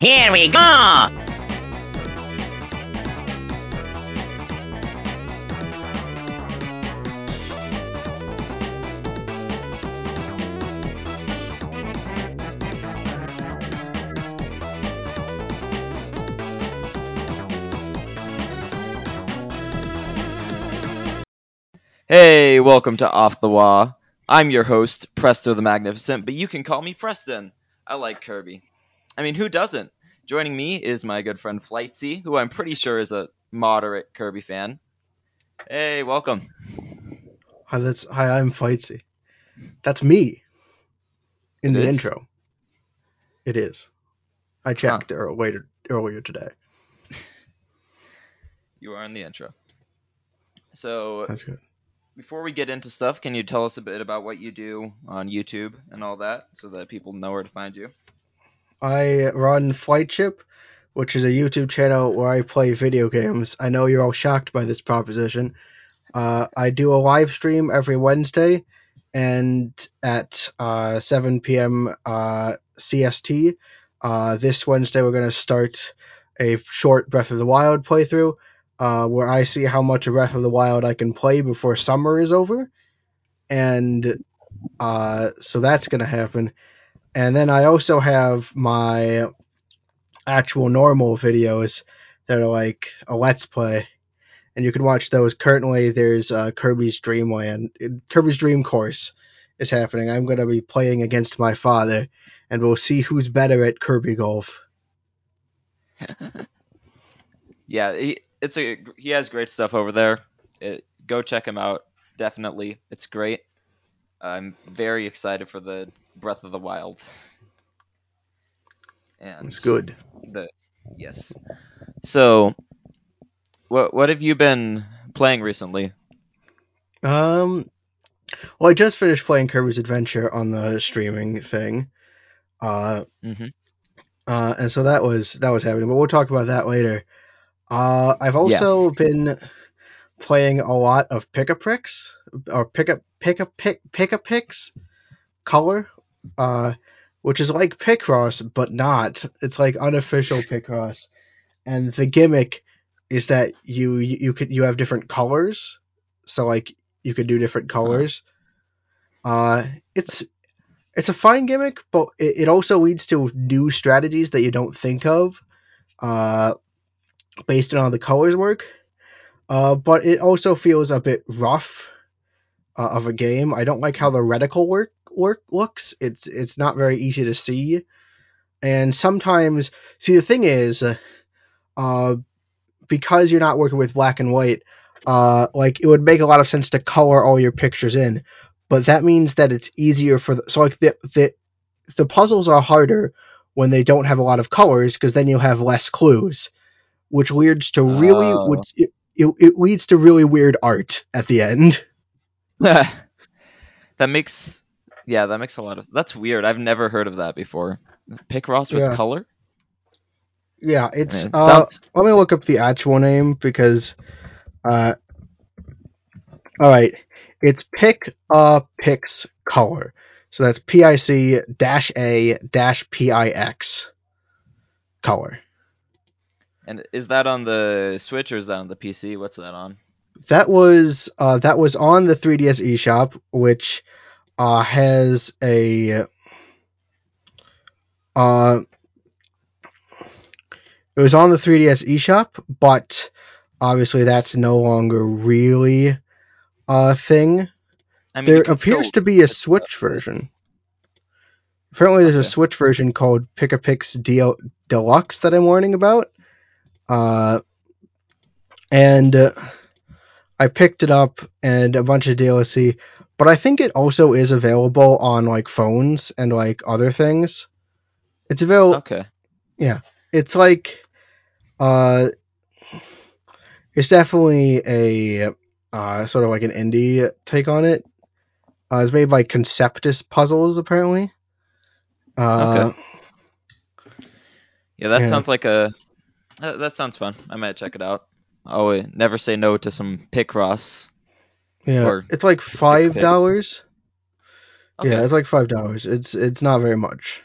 Here we go! Hey, welcome to Off the Wall. I'm your host, Presto the Magnificent, but you can call me Preston. I like Kirby. I mean, who doesn't? Joining me is my good friend Flightsy, who I'm pretty sure is a moderate Kirby fan. Hey, welcome. Hi, that's hi. I'm Flightsy. That's me. In It the is? intro. It is. I checked ear- later earlier today. You are in the intro. So, That's good. before we get into stuff, can you tell us a bit about what you do on YouTube and all that so that people know where to find you? I run Flight Chip, which is a YouTube channel where I play video games. I know you're all shocked by this proposition. Uh, I do a live stream every Wednesday, and at uh, 7 p.m. Uh, CST. Uh, this Wednesday, we're going to start a short Breath of the Wild playthrough, uh, where I see how much of Breath of the Wild I can play before summer is over, and uh, so that's going to happen. And then I also have my actual normal videos that are like a let's play, and you can watch those. Currently, there's uh, Kirby's Dreamland, Kirby's Dream Course is happening. I'm going to be playing against my father, and we'll see who's better at Kirby Golf. yeah, he, it's a he has great stuff over there. It, go check him out. Definitely, it's great. I'm very excited for the Breath of the Wild. And It's good. The yes. So, what what have you been playing recently? Um, well, I just finished playing Kirby's Adventure on the streaming thing. Uh, Mm-hmm. Uh, and so that was that was happening, but we'll talk about that later. Uh, I've also been playing a lot of pick a pricks or pick pick up pick pick a picks color, uh, which is like Picross but not. It's like unofficial Picross, and the gimmick is that you you you could you have different colors, so like you could do different colors. Uh, it's it's a fine gimmick, but it, it also leads to new strategies that you don't think of, uh, based on how the colors work. Uh, but it also feels a bit rough uh, of a game. I don't like how the reticle work work looks. It's it's not very easy to see, and sometimes see the thing is, uh, because you're not working with black and white, uh, like it would make a lot of sense to color all your pictures in, but that means that it's easier for the, so like the the the puzzles are harder when they don't have a lot of colors because then you have less clues, which leads to really Oh. which it, it, it leads to really weird art at the end. that makes yeah, that makes a lot of that's weird. I've never heard of that before. Picross with Yeah. color? Yeah, it's It uh, sounds- let me look up the actual name because uh all right, it's pick a pix color. So that's P I C dash A dash P I X color. And is that on the Switch or is that on the PC? What's that on? That was uh that was on the 3DS eShop, which uh has a uh it was on the 3DS eShop, but obviously that's no longer really a thing. I mean, there appears to be a Switch version. Apparently, there's a Switch version called Pic-a-Pix Deluxe that I'm learning about. Uh, and uh, I picked it up and a bunch of DLC, but I think it also is available on like phones and like other things. It's available. Okay. Yeah, it's like, uh, it's definitely a uh, sort of like an indie take on it. Uh, it's made by Conceptis Puzzles, apparently. Uh, Yeah, that Yeah. sounds like a that sounds fun. I might check it out. Oh, wait, never say no to some Picross. Yeah, Or it's like five dollars. Okay. Yeah, it's like five dollars. It's it's not very much.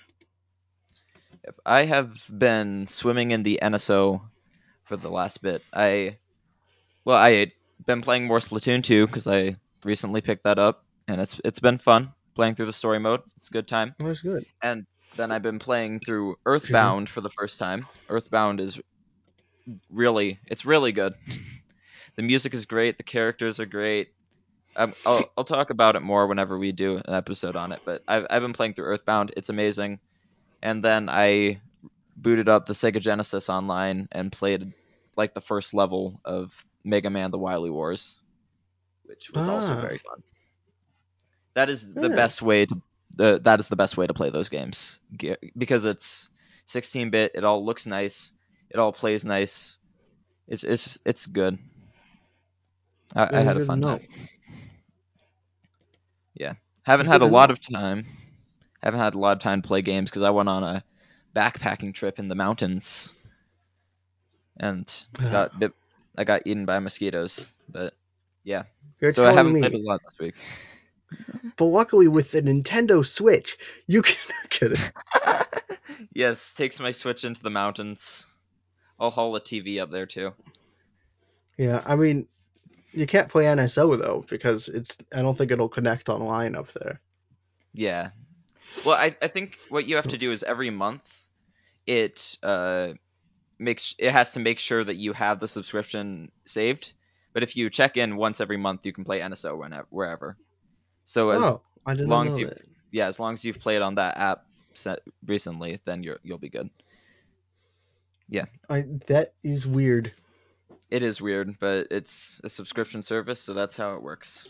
I have been swimming in the NSO for the last bit. I well, I been playing more Splatoon 2 because I recently picked that up, and it's it's been fun playing through the story mode. It's a good time. That's good. And then I've been playing through Earthbound for the first time. Earthbound is really it's really good. the music is great. The characters are great. Um, I'll, I'll talk about it more whenever we do an episode on it. But I've I've been playing through Earthbound. It's amazing. And then I booted up the Sega Genesis online and played like the first level of Mega Man: The Wily Wars, which was also Ah. very fun. That is the Yeah. best way to the that is the best way to play those games because it's 16-bit. It all looks nice. It all plays nice. It's it's it's good. I, I had a fun time. Yeah, haven't had a lot of time. Haven't had a lot of time to play games because I went on a backpacking trip in the mountains and got bit. I got eaten by mosquitoes, but yeah. You're so I haven't me. played a lot this week. But luckily, with the Nintendo Switch, you can get it. yes, takes my Switch into the mountains. I'll haul a TV up there too. Yeah, I mean, you can't play NSO though because it's. I don't think it'll connect online up there. Yeah. Well, I, I think what you have to do is every month it uh makes it has to make sure that you have the subscription saved. But if you check in once every month, you can play NSO whenever wherever. So as oh, I didn't long know as you- that. yeah, as long as you've played on that app recently, then you're you'll be good. I that is weird. It is weird, but it's a subscription service, so that's how it works.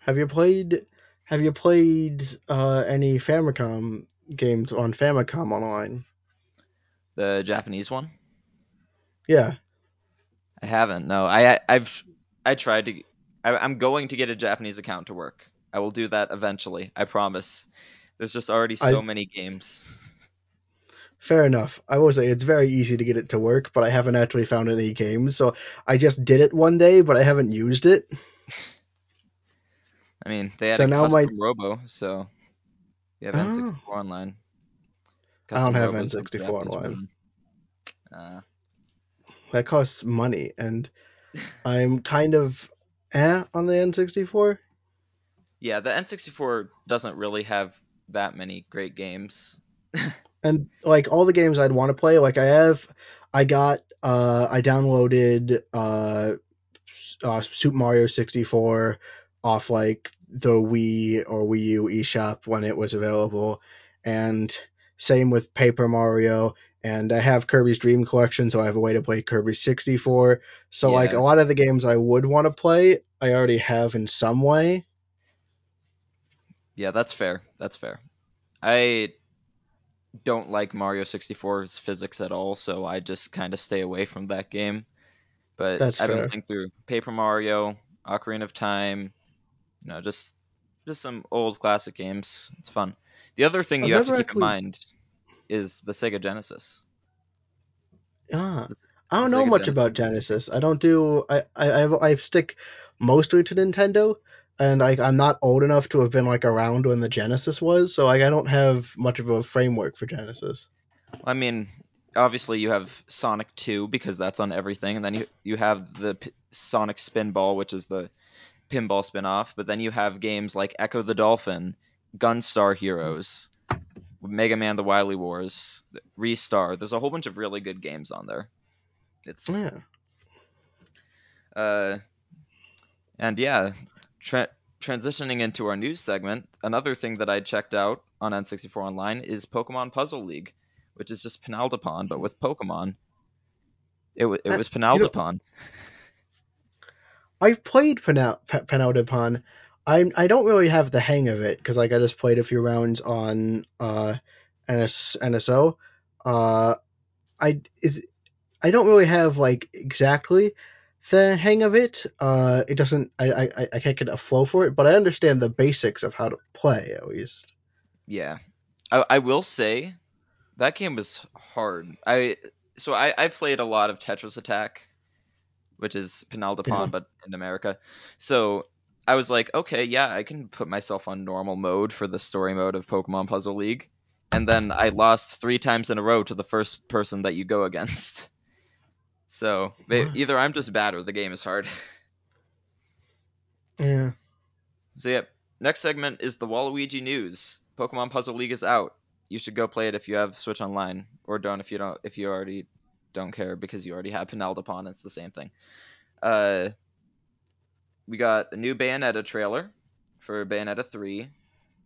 Have you played? Have you played uh, any Famicom games on Famicom Online? The Japanese one, Yeah. I haven't. No, I I've I tried to. I, I'm going to get a Japanese account to work. I will do that eventually. I promise. There's just already so I- many games. Fair enough. I will say it's very easy to get it to work, but I haven't actually found any games. So I just did it one day, but I haven't used it. I mean, they had So a now my- custom Robo, so you have Oh. N64 online. I don't have N64 online. Uh, That costs money, and I'm kind of eh on the N64. yeah, the N64 doesn't really have that many great games. and like all the games I'd want to play, like I have, I got, uh, I downloaded uh, uh, Super Mario 64 off like the Wii or Wii U eShop when it was available, and same with Paper Mario. And I have Kirby's Dream Collection, so I have a way to play Kirby 64. So like a lot of the games I would want to play, I already have in some way. Yeah, that's fair. That's fair. I don't like Mario 64's physics at all, so I just kind of stay away from that game. But That's I've fair. been playing through Paper Mario, Ocarina of Time, you know, just just some old classic games. It's fun. The other thing I've you have to keep actually- in mind is the Sega Genesis. Ah, The- I don't know Sega much Genesis. about Genesis. I don't do. I I I've, I stick mostly to Nintendo, and I I'm not old enough to have been like around when the Genesis was, so like I don't have much of a framework for Genesis. I mean, obviously you have Sonic 2 because that's on everything, and then you you have the P- Sonic Spinball, which is the pinball spin-off, but then you have games like Ecco the Dolphin, Gunstar Heroes, Mega Man: The Wily Wars, Ristar. There's a whole bunch of really good games on there. It's Yeah. uh, and yeah, tra- transitioning into our news segment, another thing that I checked out on N64 Online is Pokemon Puzzle League, which is just Panel de Pon, but with Pokemon. It, w- it Uh, was you know- Panel de Pon. I've played Penal- Pe- Panel de Pon. I I don't really have the hang of it because like I just played a few rounds on uh NS, NSO. Uh, I is I don't really have like exactly the hang of it. Uh, it doesn't. I I I- can't get a flow for it, but I understand the basics of how to play at least. Yeah, I, I will say that game was hard. I so I I played a lot of Tetris Attack, which is Panel de Pon Yeah. but in America. So I was like, okay, yeah, I can put myself on normal mode for the story mode of Pokemon Puzzle League, and then I lost three times in a row to the first person that you go against. So they, either I'm just bad or the game is hard. Yeah. So yep. Next segment is the Waluigi news. Pokemon Puzzle League is out. You should go play it if you have Switch Online, or don't if you don't if you already don't care because you already have Panel de Pon. It's the same thing. Uh, we got a new Bayonetta trailer for Bayonetta 3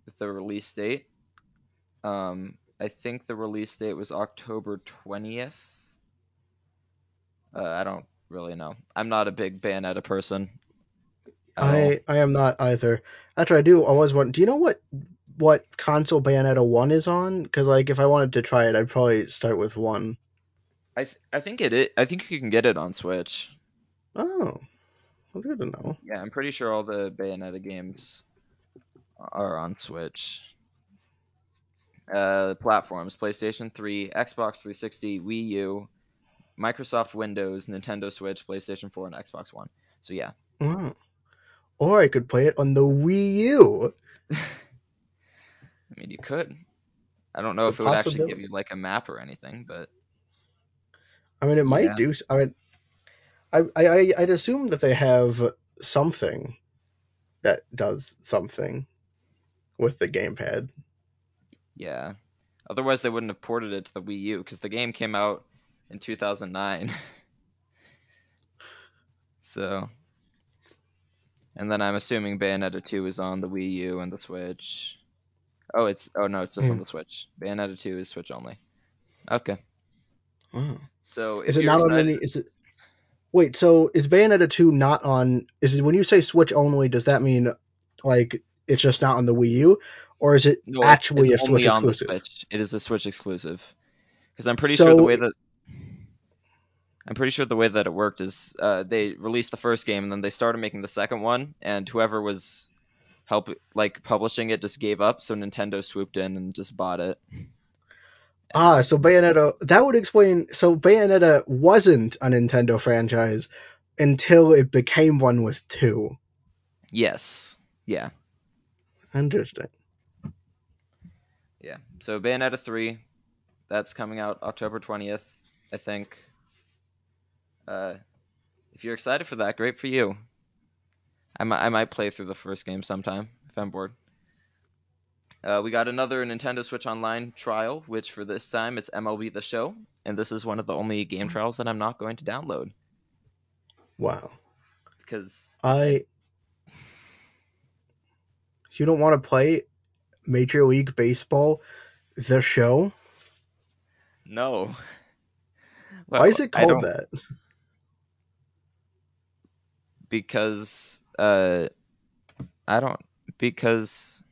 with the release date. Um, I think the release date was October 20th. Uh, I don't really know. I'm not a big Bayonetta person. I I am not either. Actually, I do. I was wondering. Do you know what what console Bayonetta one is on? Because like, if I wanted to try it, I'd probably start with one. I th- I think it i- I think you can get it on Switch. Oh, that's good to know. Yeah, I'm pretty sure all the Bayonetta games are on Switch. Uh, platforms: PlayStation 3, Xbox 360, Wii U, Microsoft Windows, Nintendo Switch, PlayStation 4, and Xbox One. So yeah, Wow. Or I could play it on the Wii U. I mean you could. I don't know It's if it would actually give you like a map or anything, but I mean, it might Yeah. do. I mean, I, I I- I'd assume that they have something that does something with the gamepad. yeah. Otherwise, they wouldn't have ported it to the Wii U because the game came out in 2009. so, and then I'm assuming Bayonetta 2 is on the Wii U and the Switch. Oh, it's oh no, it's just on Hmm. the Switch. Bayonetta 2 is Switch only. Okay. Wow. So Is it not on any? Is it? Wait, so is Bayonetta two not on? Is it when you say Switch only? Does that mean like it's just not on the Wii U, or is it no, actually it's a Switch only on the exclusive? Switch. It is a Switch exclusive. Because I'm pretty sure the way that I'm pretty sure the way that it worked is uh, they released the first game and then they started making the second one, and whoever was help like publishing it just gave up, so Nintendo swooped in and just bought it. Ah, so Bayonetta that would explain. So Bayonetta wasn't a Nintendo franchise until it became one with two. Yes. Yeah. Interesting. Yeah. So Bayonetta 3, that's coming out October 20th, I think. Uh, if you're excited for that, great for you. I might, I might play through the first game sometime if I'm bored. Uh, we got another Nintendo Switch Online trial, which for this time it's MLB The Show, and this is one of the only game trials that I'm not going to download Wow. because I. You don't want to play Major League Baseball, the show? no. Why is it called that? Because uh I don't because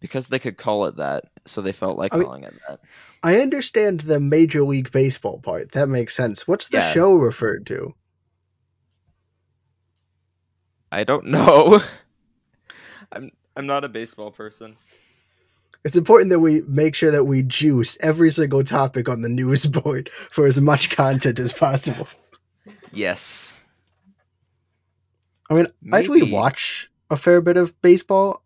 because they could call it that, so they felt like I mean- calling it that. I understand the Major League Baseball part. That makes sense. What's the Yeah. show referred to? I don't know. I'm I'm not a baseball person. It's important that we make sure that we juice every single topic on the news board for as much content as possible. Yes. I mean, I actually watch a fair bit of baseball,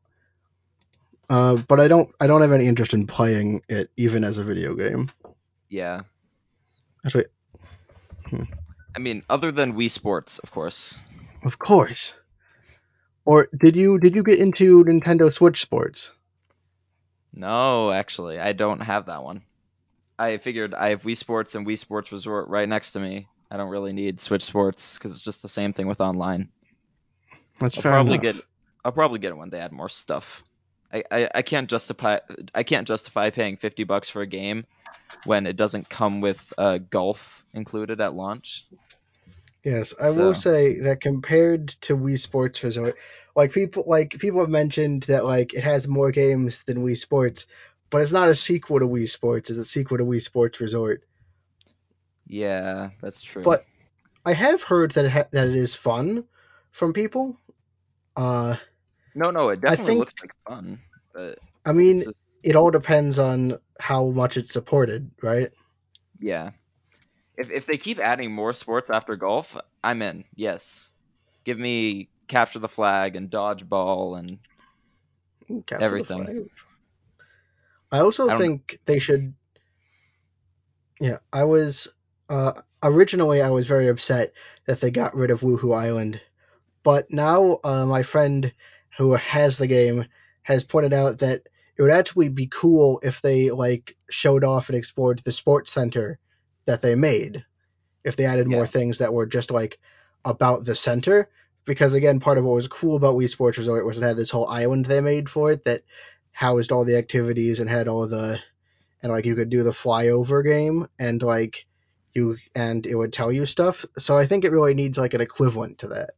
uh, but I don't. I don't have any interest in playing it, even as a video game. Yeah. Actually, I mean, other than Wii Sports, of course. of course. Or did you did you get into Nintendo Switch Sports? No, actually, I don't have that one. I figured I have Wii Sports and Wii Sports Resort right next to me. I don't really need Switch Sports because it's just the same thing with online. That's I'll fair probably enough. get I'll probably get it when they add more stuff. I, I, I can't justify I can't justify paying fifty bucks for a game when it doesn't come with uh, golf included at launch. Yes, I will say that compared to Wii Sports Resort, like people like people have mentioned that like it has more games than Wii Sports, but it's not a sequel to Wii Sports. It's a sequel to Wii Sports Resort. Yeah, that's true. But- I have heard that it ha- that it is fun from people. Uh, no, no, it definitely think- looks like fun. But I mean, just, it all depends on how much it's supported, right? yeah, if if they keep adding more sports after golf, I'm in. Yes, give me capture the flag and dodgeball and Everything. I also I think they should. Yeah, I was uh, originally I was very upset that they got rid of Wuhu Island, but now uh, my friend who has the game has pointed out that it would actually be cool if they like showed off and explored the sports center that they made, if they added more things that were just like about the center. Because again, part of what was cool about Wii Sports Resort was it had this whole island they made for it that housed all the activities and had all the and like you could do the flyover game and like you and it would tell you stuff. So I think it really needs like an equivalent to that.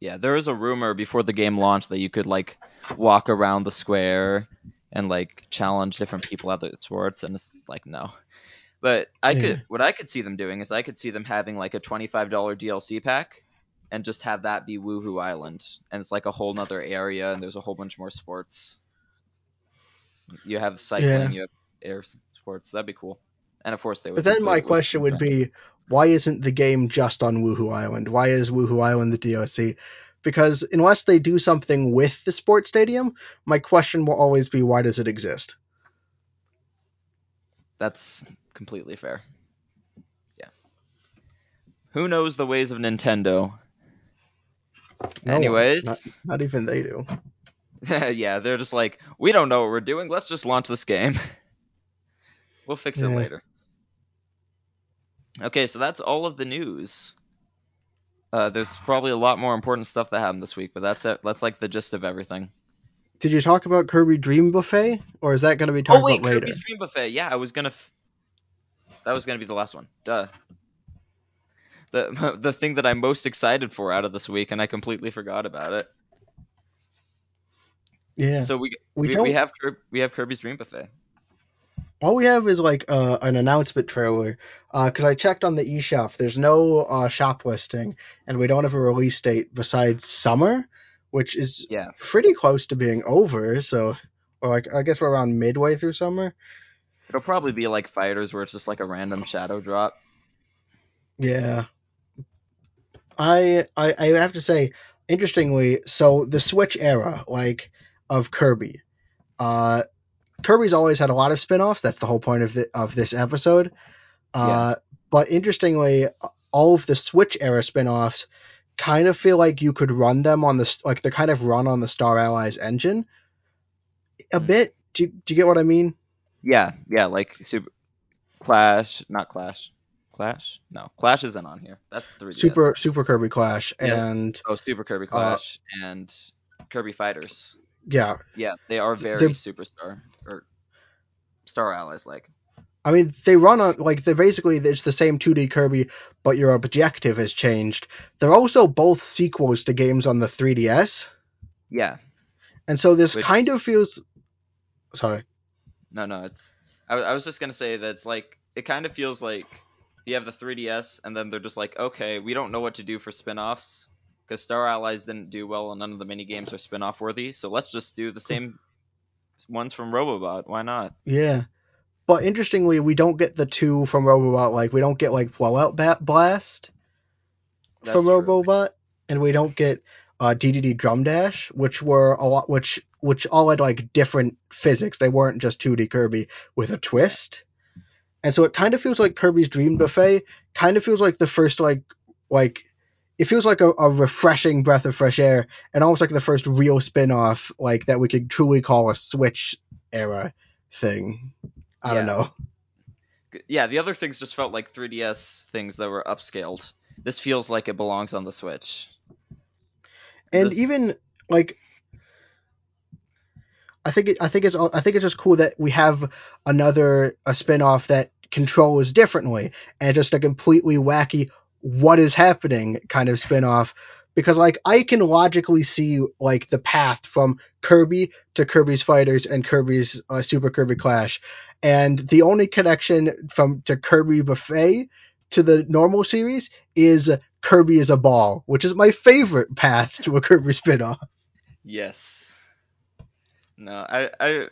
Yeah, there was a rumor before the game launched that you could like walk around the square and like challenge different people at the sports, and it's like no. But I Yeah. could, what I could see them doing is I could see them having like a twenty-five dollar DLC pack, and just have that be Wuhu Island, and it's like a whole nother area, and there's a whole bunch more sports. You have cycling, Yeah. you have air sports. That'd be cool. And of course they would. But then my question would be, why isn't the game just on Wuhu Island? Why is Wuhu Island the DLC? Because unless they do something with the sports stadium, my question will always be, why does it exist? That's completely fair. Yeah. Who knows the ways of Nintendo? No. Anyways, not, not even they do. yeah, they're just like, we don't know what we're doing. Let's just launch this game. we'll fix it Yeah. later. Okay, so that's all of the news. Uh, there's probably a lot more important stuff that happened this week, but that's it. That's like the gist of everything. Did you talk about Kirby Dream Buffet, or is that going to be talked oh wait, about later? Kirby's Dream Buffet. Yeah, I was gonna. F- that was gonna be the last one. Duh. The the thing that I'm most excited for out of this week, and I completely forgot about it. Yeah. So we We we, we have we have Kirby's Dream Buffet. All we have is like uh, an announcement trailer. Because I checked on the eShop, there's no uh, shop listing, and we don't have a release date besides summer, which is Yeah. pretty close to being over. So, or like I guess we're around midway through summer. It'll probably be like Fighters, where it's just like a random shadow drop. Yeah. I, I I have to say, interestingly, so the Switch era, like of Kirby, uh, Kirby's always had a lot of spin-offs. That's the whole point of the, of this episode. Uh, but interestingly, all of the Switch era spin-offs kind of feel like you could run them on the like they're kind of run on the Star Allies engine. A Hmm. bit. Do you, do you get what I mean? Yeah, yeah, like Super Clash, not Clash. Clash? No, Clash isn't on here. That's 3DS. Super Super Kirby Clash Yeah. and Oh, Super Kirby Clash and Kirby Fighters. Yeah, Yeah, they are very They're- superstar or Star Allies like. I mean, they run on like they're basically it's the same 2D Kirby, but your objective has changed. They're also both sequels to games on the 3DS, Yeah, and so this Which- kind of feels. Sorry. no, no, it's. I, I was just gonna say that it's like it kind of feels like you have the 3DS and then they're just like, okay, we don't know what to do for spin-offs because Star Allies didn't do well and none of the mini games are spin-off worthy, so let's just do the same ones from Robobot. Why not? Yeah. But interestingly, we don't get the two from Robobot. Like we don't get like Blowout Ba- Blast That's from true. Robobot, and we don't get uh, DDD Drum Dash, which were a lot, which which all had like different physics. They weren't just 2D Kirby with a twist. And so it kind of feels like Kirby's Dream Buffet. Kind of feels like the first like like it feels like a, a refreshing breath of fresh air, and almost like the first real spin-off like that we could truly call a Switch era thing. I don't know. Yeah, the other things just felt like 3DS things that were upscaled. This feels like it belongs on the Switch. and This- even like I think it, I think it's I think it's just cool that we have another a spin-off that controls differently and just a completely wacky what is happening kind of spin-off because like I can logically see like the path from Kirby to Kirby's Fighters and Kirby's uh, Super Kirby Clash and the only connection from to Kirby Buffet to the normal series is Kirby is a ball, which is my favorite path to a Kirby spin-off. Yes. No, I I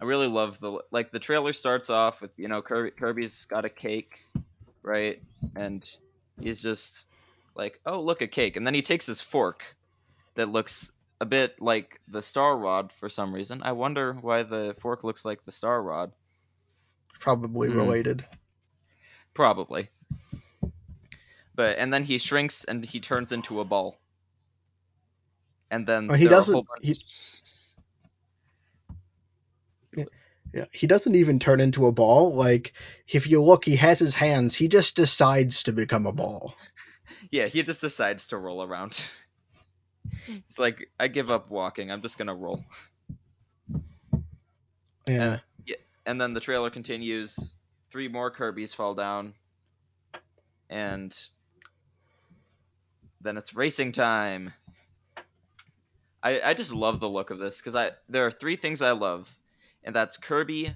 I really love the like the trailer starts off with you know Kirby, Kirby's got a cake, right? And he's just like, "Oh, look a cake." And then he takes his fork that looks a bit like the Star Rod for some reason. I wonder why the fork looks like the Star Rod. Probably Hmm. related. Probably. But and then he shrinks and he turns into a ball. And then Oh, he there are a doesn't- he- Yeah, he doesn't even turn into a ball. Like if you look, he has his hands. He just decides to become a ball. Yeah, he just decides to roll around. It's like I give up walking. I'm just gonna roll. Yeah. And then the trailer continues. Three more Kirby's fall down, and then it's racing time. I I just love the look of this because I there are three things I love, and that's Kirby,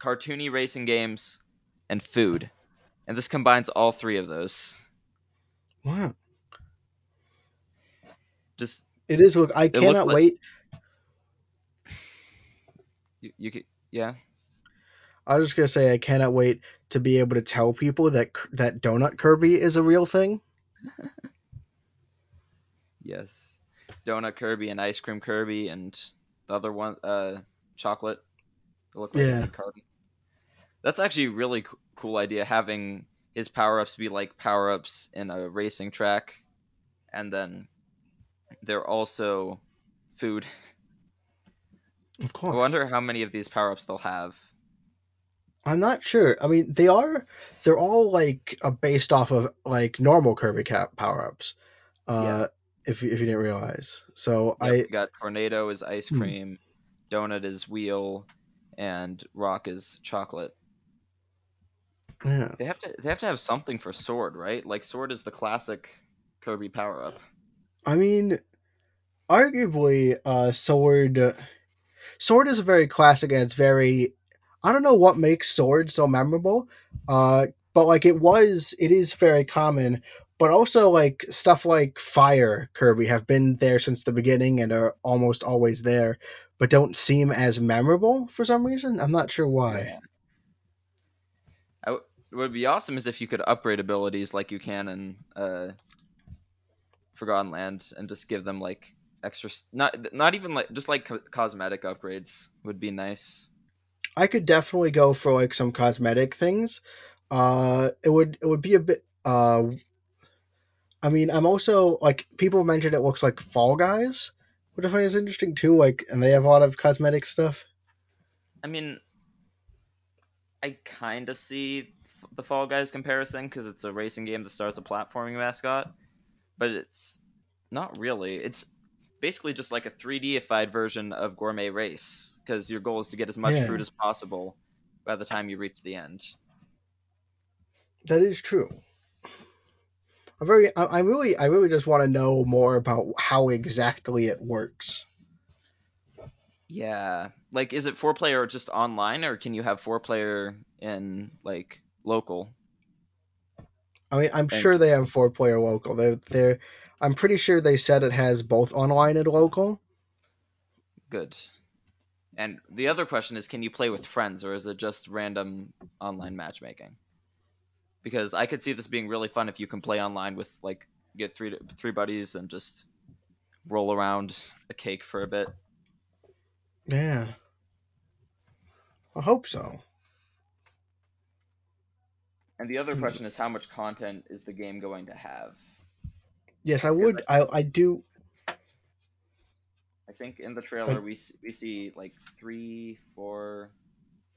cartoony racing games, and food, and this combines all three of those. Wow. Just It is. Look, I cannot like- wait. you, you could yeah. I was just gonna say I cannot wait to be able to tell people that that donut Kirby is a real thing. Yes. Donut Kirby and Ice Cream Kirby and the other one, uh, chocolate. They look like Yeah. That's actually a really co- cool idea, having his power ups be like power ups in a racing track, and then they're also food. Of course. I wonder how many of these power ups they'll have. I'm not sure. I mean, they are. They're all like uh, based off of like normal Kirby cap power ups. Uh, if you- if you didn't realize. So Yep, I got Tornado is ice Hmm. cream, Donut is wheel, and Rock is chocolate. yeah. They have to they have to have something for Sword, right? Like Sword is the classic Kirby power up. I mean, arguably, uh, Sword. Sword is a very classic and it's very. I don't know what makes Sword so memorable, uh, but like it was, it is very common. But also, like stuff like Fire Kirby have been there since the beginning and are almost always there, but don't seem as memorable for some reason. I'm not sure why. Yeah. I w- what would be awesome is if you could upgrade abilities like you can in uh, Forgotten Land and just give them like extra, not not even like just like co- cosmetic upgrades would be nice. I could definitely go for like some cosmetic things. Uh, it would it would be a bit. Uh, I mean, I'm also like people mentioned it looks like Fall Guys, which I find is interesting too. Like, and they have a lot of cosmetic stuff. I mean, I kind of see the Fall Guys comparison because it's a racing game that stars a platforming mascot, but it's not really. It's basically just like a 3D-ified version of Gourmet Race because your goal is to get as much Yeah. fruit as possible by the time you reach the end. That is true. I very, I, I really, I really just want to know more about how exactly it works. Yeah, like is it four player just online, or can you have four player in like local? I mean, I'm Thank- sure they have four player local. They're, they're, I'm pretty sure they said it has both online and local. Good. And the other question is, can you play with friends, or is it just random online matchmaking? Because I could see this being really fun if you can play online with like get three three buddies and just roll around a cake for a bit. Yeah. I hope so. And the other Hmm. question is, how much content is the game going to have? Yes, I would. I, I do. I think in the trailer we s- we see like three, four,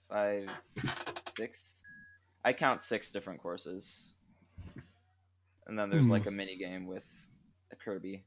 five, six. I count six different courses, and then there's Hmm. like a mini game with a Kirby.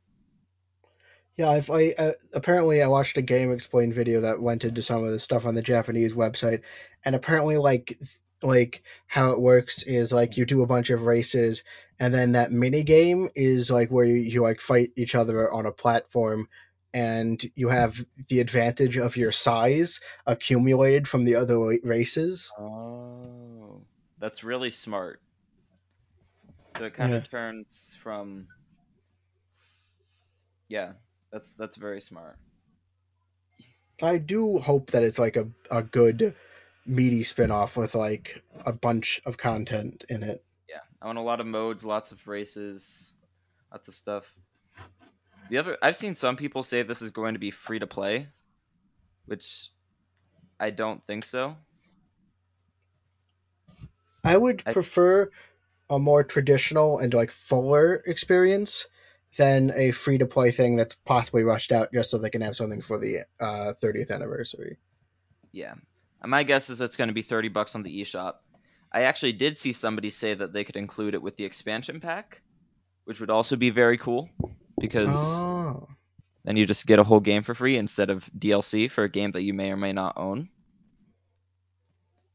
Yeah, I've, I uh, apparently I watched a game explain video that went into some of the stuff on the Japanese website, and apparently like like how it works is like you do a bunch of races, and then that mini game is like where you, you like fight each other on a platform, and you have the advantage of your size accumulated from the other races. Oh, that's really smart. So it kind Yeah. of turns from. Yeah, that's that's very smart. I do hope that it's like a, a good meaty spin-off with like a bunch of content in it. Yeah, I want a lot of modes, lots of races, lots of stuff. The other, I've seen some people say this is going to be free to play, which I don't think so. I would I- prefer a more traditional and like fuller experience than a free to play thing that's possibly rushed out just so they can have something for the uh, 30th anniversary. Yeah. My guess is it's going to be 30 bucks on the eShop. I actually did see somebody say that they could include it with the expansion pack, which would also be very cool because Oh. then you just get a whole game for free instead of DLC for a game that you may or may not own.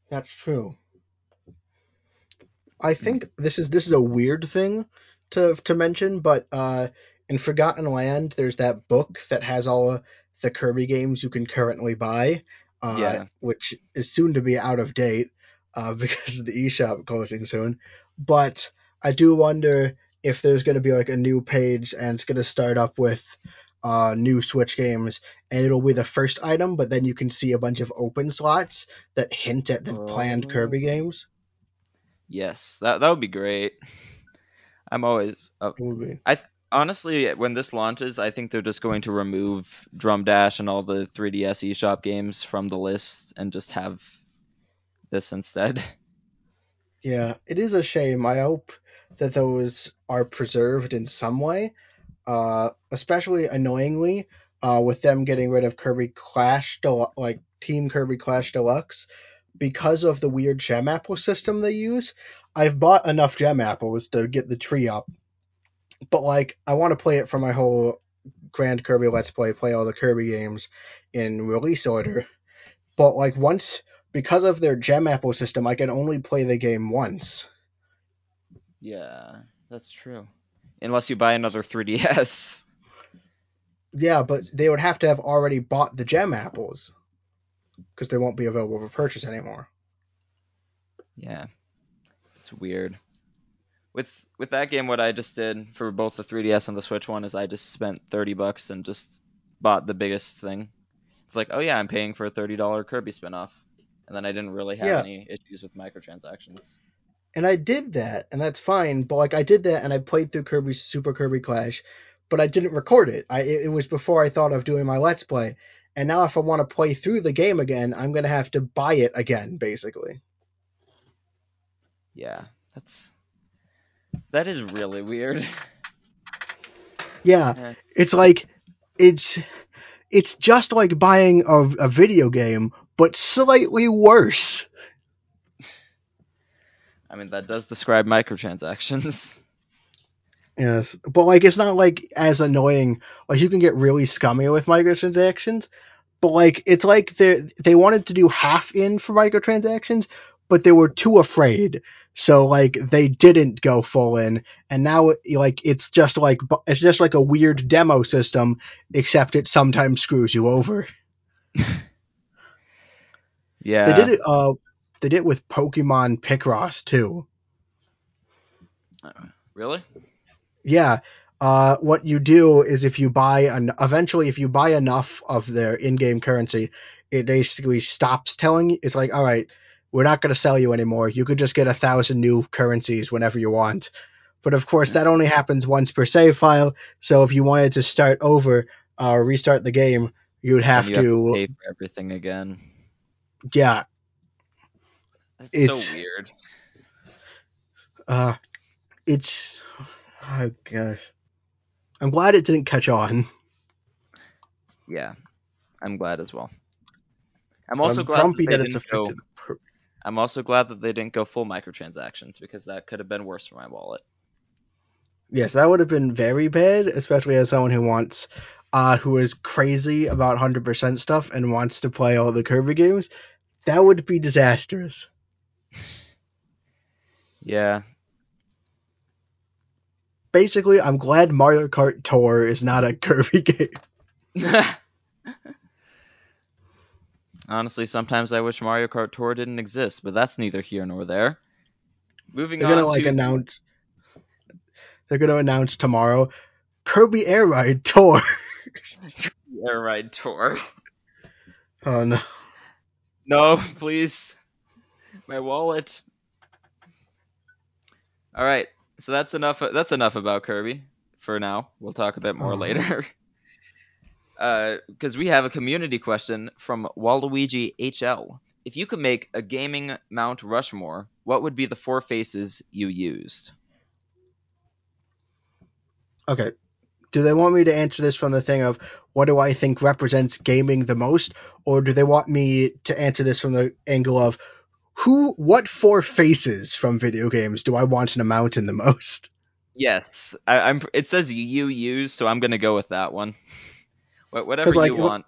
That's true. I think this is this is a weird thing to to mention, but uh, in Forgotten Land, there's that book that has all the Kirby games you can currently buy, uh, Yeah. which is soon to be out of date uh, because of the eShop closing soon. But I do wonder if there's going to be like a new page and it's going to start up with uh, new Switch games, and it'll be the first item, but then you can see a bunch of open slots that hint at the planned Kirby Oh. games. Yes, that that would be great. I'm always would be. honestly when this launches, I think they're just going to remove Drum Dash and all the 3DS eShop games from the list and just have this instead. Yeah, it is a shame. I hope that those are preserved in some way. Uh, especially annoyingly, uh, with them getting rid of Kirby Clash, Del- like Team Kirby Clash Deluxe, because of the weird gem apple system they use. I've bought enough gem apples to get the tree up, but like I want to play it for my whole Grand Kirby Let's Play, play all the Kirby games in release order. But like once, because of their gem apple system, I can only play the game once. Yeah, that's true. Unless you buy another 3DS. Yeah, but they would have to have already bought the gem apples because they won't be available for purchase anymore. Yeah. It's weird. With with that game what I just did for both the 3DS and the Switch one is I just spent 30 bucks and just bought the biggest thing. It's like, "Oh yeah, I'm paying for a $30 Kirby spin-off." And then I didn't really have Yeah. any issues with microtransactions. And I did that, and that's fine. But like I did that, and I played through Kirby's Super Kirby Clash, but I didn't record it. I it, it was before I thought of doing my Let's Play. And now, if I want to play through the game again, I'm gonna have to buy it again, basically. Yeah, that's that is really weird. Yeah, Yeah. it's like it's it's just like buying a, a video game, but slightly worse. I mean, that does describe microtransactions. Yes, but like it's not like as annoying. Like you can get really scummy with microtransactions, but like it's like they they wanted to do half in for microtransactions, but they were too afraid. So like they didn't go full in, and now like it's just like it's just like a weird demo system, except it sometimes screws you over. Yeah. They did it. Uh, they did it with Pokemon Picross too. Really? Yeah. Uh, what you do is if you buy an eventually if you buy enough of their in-game currency, it basically stops telling you. It's like, all right, we're not going to sell you anymore. You could just get a thousand new currencies whenever you want. But of course, that only happens once per save file. So if you wanted to start over uh, or restart the game, you would have, you to, pay for everything again. yeah. That's It's- so weird. Uh, it's oh gosh. I'm glad it didn't catch on. Yeah, I'm glad as well. I'm also I'm glad grumpy that, they that it's didn't go. affected. per- I'm also glad that they didn't go full microtransactions because that could have been worse for my wallet. Yes, that would have been very bad, especially as someone who wants, uh, who is crazy about 100% stuff and wants to play all the Kirby games. That would be disastrous. Yeah, Basically, I'm glad Mario Kart Tour is not a Kirby game. Honestly, sometimes I wish Mario Kart Tour didn't exist, but that's neither here nor there. Moving They're on gonna like to announce. They're gonna announce tomorrow, Kirby Air Ride Tour. Air Ride Tour. Oh no. No, please. My wallet. All right. So that's enough that's enough about Kirby. for now. We'll talk a bit more Oh. later. Uh, because we have a community question from Waluigi HL. If you could make a gaming Mount Rushmore, what would be the four faces you used? Okay. Do they want me to answer this from the thing of what do I think represents gaming the most, or do they want me to answer this from the angle of who, what four faces from video games do I want in a mountain the most? Yes, I, I'm. It says you use, so I'm gonna go with that one. Whatever like, you want.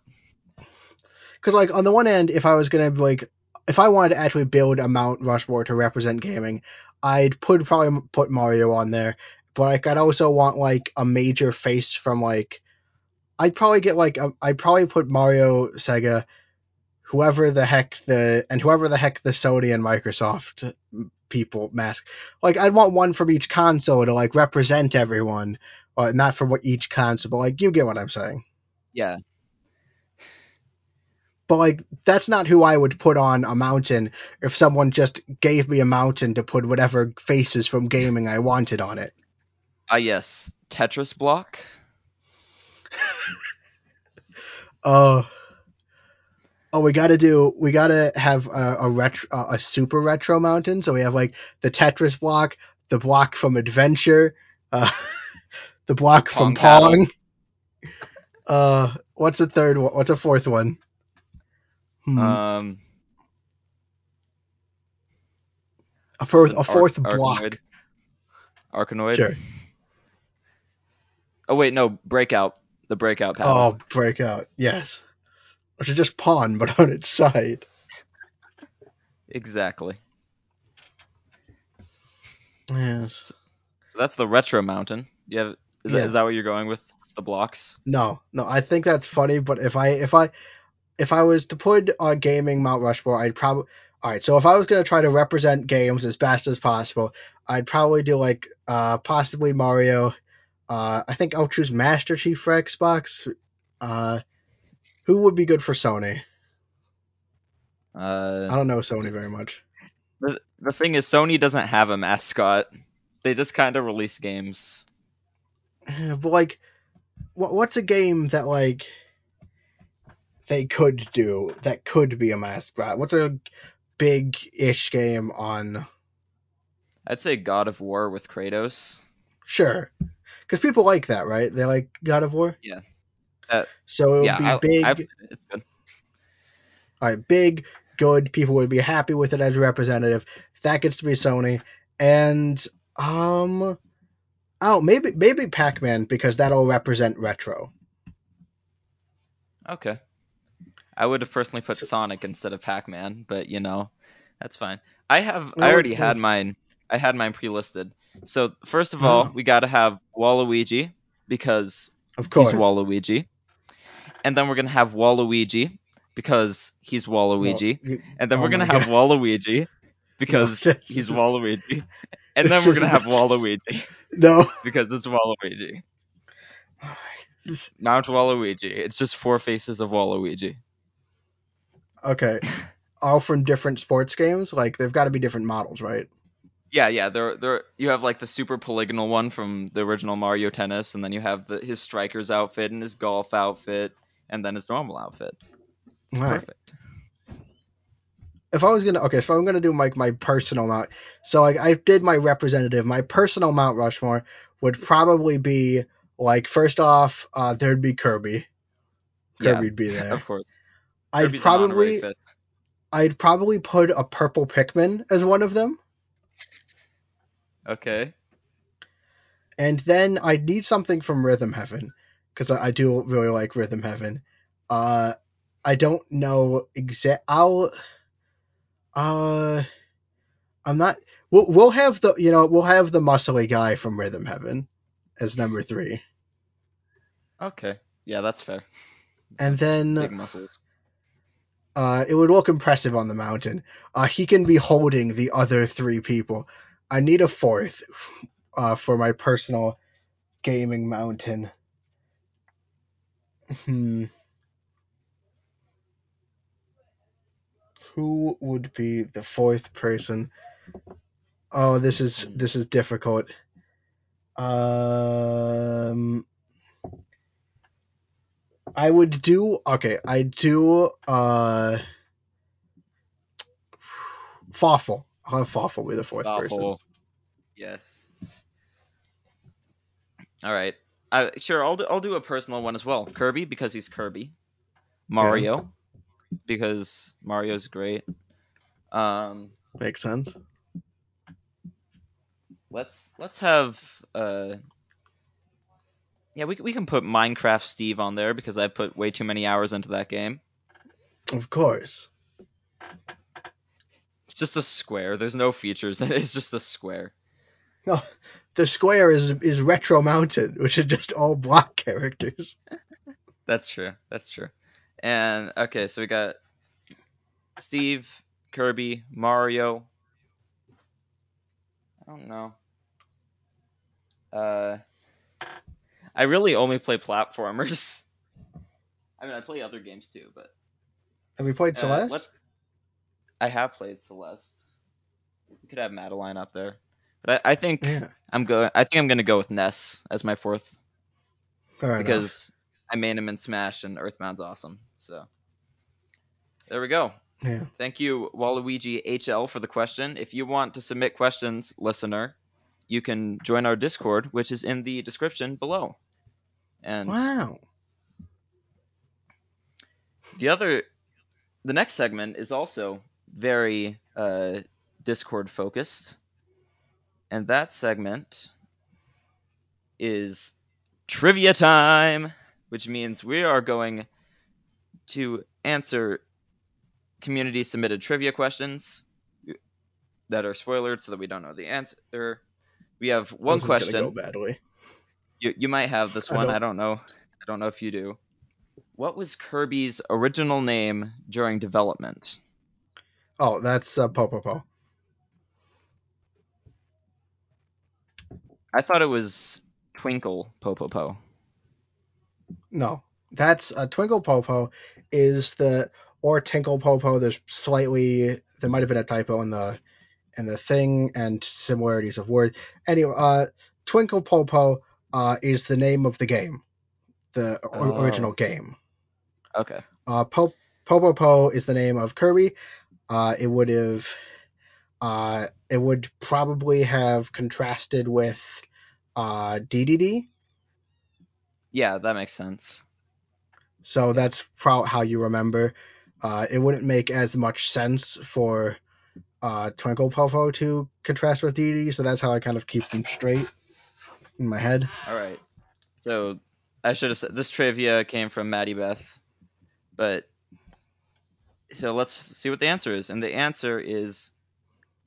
Because like on the one end, if I was gonna like, if I wanted to actually build a Mount Rushmore to represent gaming, I'd put probably put Mario on there. But like, I'd also want like a major face from like, I'd probably get like, a, I'd probably put Mario, Sega, whoever the heck the and whoever the heck the Sony and Microsoft people mask. Like, I'd want one from each console to like represent everyone, or not from what each console, but like you get what I'm saying. Yeah, But like that's not who I would put on a mountain if someone just gave me a mountain to put whatever faces from gaming I wanted on it. ah yes, Tetris block. Uh Oh, we got to do. We got to have a, a retro, a, a super retro mountain. So we have like the Tetris block, the block from Adventure, uh, the block from Pong Pong. Uh, what's the third one? What's a fourth one? Hmm. Um, a fourth, a Ar- fourth block. Arkanoid. Arkanoid. Sure. Oh wait, no, breakout. The breakout paddle. Oh, breakout. Yes. Which is just Pong, but on its side. Exactly. Yes. So that's the retro mountain. You have is, Yeah. is that what you're going with? It's the blocks. No, no. I think that's funny, but if I if I if I was to put on gaming Mount Rushmore, I'd probably all right. So if I was gonna try to represent games as best as possible, I'd probably do like uh possibly Mario. Uh, I think I'll choose Master Chief for Xbox. Uh, who would be good for Sony? I Uh, don't know Sony very much. the the thing is, Sony doesn't have a mascot. They just kind of release games. But like, what what's a game that like they could do that could be a mascot? What's a big-ish game on? I'd say God of War with Kratos. Sure, because people like that, right? They like God of War. Yeah. Uh, so it would yeah, be I, big. I, it's good. All right, big, good. People would be happy with it as a representative. That gets to be Sony, and um, oh, maybe maybe Pac-Man because that'll represent retro. Okay. I would have personally put So- Sonic instead of Pac-Man, but you know, that's fine. I have I already had mine. I had mine pre-listed. So first of all, Oh. we got to have Waluigi because Of course. he's Waluigi, and then we're gonna have Waluigi because he's Waluigi, Well, and then oh we're gonna have God. Waluigi because this he's Waluigi, and then we're gonna have Waluigi no. because it's Waluigi. Oh this- Mount Waluigi. It's just four faces of Waluigi. okay. All from different sports games. Like they've got to be different models, right? Yeah, yeah. There, there. You have like the super polygonal one from the original Mario Tennis, and then you have the his striker's outfit and his golf outfit, and then his normal outfit. It's All right. perfect. if I was gonna okay, if I'm gonna do like my personal mount. So like I did my representative. My personal Mount Rushmore would probably be like first off, uh, there'd be Kirby. Kirby'd be there. Of course. I'd Kirby's honorary probably. I'd probably put a purple Pikmin as one of them, Okay. and then I'd need something from Rhythm Heaven because I, I do really like Rhythm Heaven. Uh, I don't know exact. I'll. Uh, I'm not. We'll we'll have the you know we'll have the muscly guy from Rhythm Heaven as number three, Okay. Yeah, that's fair. and then Big muscles. uh, it would look impressive on the mountain. Uh, he can be holding the other three people. I need a fourth uh, for my personal gaming mountain. Hmm. Who would be the fourth person? Oh, this is this is difficult. Um, I would do okay. I do uh, Fawful. I'll have Fawful be the fourth person. Awful. Yes. All right. Uh, sure, I'll do, I'll do a personal one as well. Kirby because he's Kirby. Mario because Mario's great. Um, Makes sense. let's let's have uh yeah we, we can put minecraft steve on there because i put way too many hours into that game Of course. it's just a square there's no features it's just a square No, the square is is retro mountain, which is just all block characters. that's true that's true and okay so we got steve kirby mario i don't know uh i really only play platformers i mean i play other games too but Have we played Uh, Celeste? I have played Celeste. We could have Madeline up there, but I, I think yeah. I'm going. I think I'm gonna go with Ness as my fourth Fair enough. because I main him in Smash and Earthbound's awesome. So there we go. Yeah. Thank you, Waluigi HL, for the question. If you want to submit questions, listener, you can join our Discord, which is in the description below. And Wow. the other the next segment is also very uh, discord focused and that segment is trivia time which means we are going to answer community submitted trivia questions that are spoiled so that we don't know the answer we have one question Go badly. you, you might have this I one. don't- I don't know. I don't know if you do. What was Kirby's original name during development? Oh, that's uh, Popopo. I thought it was Twinkle Popopo. No, that's uh, Twinkle Popo is the or Tinkle Popo. There's slightly there might have been a typo in the in the thing and similarities of word. Anyway, uh, Twinkle Popo uh, is the name of the game, the Oh. original game. Okay. Uh, po- Popopo is the name of Kirby. Uh, it would have, uh, it would probably have contrasted with uh, DDD. Yeah, that makes sense. So that's how you remember. Uh, it wouldn't make as much sense for uh, Twinkle Popo to contrast with DDD. So that's how I kind of keep them straight in my head. All right. So I should have said this trivia came from Maddie Beth, but so let's see what the answer is, and the answer is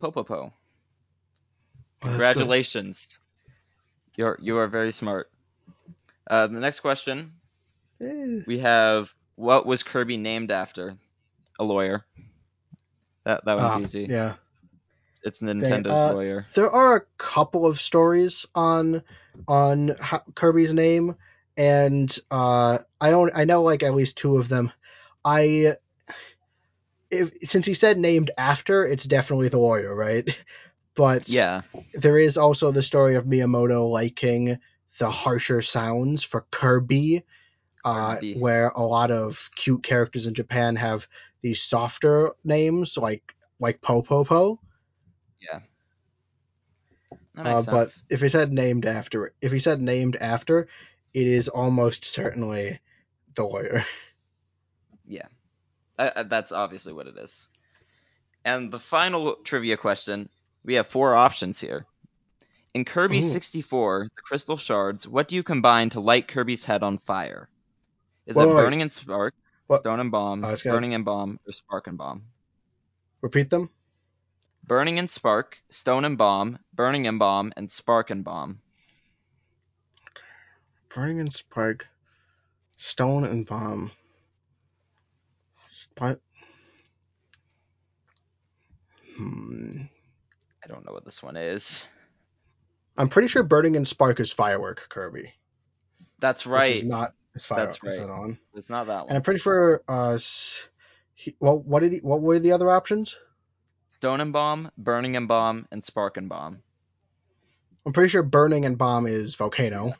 Popopo. Congratulations. You're you are very smart. Uh, the next question Eh, we have what was Kirby named after? A lawyer. That that one's Ah, easy. Yeah. It's Nintendo's uh, lawyer. there are a couple of stories on on ho- Kirby's name, and uh, I own I know like at least two of them. I if since he said named after, it's definitely the lawyer, right? But Yeah. there is also the story of Miyamoto liking the harsher sounds for Kirby, uh, Kirby. where a lot of cute characters in Japan have these softer names like like Popopo. That Uh, makes but if he said named after, if he said named after, it is almost certainly the lawyer. Uh, uh, that's obviously what it is. And the final trivia question, we have four options here. In Kirby Ooh. 64, the crystal shards, what do you combine to light Kirby's head on fire? Is Wait, it wait, wait. burning and spark, What? stone and bomb, gonna- burning and bomb, or spark and bomb? Repeat them. Burning and spark, stone and bomb, burning and bomb, and spark and bomb. Burning and spark, stone and bomb. Spark. Hmm. I don't know what this one is. I'm pretty sure burning and spark is firework Kirby. That's Which right. is not. Is fire, That's is right. on? It's not that one. And. I'm pretty sure. Uh, he, well, what did he, what were the other options? Stone and bomb, burning and bomb, and spark and bomb. I'm pretty sure Burning and Bomb is Volcano.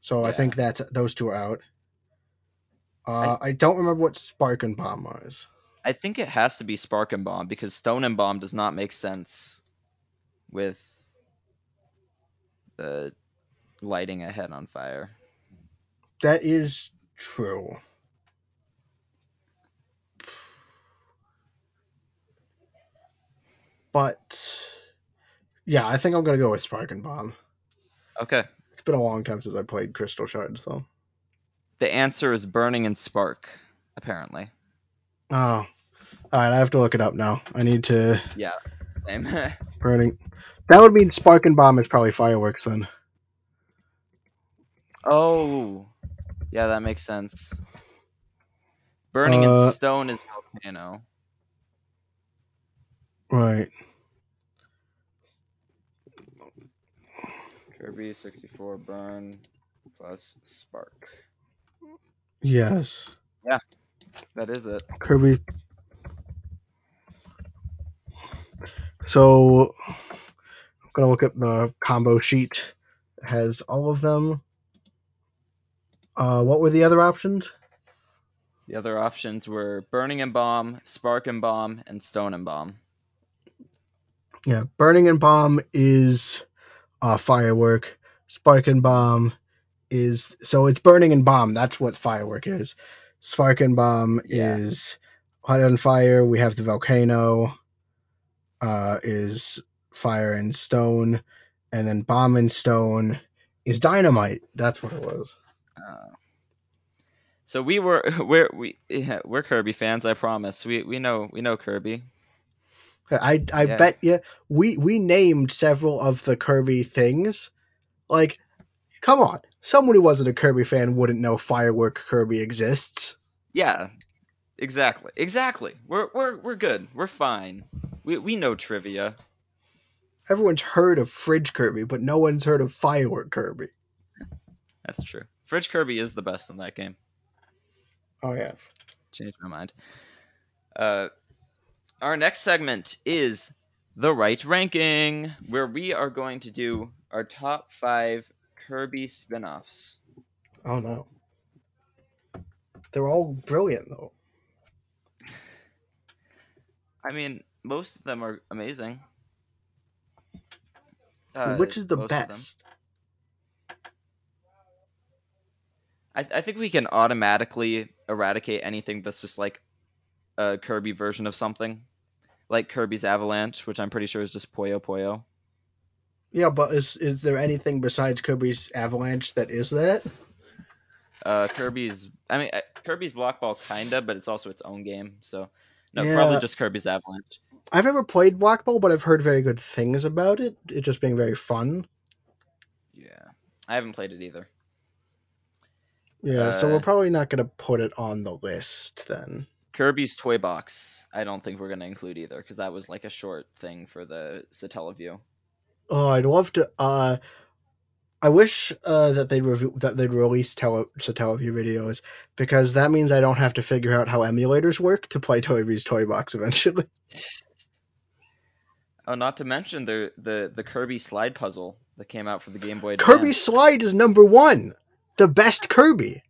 So I think that those two are out. Uh, I, don't remember what Spark and Bomb was. I think it has to be Spark and Bomb because Stone and Bomb does not make sense with the lighting a head on fire. That is true. But yeah, I think I'm gonna go with Spark and Bomb. Okay. It's been a long time since I played Crystal Shards though. The answer is Burning and Spark, apparently. Oh. Alright, I have to look it up now. I need to Yeah, same. burning that would mean Spark and Bomb is probably fireworks then. oh, yeah, that makes sense. Burning Uh, and Stone is Volcano. Right. Kirby 64 Burn plus Spark. Yes. Yeah, that is it. Kirby. So I'm gonna look at the combo sheet. It has all of them. Uh, what were the other options? The other options were Burning and Bomb, Spark and Bomb, and Stone and Bomb. Yeah, burning and bomb is uh, firework. Spark and bomb is so it's burning and bomb. That's what firework is. Spark and bomb Yeah. is hot on fire. We have the volcano. Uh, is fire and stone, and then bomb and stone is dynamite. That's what it was. Uh, so we were we're we yeah, we're Kirby fans. I promise. We we know we know Kirby. I I Yeah. bet you we we named several of the Kirby things. Like, come on, someone who wasn't a Kirby fan wouldn't know Firework Kirby exists. Yeah, exactly, exactly. We're we're we're good. We're fine. We we know trivia. Everyone's heard of Fridge Kirby, but no one's heard of Firework Kirby. That's true. Fridge Kirby is the best in that game. Oh yeah. Changed my mind. Uh, our next segment is the right ranking, where we are going to do our top five Kirby spin-offs. Oh no. They're all brilliant though. I mean, most of them are amazing. Uh, Which is the most of them. best? I, I think we can automatically eradicate anything that's just like a Kirby version of something, like Kirby's Avalanche, which I'm pretty sure is just Puyo Puyo. Yeah, but is is there anything besides Kirby's Avalanche that is that? Uh, Kirby's, I mean, uh, Kirby's Block Ball kinda, but it's also its own game. So, no, Yeah. probably just Kirby's Avalanche. I've never played Block Ball, but I've heard very good things about it. It just being very fun. Yeah, I haven't played it either. Yeah, so Uh, we're probably not gonna put it on the list then. Kirby's Toy Box, I don't think we're gonna include either, because that was like a short thing for the Satellaview. Oh, I'd love to. Uh, I wish uh, that they'd review that they'd release tele Satellaview videos because that means I don't have to figure out how emulators work to play Toby's Toy Box eventually. Oh, not to mention the the the Kirby slide puzzle that came out for the Game Boy Advance. Kirby Slide is number one, the best Kirby.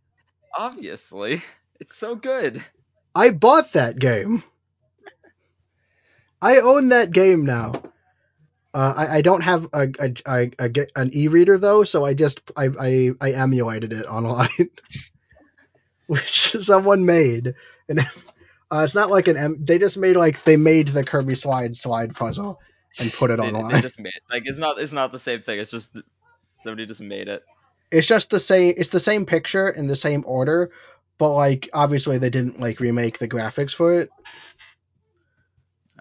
Obviously, it's so good. I bought that game. I own that game now. Uh, I, I don't have a, a, a, a an e-reader though, so I just I, I, I emulated it online, which someone made, and uh, it's not like an em- they just made like they made the Kirby Slide slide puzzle and put it They, they online. just made like it's not it's not the same thing. It's just somebody just made it. It's just the same. It's the same picture in the same order, but like obviously they didn't like remake the graphics for it.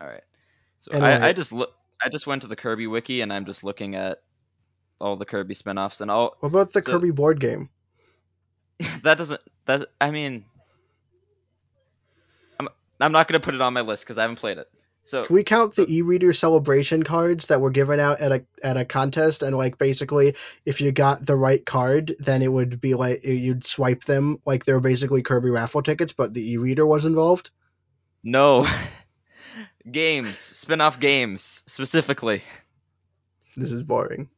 All right. So Anyway. I, I just look I just went to the Kirby wiki and I'm just looking at all the Kirby spin-offs and all What about the So- Kirby board game? that doesn't that I mean I'm I'm not gonna put it on my list because I haven't played it. So Can we count the uh, e-reader celebration cards that were given out at a at a contest and like basically if you got the right card then it would be like you'd swipe them like they were basically Kirby raffle tickets but the e-reader was involved. no games spin-off games specifically. this is boring.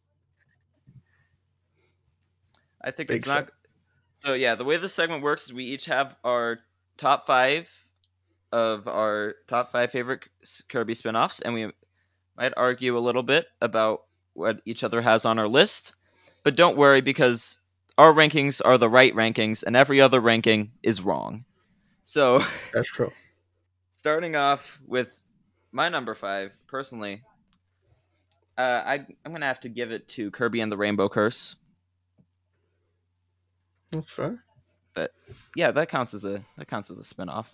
I think Big it's not. So yeah, the way this segment works is we each have our top five of our top five favorite Kirby spin-offs, and we might argue a little bit about what each other has on our list. But don't worry because our rankings are the right rankings, and every other ranking is wrong. So that's true. Starting off with my number five, personally, uh, I I'm gonna have to give it to Kirby and the Rainbow Curse. That's fair. But yeah, that counts as a that counts as a spinoff.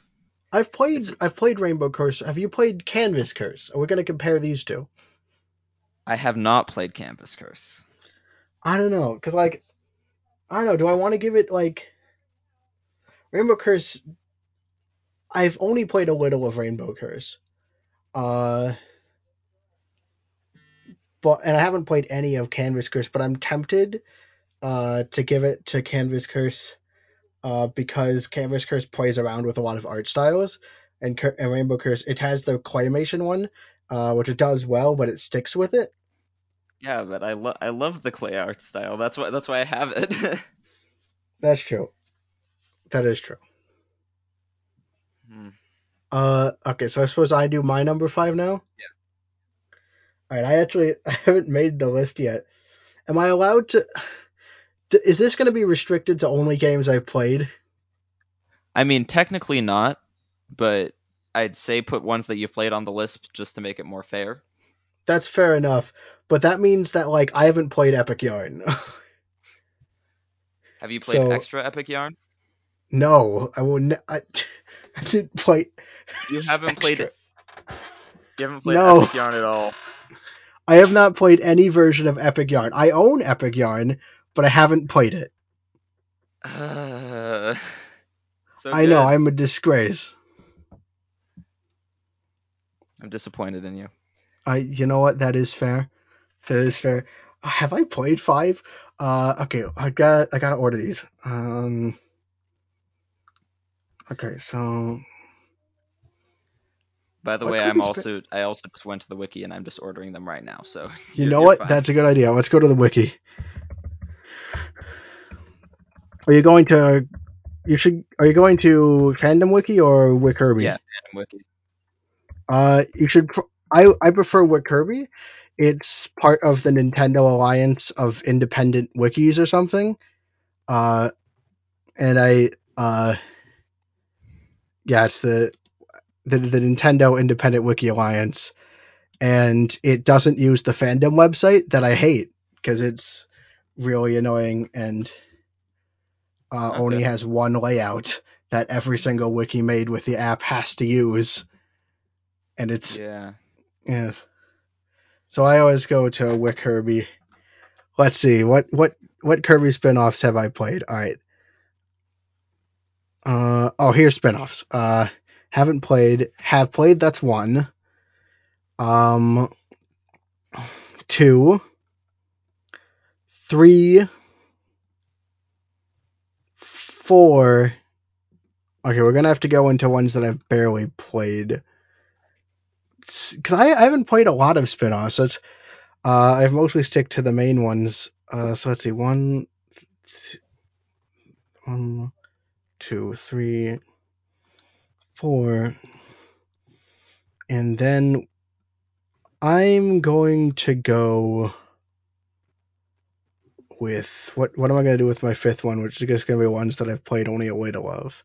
I've played I've played Rainbow Curse. Have you played Canvas Curse? Are we gonna compare these two? I have not played Canvas Curse. I don't know, cause like, I don't know. Do I want to give it like Rainbow Curse? I've only played a little of Rainbow Curse, uh, but and I haven't played any of Canvas Curse. But I'm tempted, uh, to give it to Canvas Curse, uh, because Canvas Curse plays around with a lot of art styles, and, and Rainbow Curse it has the claymation one, uh, which it does well, but it sticks with it. Yeah, but I love I love the clay art style. That's why that's why I have it. that's true. That is true. Hmm. Uh, okay, so I suppose I do my number five now. Yeah. All right, I actually I haven't made the list yet. Am I allowed to? Is this going to be restricted to only games I've played? I mean, technically not, but I'd say put ones that you've played on the list just to make it more fair. That's fair enough, but that means that like I haven't played Epic Yarn. Have you played so, extra Epic Yarn? No, I will. I, I didn't play. You haven't extra. played it. You haven't played no. Epic Yarn at all. I have not played any version of Epic Yarn. I own Epic Yarn, but I haven't played it. Uh, so I know I'm a disgrace. I'm disappointed in you. I you know what that is fair. That is fair. Have I played five? Uh, okay, I got I gotta order these. Um, okay, so. By the way, I'm also I also just went to the wiki and I'm just ordering them right now. So you know what? Fine. That's a good idea. Let's go to the wiki. Are you going to? You should. Are you going to Fandom Wiki or Wikirby? Yeah, Fandom Wiki. Uh, you should. I I prefer Wikirby. It's part of the Nintendo Alliance of Independent Wikis or something. Uh, and I uh, yeah, it's the the the Nintendo Independent Wiki Alliance, and it doesn't use the fandom website that I hate because it's really annoying and uh, okay. only has one layout that every single wiki made with the app has to use, and it's yeah yeah. So I always go to Wikirby. Let's see what what what Kirby spinoffs have I played. All right. Uh oh, here's spinoffs. Uh, haven't played. Have played. That's one. Um, two, three, four. Okay, we're gonna have to go into ones that I've barely played because I, I, haven't played a lot of spin-offs. So it's, uh, I've mostly stick to the main ones. Uh, so let's see, one, two, one, two, three, four, and then I'm going to go with what? What am I going to do with my fifth one? Which is just going to be ones that I've played only a way to love.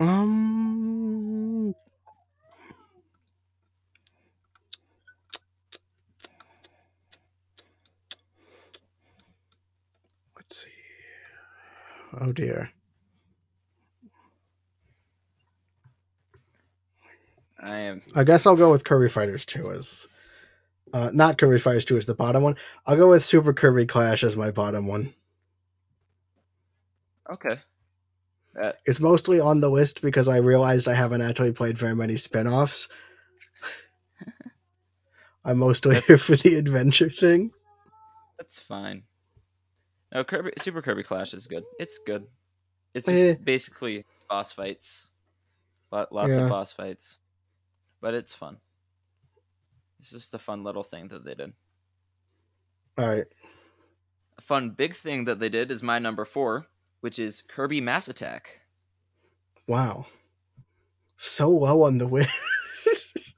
Um. Oh dear. I am. I guess I'll go with Kirby Fighters 2 as. Uh, not Kirby Fighters 2 as the bottom one. I'll go with Super Kirby Clash as my bottom one. Okay. Uh, it's mostly on the list because I realized I haven't actually played very many spin-offs. I'm mostly here for the adventure thing. That's fine. No, Kirby, Super Kirby Clash is good. It's good. It's just eh. basically boss fights. Lots Yeah. of boss fights, but it's fun. It's just a fun little thing that they did. All right. A fun big thing that they did is my number four, which is Kirby Mass Attack. Wow. So low on the list.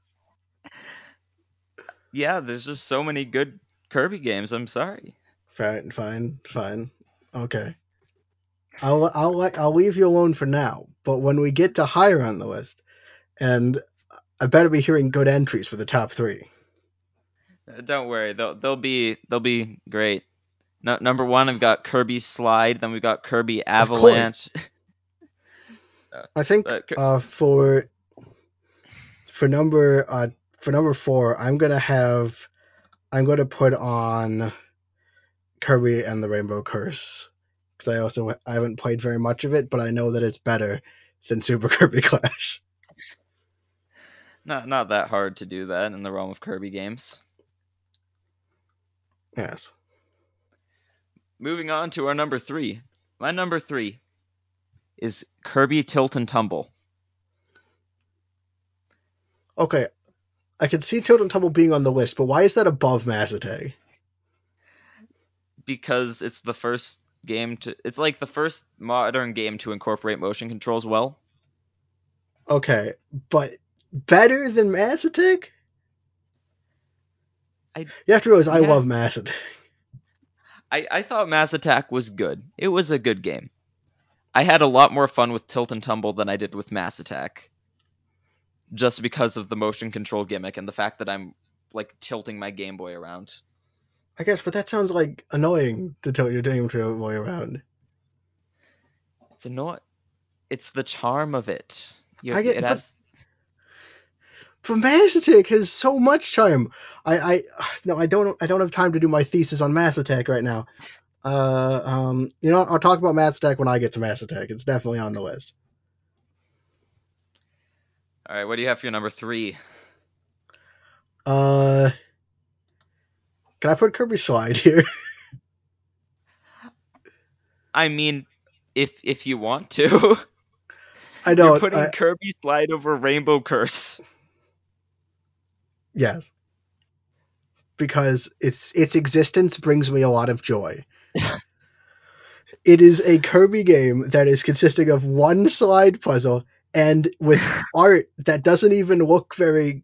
Yeah, there's just so many good Kirby games. I'm sorry. Fine, fine, fine. Okay. I'll I'll let I'll leave you alone for now. But when we get to higher on the list, and I better be hearing good entries for the top three. Uh, Don't worry, they'll they'll be they'll be great. No, number one, I've got Kirby Slide. Then we've got Kirby. Avalanche. I think Uh, uh, for for number uh, for number four, I'm gonna have I'm gonna put on Kirby and the Rainbow Curse because I also I haven't played very much of it, but I know that it's better than Super Kirby Clash. Not not that hard to do that in the realm of Kirby games. Yes. Moving on to our number three. My number three is Kirby Tilt and Tumble. Okay. I can see Tilt and Tumble being on the list, but why is that above Attack? Because it's the first game to it's like the first modern game to incorporate motion controls well. Okay, but better than Mass Attack? I- you have to realize I love Mass Attack. I, I thought Mass Attack was good. It was a good game. I had a lot more fun with Tilt and Tumble than I did with Mass Attack. Just because of the motion control gimmick and the fact that I'm like tilting my Game Boy around. I guess, but that sounds like annoying to tell your game to way around. It's annoying. It's the charm of it. You, I get- it but- has But Mass Attack has so much charm. I, I no, I don't, I don't have time to do my thesis on Mass Attack right now. Uh, um, you know. I'll talk about Mass Attack when I get to Mass Attack. It's definitely on the list. All right, what do you have for your number three? Uh, can I put Kirby Slide here? I mean, if if you want to, I know. you're putting I- Kirby Slide over Rainbow Curse. Yes. Because its its existence brings me a lot of joy. it is a Kirby game that is consisting of one slide puzzle and with art that doesn't even look very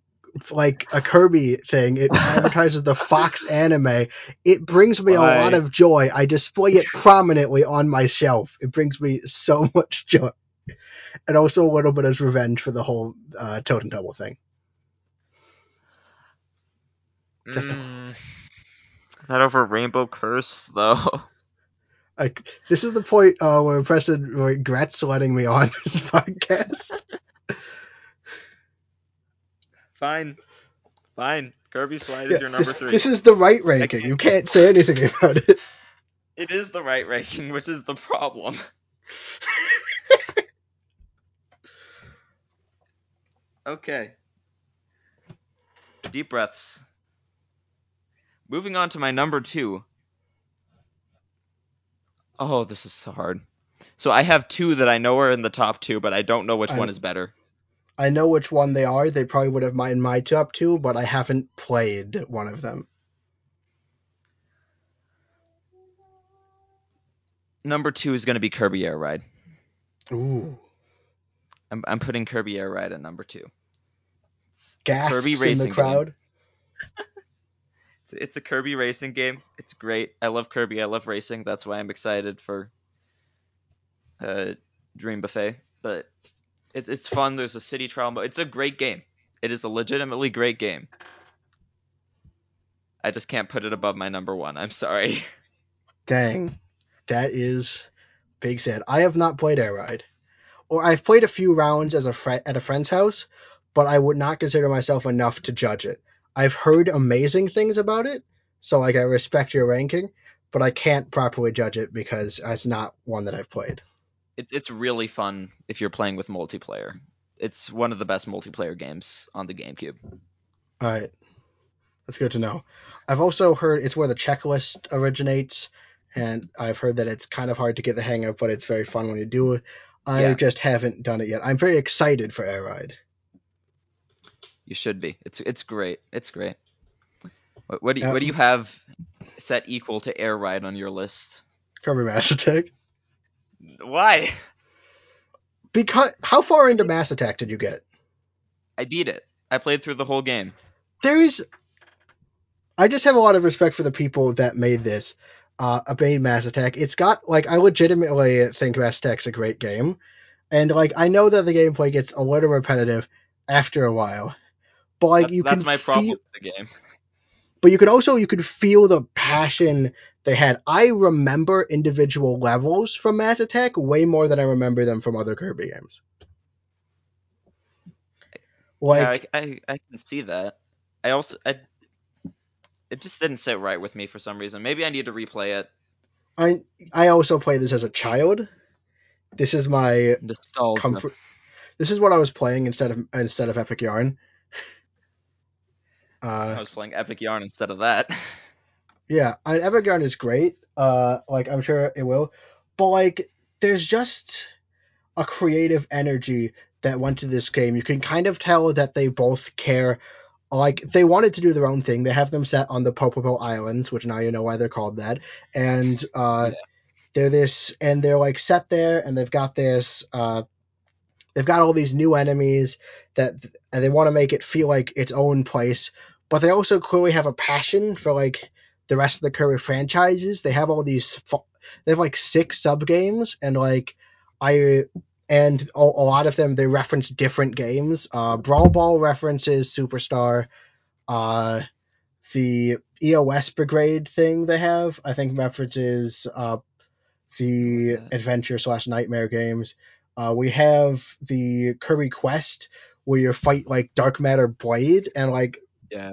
like a Kirby thing. It advertises the Fox anime. It brings me a lot of joy. I display it prominently on my shelf. It brings me so much joy. And also a little bit of revenge for the whole uh, Tilt and Tumble thing. Just a- Mm, not over Rainbow Curse though. Like this is the point uh, where Preston regrets letting me on this podcast. Fine, fine. Kirby Slide Yeah, is your number this, three. this is the right ranking. can't- You can't say anything about it. It is the right ranking, which is the problem. Okay. Deep breaths. Moving on to my number two. Oh, this is so hard. So I have two that I know are in the top two, but I don't know which I- one is better. I know which one they are. They probably would have my in my top two, but I haven't played one of them. Number two is going to be Kirby Air Ride. Ooh, I'm, I'm putting Kirby Air Ride at number two. It's gasps Kirby in racing the game. crowd. It's, it's a Kirby racing game. It's great. I love Kirby. I love racing. That's why I'm excited for uh, Dream Buffet. But it's it's fun. There's a city trial mode. It's a great game. It is a legitimately great game. I just can't put it above my number one. I'm sorry. Dang, that is big sad. I have not played Air Ride, or I've played a few rounds as a friend at a friend's house, but I would not consider myself enough to judge it. I've heard amazing things about it, so like I respect your ranking, but I can't properly judge it because it's not one that I've played. It's it's really fun if you're playing with multiplayer. It's one of the best multiplayer games on the GameCube. All right, that's good to know. I've also heard it's where the checklist originates, and I've heard that it's kind of hard to get the hang of, but it's very fun when you do it. I Yeah. just haven't done it yet. I'm very excited for Air Ride. You should be. It's it's great. It's great. What, what do you, Uh, what do you have set equal to Air Ride on your list? Kirby Mass Attack. Why? Because how far into Mass Attack did you get? I beat it. I played through the whole game. There is. I just have a lot of respect for the people that made this. Uh, made Mass Attack. It's got like I legitimately think Mass Attack's a great game, and like I know that the gameplay gets a little repetitive after a while, but like That- you that's can my feel. problem with the game. But you could also you could feel the passion they had. I remember individual levels from Mass Attack way more than I remember them from other Kirby games. Like yeah, I, I I can see that. I also I, it just didn't sit right with me for some reason. Maybe I need to replay it. I I also played this as a child. This is my Nostalgia. comfort. This is what I was playing instead of instead of Epic Yarn. I Uh, was playing Epic Yarn instead of that. yeah, and Epic Yarn is great. Uh, like I'm sure it will, but like there's just a creative energy that went to this game. You can kind of tell that they both care. Like they wanted to do their own thing. They have them set on the Popopo Islands, which now you know why they're called that. And uh, Yeah. they're this, and they're like set there, and they've got this. Uh, they've got all these new enemies that, and they want to make it feel like its own place. But they also clearly have a passion for like the rest of the Kirby franchises. They have all these. They have like six sub games, and like I and a, a lot of them they reference different games. Uh, Brawl Ball references Superstar. Uh, the EOS Brigade thing they have, I think references uh, the What was that? adventure slash nightmare games. Uh, we have the Kirby Quest where you fight like Dark Matter Blade, and like yeah,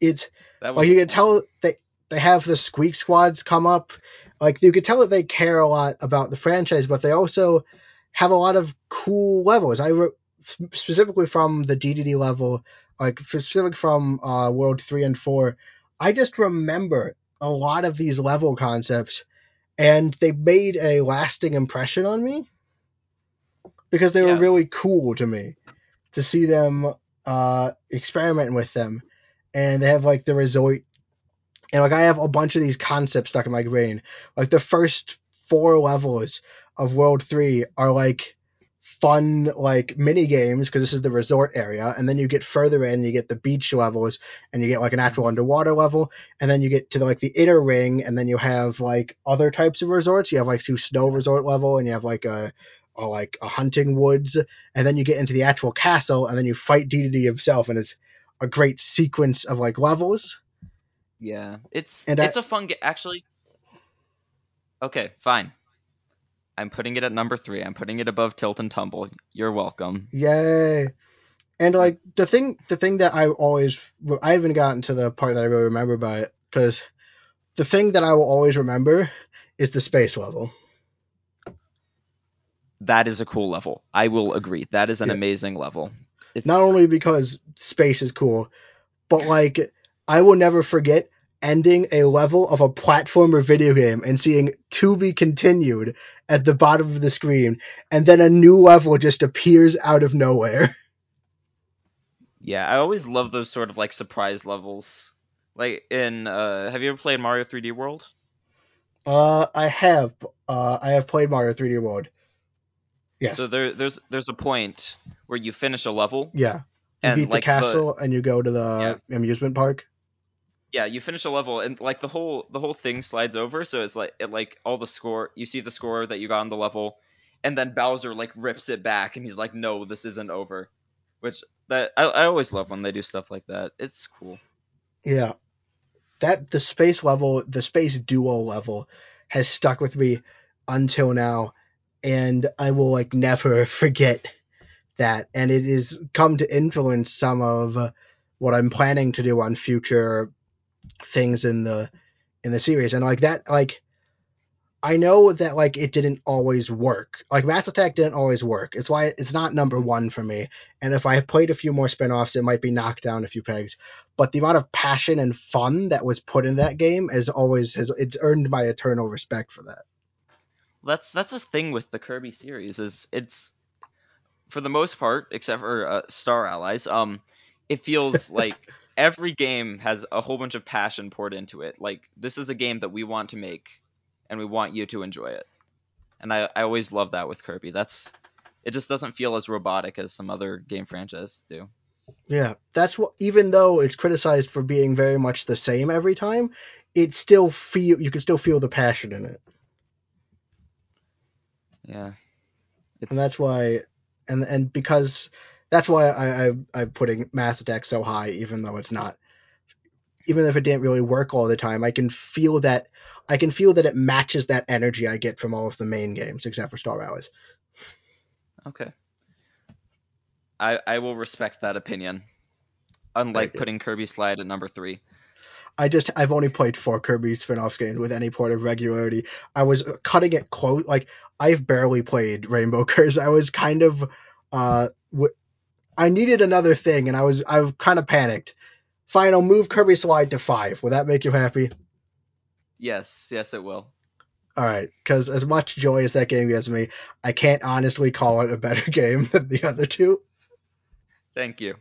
it's like you can tell they they have the Squeak Squads come up. Like you can tell that they care a lot about the franchise, but they also have a lot of cool levels. I re- specifically from the DDD level, like specific from uh, World Three and Four. I just remember a lot of these level concepts, and they made a lasting impression on me because they Yeah. were really cool to me to see them uh, experimenting with them, and they have like the resort and like I have a bunch of these concepts stuck in my brain. Like the first four levels of World Three are like fun like mini games because this is the resort area, and then you get further in, you get the beach levels, and you get like an actual Mhm. underwater level, and then you get to like the inner ring, and then you have like other types of resorts. You have like two snow resort level, and you have like a a like a hunting woods, and then you get into the actual castle, and then you fight DDD himself, and it's a great sequence of like levels. Yeah, it's And it's a fun game. Actually, okay, fine. I'm putting it at number three. I'm putting it above Tilt and Tumble. You're welcome. Yay! And like the thing, the thing that I always, I haven't gotten to the part that I really remember about it because the thing that I will always remember is the space level. That is a cool level. I will agree. That is an Yeah. amazing level. It's Not only because space is cool, but like I will never forget ending a level of a platformer video game and seeing to be continued at the bottom of the screen, and then a new level just appears out of nowhere. yeah. I always love those sort of like surprise levels. Like in uh, have you ever played Mario 3D World? Uh, I have, uh, I have played Mario 3D World. Yes. So there there's there's a point where you finish a level Yeah. You and beat the like castle and you go to the amusement park. yeah you finish a level and like the whole the whole thing slides over so it's like it like all the score you see the score that you got on the level and then bowser like rips it back and he's like no this isn't over which that i, I always love when they do stuff like that it's cool Yeah. That the space level, the space duo level has stuck with me until now and I will like never forget that and it has come to influence some of uh, what I'm planning to do on future things in the in the series and like that like I know that like it didn't always work. Like Mass Attack didn't always work. It's why it's not number one for me. And if I played a few more spin-offs, it might be knocked down a few pegs. But the amount of passion and fun that was put in that game is always has it's earned my eternal respect for that. That's that's a thing with the Kirby series is it's for the most part, except for uh, Star Allies, um, it feels like every game has a whole bunch of passion poured into it. Like this is a game that we want to make, and we want you to enjoy it. And I, I always love that with Kirby. That's it. Just doesn't feel as robotic as some other game franchises do. Yeah, that's what. Even though it's criticized for being very much the same every time, it still feel you can still feel the passion in it. Yeah, it's... and that's why, and and because that's why I, I I'm putting Mass Attack so high, even though it's not, even if it didn't really work all the time. I can feel that I can feel that it matches that energy I get from all of the main games, except for Star Allies. Okay. I I will respect that opinion. Unlike putting Kirby Slide at number three. I just I've only played four Kirby spin-off games with any point of regularity. I was cutting it close. Like I've barely played Rainbow Curse. I was kind of uh, w- I needed another thing, and I was I was kind of panicked. Fine, I'll move Kirby Slide to five. Will that make you happy? Yes, yes, it will. All right, because as much joy as that game gives me, I can't honestly call it a better game than the other two. Thank you.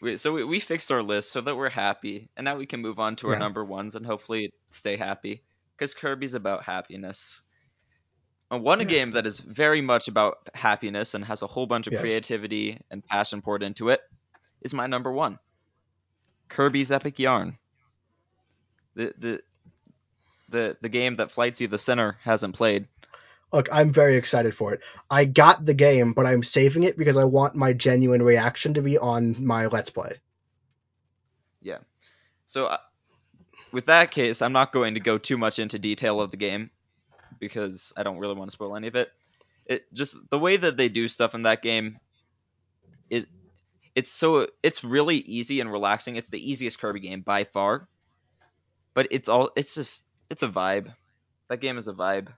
We, so we, we fixed our list so that we're happy, and now we can move on to our yeah. number ones and hopefully stay happy. Because Kirby's about happiness. And one yes. game that is very much about happiness and has a whole bunch of yes. creativity and passion poured into it is my number one. Kirby's Epic Yarn. The the the the game that Flightsy the Sinner hasn't played. Look, I'm very excited for it. I got the game, but I'm saving it because I want my genuine reaction to be on my Let's Play. Yeah. So, uh, with that case, I'm not going to go too much into detail of the game because I don't really want to spoil any of it. It just the way that they do stuff in that game, it it's so it's really easy and relaxing. It's the easiest Kirby game by far. But it's all it's just it's a vibe. That game is a vibe.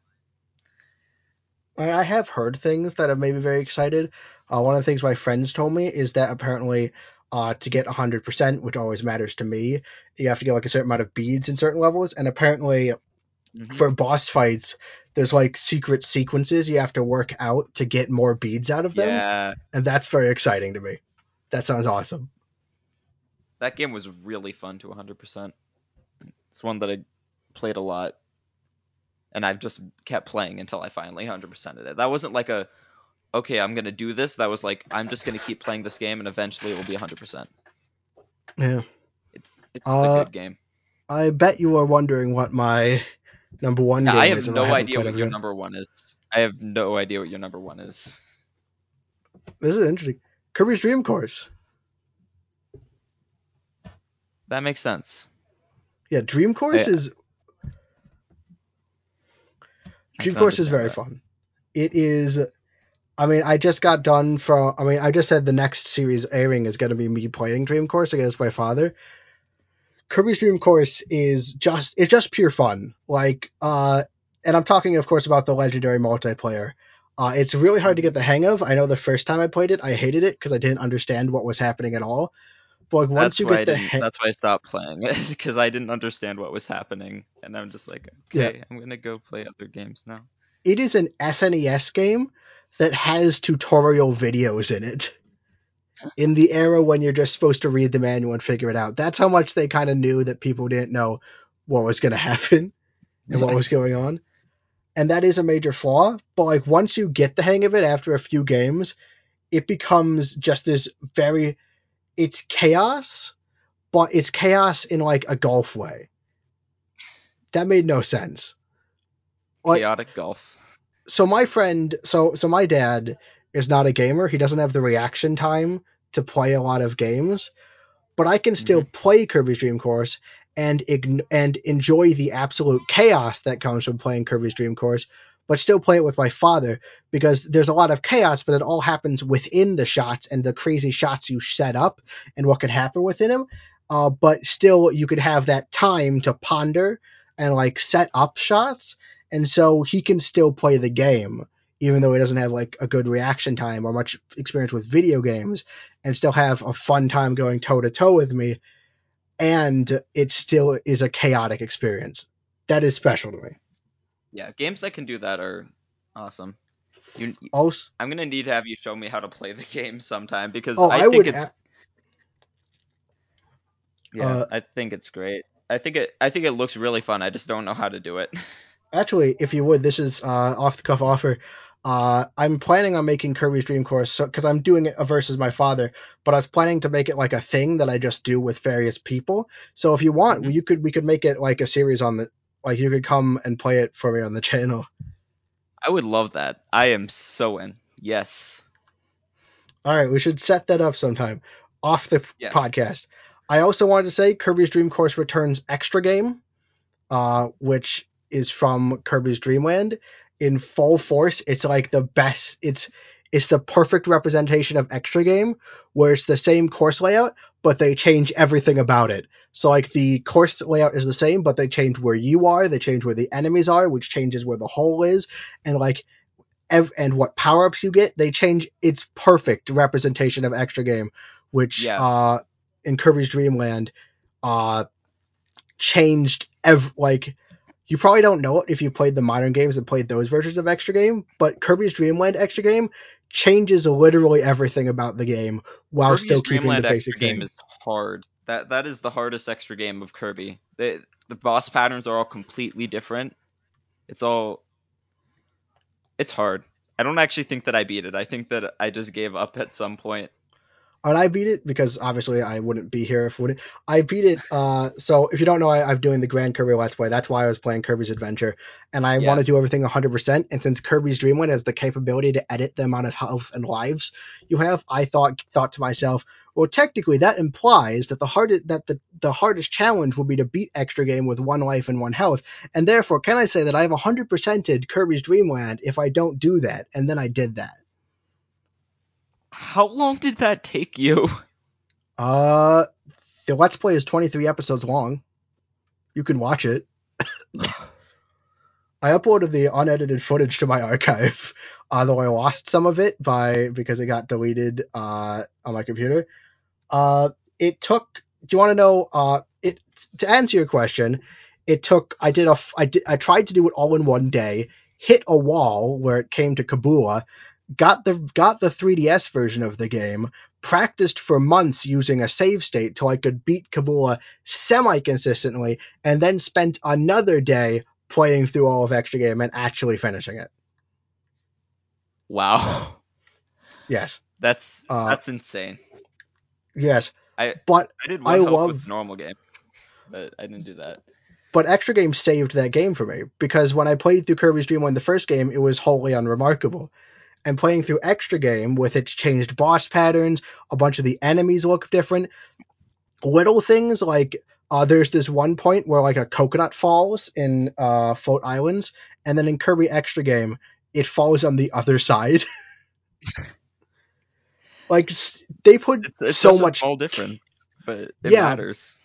I have heard things that have made me very excited. Uh, one of the things my friends told me is that apparently uh, to get 100%, which always matters to me, you have to get like a certain amount of beads in certain levels. And apparently, mm-hmm. for boss fights, there's like secret sequences you have to work out to get more beads out of them. Yeah. And that's very exciting to me. That sounds awesome. That game was really fun to 100%. It's one that I played a lot and I've just kept playing until I finally 100%ed it. That wasn't like a okay, I'm going to do this. That was like I'm just going to keep playing this game and eventually it will be 100%. Yeah. It's it's uh, a good game. I bet you are wondering what my number 1 yeah, game I have no idea what your number 1 is. I have no idea what your number 1 is. This is interesting. Kirby's Dream Course. That makes sense. Yeah, Dream Course I, is Dream Course is very that. fun. It is. I mean, I just got done from. I mean, I just said the next series airing is going to be me playing Dream Course against my father. Kirby's Dream Course is just it's just pure fun. Like, uh, and I'm talking, of course, about the legendary multiplayer. Uh, it's really hard to get the hang of. I know the first time I played it, I hated it because I didn't understand what was happening at all. But once that's you get the ha- that's why I stopped playing it because I didn't understand what was happening, and I'm just like, okay, yeah. I'm gonna go play other games now. It is an SNES game that has tutorial videos in it. In the era when you're just supposed to read the manual and figure it out. That's how much they kind of knew that people didn't know what was going to happen and what was going on. And that is a major flaw. But like once you get the hang of it after a few games, it becomes just this very it's chaos, but it's chaos in like a golf way. That made no sense. Like, Chaotic golf. So my friend, so so my dad is not a gamer. He doesn't have the reaction time to play a lot of games, but I can still mm-hmm. play Kirby's Dream Course and ign- and enjoy the absolute chaos that comes from playing Kirby's Dream Course but still play it with my father because there's a lot of chaos, but it all happens within the shots and the crazy shots you set up and what can happen within them. Uh, but still, you could have that time to ponder and like set up shots, and so he can still play the game even though he doesn't have like a good reaction time or much experience with video games, and still have a fun time going toe to toe with me. And it still is a chaotic experience. That is special to me. Yeah, games that can do that are awesome. You, Also, I'm gonna need to have you show me how to play the game sometime because oh, I, I, think it's a- yeah, uh, I think it's great. I think it I think it looks really fun. I just don't know how to do it. Actually, if you would, this is uh, off the cuff offer. Uh, I'm planning on making Kirby's Dream Course because I'm doing it versus my father, but I was planning to make it like a thing that I just do with various people. So if you want, Mhm. you could we could make it like a series on the like you could come and play it for me on the channel. I would love that. I am so in. Yes. All right, we should set that up sometime off the Yeah. podcast. I also wanted to say Kirby's Dream Course returns extra game, uh, which is from Kirby's Dream Land in full force. It's like the best. It's it's the perfect representation of extra game, where it's the same course layout, but they change everything about it. So like the course layout is the same, but they change where you are, they change where the enemies are, which changes where the hole is, and like ev- and what power ups you get. They change. It's perfect representation of extra game, which Yeah. uh in Kirby's Dream Land uh changed ev like you probably don't know it if you played the modern games and played those versions of extra game, but Kirby's Dream Land extra game changes literally everything about the game while Kirby's still keeping Dreamland the basic extra game is hard. That that is the hardest extra game of Kirby. The the boss patterns are all completely different. It's all it's hard. I don't actually think that I beat it. I think that I just gave up at some point. And I beat it because obviously I wouldn't be here if it wouldn't. I beat it. Uh, so if you don't know, I, I'm doing the Grand Kirby Let's Play. That's why I was playing Kirby's Adventure, and I Yeah. want to do everything 100%. And since Kirby's Dream Land has the capability to edit the amount of health and lives you have, I thought thought to myself, well, technically that implies that the hardest that the, the hardest challenge will be to beat Extra Game with one life and one health, and therefore can I say that I have 100%ed Kirby's Dream Land if I don't do that? And then I did that. How long did that take you? Uh, the Let's Play is 23 episodes long. You can watch it. I uploaded the unedited footage to my archive, although I lost some of it by because it got deleted uh, on my computer. Uh, it took. Do you want to know? Uh, it to answer your question, it took. I did a. I did. I tried to do it all in one day. Hit a wall where it came to Kabula. Got the got the 3DS version of the game. Practiced for months using a save state till I could beat Kabula semi consistently, and then spent another day playing through all of Extra Game and actually finishing it. Wow. Yes, That's Uh, that's insane. yes, I but I did I love- normal game, but I didn't do that. but Extra Game saved that game for me because when I played through Kirby's Dream Land the first game, it was wholly unremarkable. And playing through Extra Game with its changed boss patterns, a bunch of the enemies look different. Little things like uh, there's this one point where like a coconut falls in uh, Float Islands, and then in Kirby Extra Game, it falls on the other side. like they put It's, it's so much small difference, but it Yeah. matters.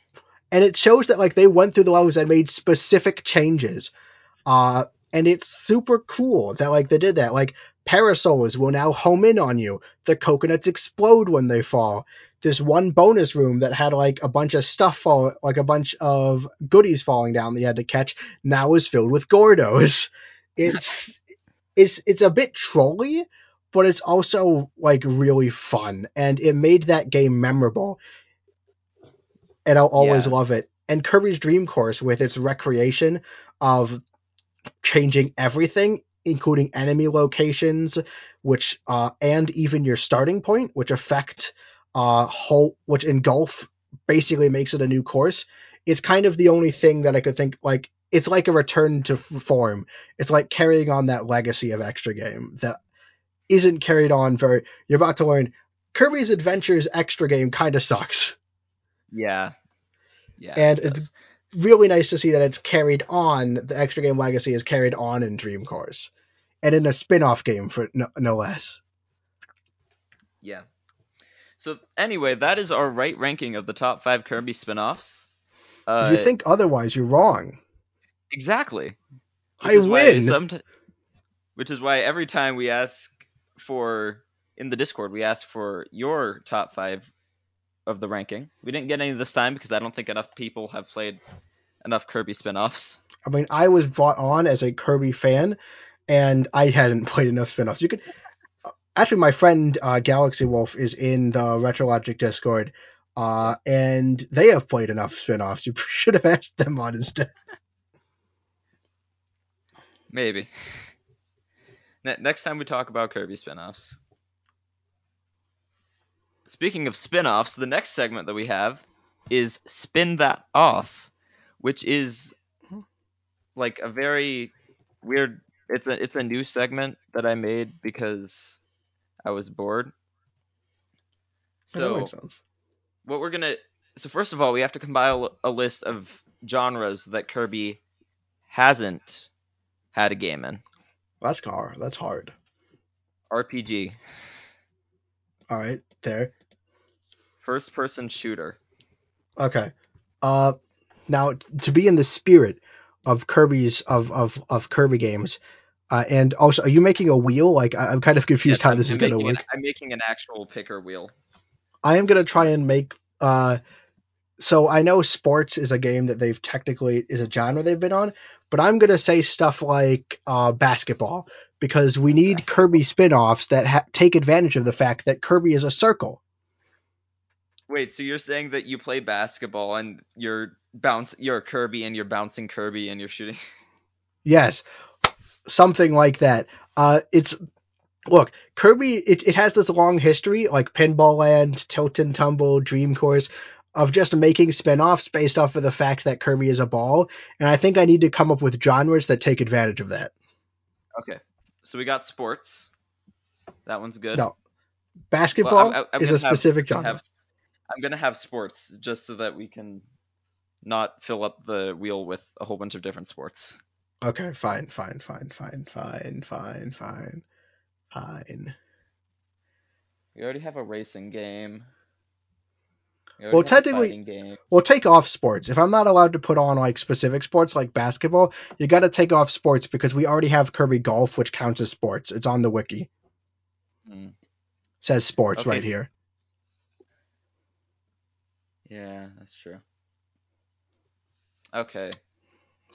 and it shows that like they went through the levels and made specific changes uh and it's super cool that like they did that. Like parasols will now home in on you. The coconuts explode when they fall. This one bonus room that had like a bunch of stuff fall like a bunch of goodies falling down that you had to catch now is filled with gordos. It's it's it's a bit trolly but it's also like really fun. And it made that game memorable. And I'll always Yeah. love it. And Kirby's Dream Course with its recreation of changing everything, including enemy locations, which uh, and even your starting point, which affect uh whole, which engulf basically makes it a new course. It's kind of the only thing that I could think like it's like a return to form. It's like carrying on that legacy of extra game that isn't carried on very. You're about to learn Kirby's Adventures extra game kind of sucks. Yeah. Yeah. And it it's-. Really nice to see that it's carried on. The extra game legacy is carried on in Dream Course, and in a spin-off game for no, no less. Yeah. So anyway, that is our right ranking of the top five Kirby spin-offs. Uh, if you think otherwise, you're wrong. exactly. Which I win. somet- which is why every time we ask for in the Discord, we ask for your top five of the ranking. We didn't get any this time because I don't think enough people have played enough Kirby spin-offs. I mean, I was brought on as a Kirby fan, and I hadn't played enough spin-offs. You could actually, my friend uh, Galaxy Wolf is in the Retrologic Discord, uh, and they have played enough spin-offs. You should have asked them on instead. Maybe. Next time we talk about Kirby spin-offs. Speaking of spin-offs, the next segment that we have is Spin That Off, which is like a very weird it's a it's a new segment that I made because I was bored. So what we're gonna so first of all we have to compile a list of genres that Kirby hasn't had a game in. That's hard. That's hard. RPG. All right, there. First person shooter. Okay. Uh now to be in the spirit of Kirby's of of, of Kirby games, uh, and also, are you making a wheel? Like, I, am kind of confused yes, how this I'm is going to work. An, I'm making an actual picker wheel. I am going to try and make. Uh, so I know sports is a game that they've technically is a genre they've been on, but I'm going to say stuff like uh, basketball because we need basketball. Kirby spin-offs that ha- take advantage of the fact that Kirby is a circle. Wait, so you're saying that you play basketball and you're bounce, you're Kirby and you're bouncing Kirby and you're shooting? Yes something like that. Uh, it's look Kirby. It, it has this long history, like Pinball Land, Tilt and Tumble, Dream Course, of just making spin-offs based off of the fact that Kirby is a ball, and I think I need to come up with genres that take advantage of that. Okay, so we got sports. That one's good. No, basketball well, I'm, I'm is a specific have, genre. Have, I'm gonna have sports just so that we can not fill up the wheel with a whole bunch of different sports. Okay, fine, fine, fine, fine, fine, fine, fine, fine. We already have a racing game. We well, technically, well, take off sports. If I'm not allowed to put on like specific sports like basketball, you got to take off sports because we already have Kirby Golf, which counts as sports. It's on the wiki. Mm. Says sports okay. right here. Yeah, that's true. Okay.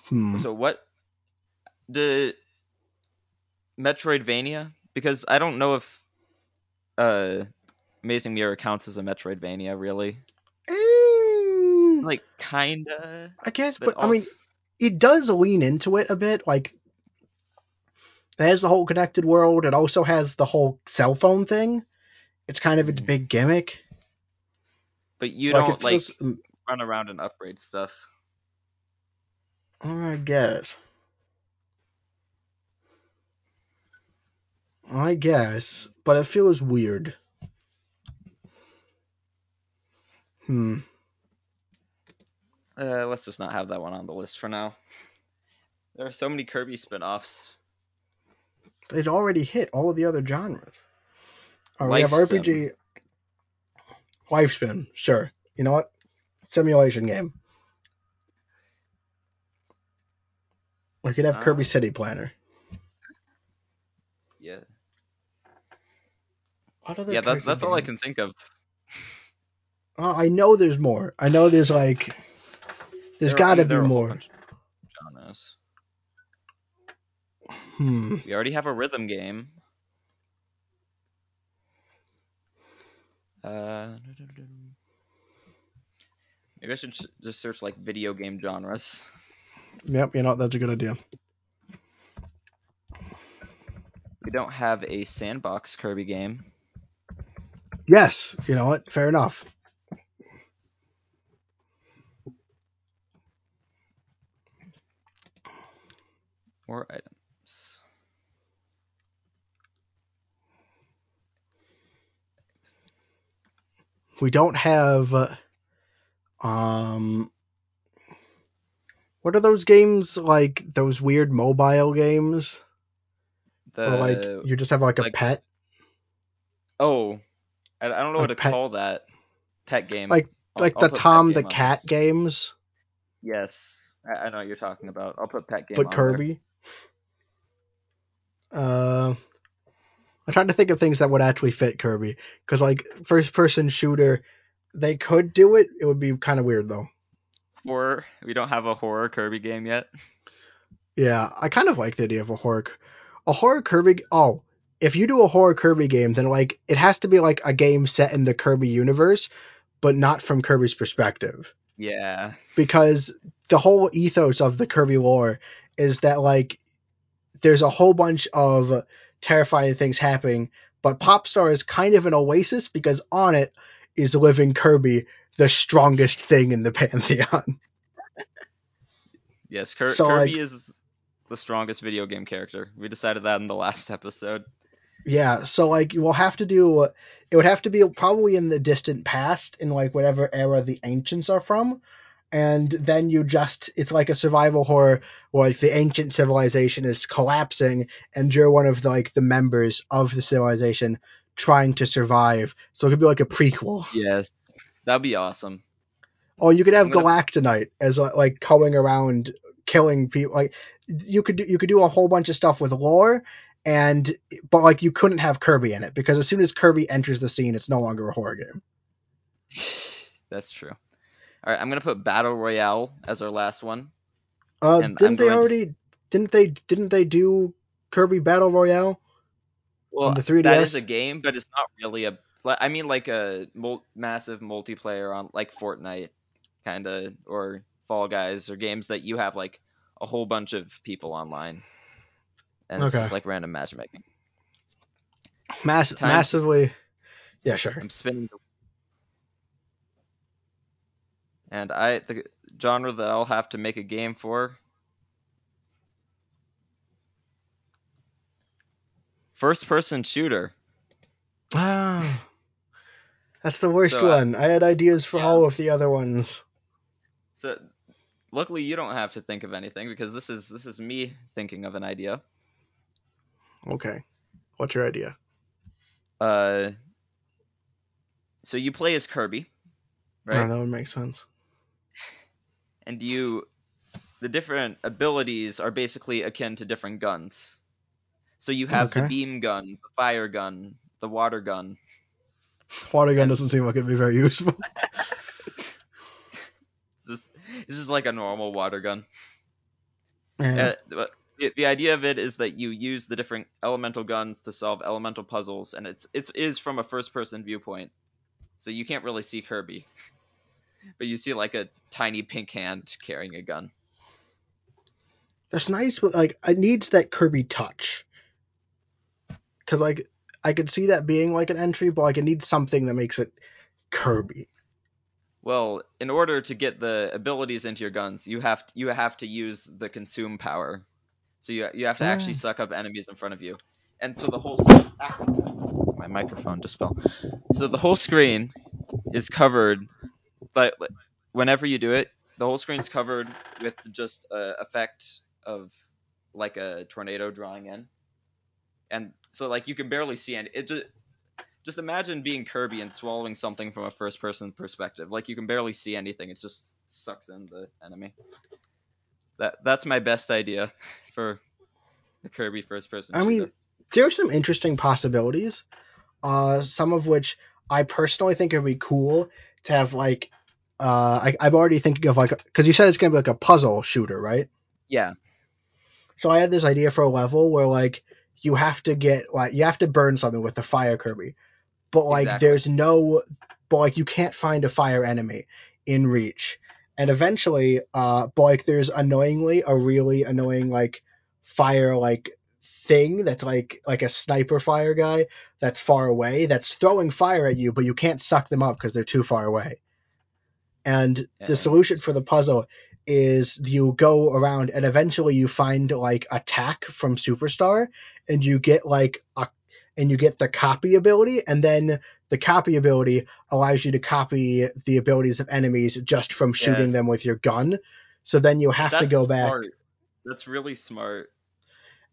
Hmm. So what the Metroidvania because I don't know if uh Amazing Mirror counts as a Metroidvania really. Mm, like kinda. I guess, but, but also... I mean, it does lean into it a bit. Like, there's the whole connected world. It also has the whole cell phone thing. It's kind of its mm. big gimmick. But you so don't like, feels... run around and upgrade stuff. I guess. I guess, but it feels weird. Hmm. Uh, let's just not have that one on the list for now. There are so many Kirby spin-offs. They'd already hit all of the other genres. Right, we have RPG. Life spin, sure. You know what? Simulation game. We could have uh, Kirby City Planner. Yeah yeah, that's that's all I can think of. Oh, I know there's more. I know there's like there's got to be more. Genres. Hmm. We already have a rhythm game. Uh, maybe I should just search like video game genres. Yep, you know that's a good idea. We don't have a sandbox Kirby game. Yes, you know what? Fair enough. More We don't have. Uh, um. What are those games like? Those weird mobile games? The, or like you just have like a like, pet. Oh, I, I don't know like what to pet, call that pet game. Like I'll, like I'll the Tom the Cat games. Yes, I, I, know what you're talking about. I'll put pet game. But Kirby. There. Uh, I'm trying to think of things that would actually fit Kirby because like first person shooter, they could do it. It would be kind of weird though. Horror. We don't have a horror Kirby game yet. Yeah, I kind of like the idea of a horror, a horror Kirby. Oh, if you do a horror Kirby game, then like it has to be like a game set in the Kirby universe, but not from Kirby's perspective. Yeah. Because the whole ethos of the Kirby lore is that like there's a whole bunch of terrifying things happening, but Popstar is kind of an oasis because on it is living Kirby, the strongest thing in the pantheon. yes, Kirby so, like, is the strongest video game character. We decided that in the last episode. Yeah, so like we'll have to do it would have to be probably in the distant past in like whatever era the ancients are from. And then you just it's like a survival horror where like the ancient civilization is collapsing and you're one of the like the members of the civilization trying to survive. So it could be like a prequel. Yes. That'd be awesome. Oh, you could have gonna... Galacta Knight as uh, like going around killing people. Like you could do, you could do a whole bunch of stuff with lore, and but like you couldn't have Kirby in it because as soon as Kirby enters the scene, it's no longer a horror game. That's true. All right, I'm gonna put Battle Royale as our last one. Uh, didn't they already? To... Didn't they? Didn't they do Kirby Battle Royale? Well, the 3DS? that is a game, but it's not really a. I mean, like a mul- massive multiplayer on like Fortnite, kind of, or Fall Guys, or games that you have like a whole bunch of people online and it's just like random matchmaking. Mass- massively. Yeah, sure. I'm spinning the. And I the genre that I'll have to make a game for. First person shooter. Ah. That's the worst so, one. I, I had ideas for yeah. all of the other ones. So luckily you don't have to think of anything because this is this is me thinking of an idea. Okay. What's your idea? Uh, so you play as Kirby, right? Yeah, that would make sense. And you, the different abilities are basically akin to different guns. So you have okay. the beam gun, the fire gun, the water gun. Water gun and... doesn't seem like it'd be very useful. it's just, it's just like a normal water gun. Yeah. Uh, the, the idea of it is that you use the different elemental guns to solve elemental puzzles, and it's it's is from a first person viewpoint, so you can't really see Kirby, but you see like a tiny pink hand carrying a gun. That's nice, but like it needs that Kirby touch, because like I could see that being like an entry, but like it needs something that makes it Kirby. Well, in order to get the abilities into your guns, you have to, you have to use the consume power. So you you have to actually suck up enemies in front of you. And so the whole ah, my microphone just fell. So the whole screen is covered but whenever you do it, the whole screen's covered with just a effect of like a tornado drawing in. And so like you can barely see any it just just imagine being Kirby and swallowing something from a first person perspective. Like you can barely see anything. It just sucks in the enemy that that's my best idea for the Kirby first person. I mean, there are some interesting possibilities. Uh, some of which I personally think it would be cool to have like. Uh, I, I'm already thinking of like because you said it's gonna be like a puzzle shooter, right? Yeah. So I had this idea for a level where like you have to get like you have to burn something with the fire Kirby, but like exactly. there's no, but like you can't find a fire enemy in Reach, and eventually, uh, but like there's annoyingly a really annoying like fire like thing that's like like a sniper fire guy that's far away that's throwing fire at you, but you can't suck them up because they're too far away. And yeah. the solution for the puzzle is you go around and eventually you find like attack from Superstar and you get like a and you get the copy ability and then the copy ability allows you to copy the abilities of enemies just from shooting yes. them with your gun. So then you have That's to go smart. back. That's really smart.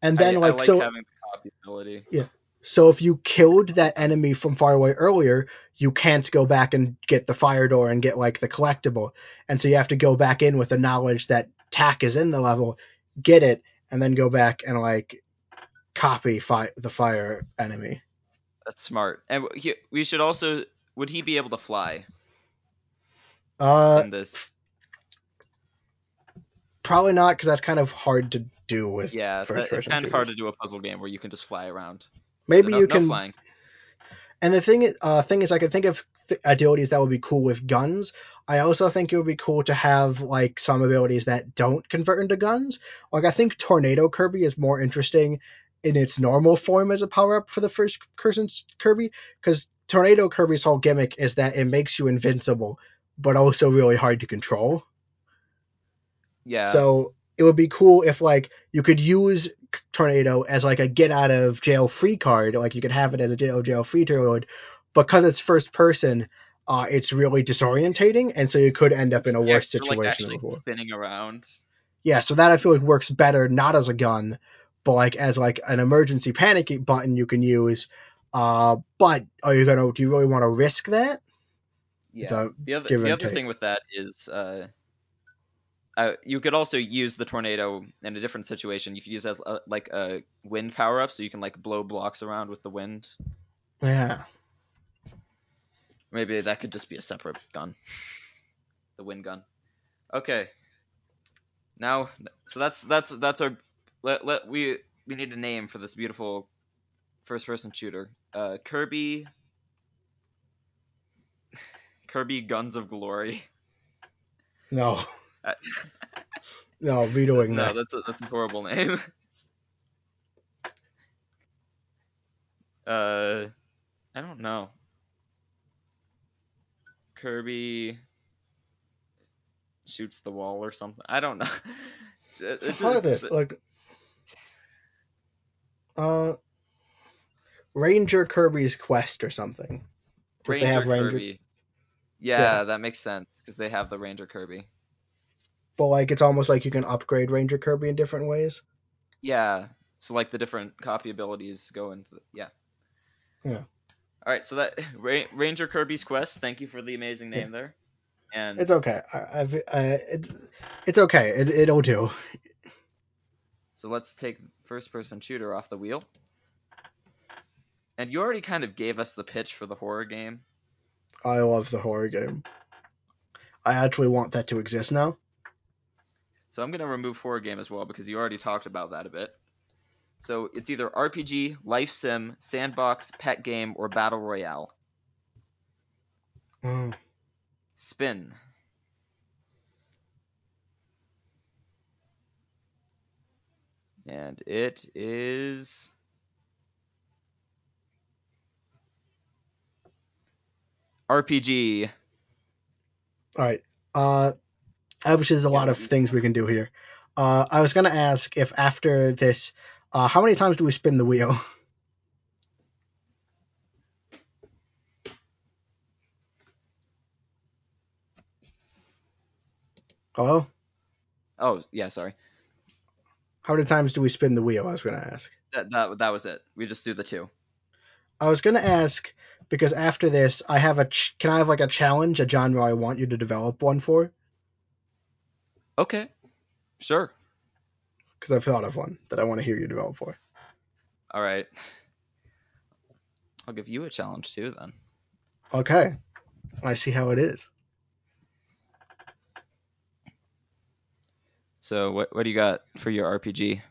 And then I, like, I like so having the copy ability. Yeah. So if you killed that enemy from far away earlier, you can't go back and get the fire door and get like the collectible. And so you have to go back in with the knowledge that Tac is in the level, get it, and then go back and like copy fi- the fire enemy. That's smart. And he, we should also would he be able to fly? Uh, in this. Probably not, because that's kind of hard to do with Yeah, first that, person. it's kind of hard to do a puzzle game where you can just fly around. Maybe no, you no can. flying. And the thing, uh, thing is, I can think of th- abilities that would be cool with guns. I also think it would be cool to have like some abilities that don't convert into guns. Like I think Tornado Kirby is more interesting in its normal form as a power up for the first Kirby, because Tornado Kirby's whole gimmick is that it makes you invincible, but also really hard to control. Yeah. So it would be cool if like you could use Tornado as like a get out of jail free card, like you could have it as a jail jail free card, because it's first person. Uh, it's really disorientating, and so you could end up in a Yeah, worse you're, like, situation actually before. spinning around. Yeah, so that I feel like works better not as a gun, but like as like an emergency panic button you can use. Uh, but are you gonna? Do you really want to risk that? Yeah. So, the other the other take. thing with that is uh, uh, you could also use the tornado in a different situation. You could use it as a, like a wind power up, so you can like blow blocks around with the wind. Yeah. Maybe that could just be a separate gun. The wind gun. Okay. Now, so that's that's that's our let let we we need a name for this beautiful first person shooter. Uh, Kirby. Kirby Guns of Glory. No. No, vetoing no, that. that's a, that's a horrible name. Uh, I don't know. Kirby shoots the wall or something. I don't know. It, it just- this? Like, uh, Ranger Kirby's Quest or something. Ranger, Ranger, Kirby. Yeah, that makes sense because they have the Ranger Kirby. But like it's almost like you can upgrade Ranger Kirby in different ways. Yeah. So like the different copy abilities go into the, yeah. Yeah. All right, so that Ra- Ranger Kirby's Quest. Thank you for the amazing name there. And It's okay. I, I've, uh, it's it's okay. It, it'll do. So let's take first person shooter off the wheel. And you already kind of gave us the pitch for the horror game. I love the horror game. I actually want that to exist now. So I'm going to remove horror game as well because you already talked about that a bit. So it's either RPG, life sim, sandbox, pet game, or battle royale. Mm. Spin. And it is RPG. All right. Uh, obviously, there's a lot of things we can do here. Uh, I was gonna ask if after this, uh, how many times do we spin the wheel? Hello? Oh, yeah, sorry. How many times do we spin the wheel? I was gonna ask. That that, that was it. We just do the two. I was gonna ask because after this, I have a. Ch- can I have like a challenge, a genre I want you to develop one for? Okay. Sure. Because I've thought of one that I want to hear you develop for. All right. I'll give you a challenge too then. Okay. I see how it is. So what what do you got for your RPG?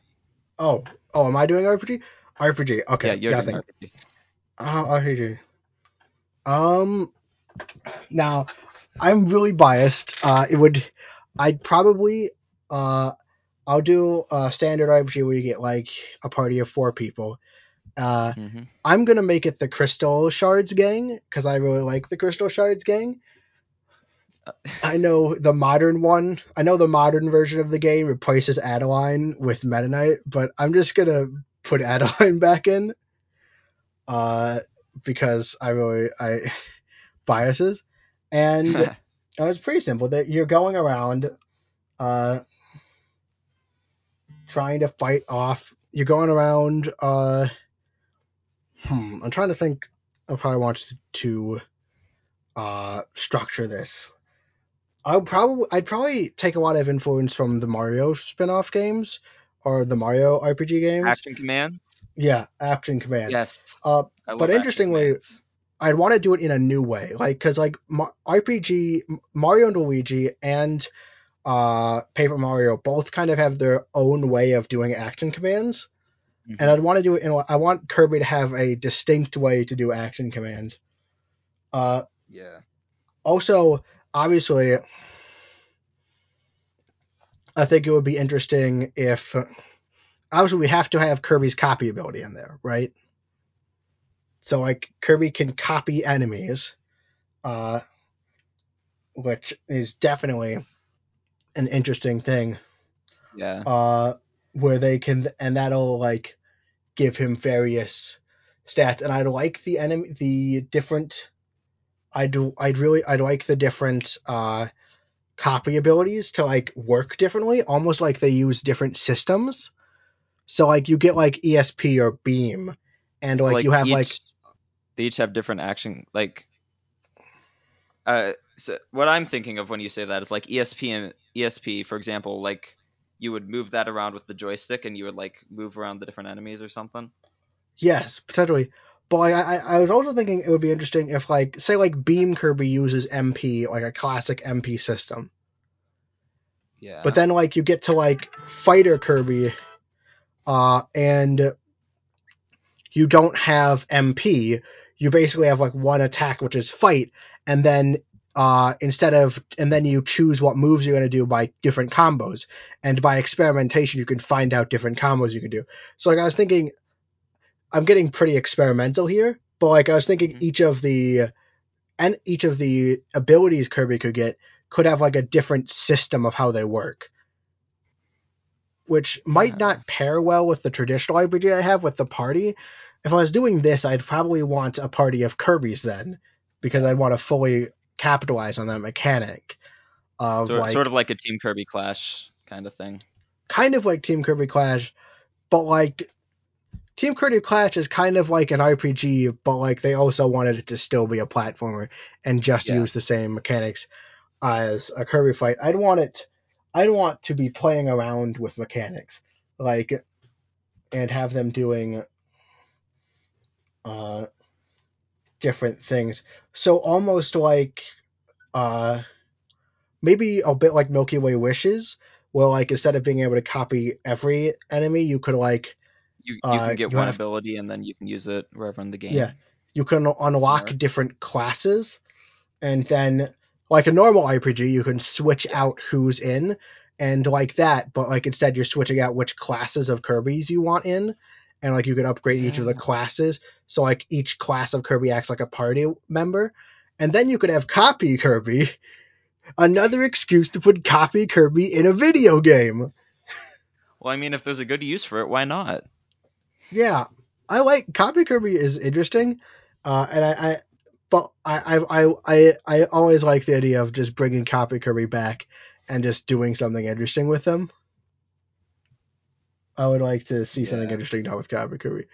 Oh, oh, am I doing RPG? RPG. Okay. yeah, you're yeah, doing RPG. Oh, RPG. Um, now I'm really biased. Uh, it would, I'd probably, uh, I'll do a standard RPG where you get like a party of four people. Uh, hmm I'm gonna make it the Crystal Shards gang because I really like the Crystal Shards gang. I know the modern one. I know the modern version of the game replaces Adeleine with Meta Knight, but I'm just gonna put Adeleine back in, uh, because I really I biases, and uh, it's pretty simple. That you're going around, uh, trying to fight off. You're going around. Uh, hmm. I'm trying to think of how I want to uh, structure this. I would probably I'd probably take a lot of influence from the Mario spin-off games or the Mario RPG games. Action commands? yeah, Action Command. Yes. Uh, but interestingly, commands. I'd want to do it in a new way, like because like RPG, Mario and Luigi and uh, Paper Mario both kind of have their own way of doing action commands, Mhm. and I'd want to do it in. I want Kirby to have a distinct way to do action commands. Uh, yeah. also, obviously, I think it would be interesting if obviously we have to have Kirby's copy ability in there, right? So like Kirby can copy enemies, uh, which is definitely an interesting thing. Yeah. Uh, where they can and that'll like give him various stats, and I'd like the enemy the different. I do. I'd really. I'd like the different uh, copy abilities to like work differently, almost like they use different systems. So like you get like ESP or Beam, and So, like, you have each, like they each have different action like uh so what I'm thinking of when you say that is like ESP and ESP for example like you would move that around with the joystick and you would like move around the different enemies or something. yes potentially. But like, I I was also thinking it would be interesting if like say like Beam Kirby uses MP like a classic MP system. Yeah. But then like you get to like fighter Kirby, uh, and you don't have MP. You basically have like one attack, which is fight, and then uh, instead of and then you choose what moves you're gonna do by different combos, and by experimentation you can find out different combos you can do. So like I was thinking, I'm getting pretty experimental here, but like I was thinking Mhm. each of the and each of the abilities Kirby could get could have like a different system of how they work which might Yeah. not pair well with the traditional RPG I have with the party. If I was doing this, I'd probably want a party of Kirby's then, because I'd want to fully capitalize on that mechanic of sort, like sort of like a Team Kirby Clash kind of thing. kind of like Team Kirby Clash, but like Team Kirby Clash is kind of like an RPG, but like they also wanted it to still be a platformer and just Yeah. use the same mechanics as a Kirby fight. I'd want it I'd want to be playing around with mechanics. Like and have them doing uh different things. So almost like uh maybe a bit like Milky Way Wishes, where like instead of being able to copy every enemy, you could like You you Uh, can get you one have- ability and then you can use it wherever in the game. Yeah. you can unlock Smart. different classes and then like a normal RPG you can switch out who's in and like that but like instead you're switching out which classes of Kirby's you want in and like you could upgrade each of the classes so like each class of Kirby acts like a party member and then you could have copy Kirby another excuse to put copy Kirby in a video game Well, I mean, if there's a good use for it, why not? Yeah, I like Copy Kirby is interesting, uh, and I, I but I, I I I I always like the idea of just bringing Copy Kirby back and just doing something interesting with them. I would like to see something interesting done with Kirby.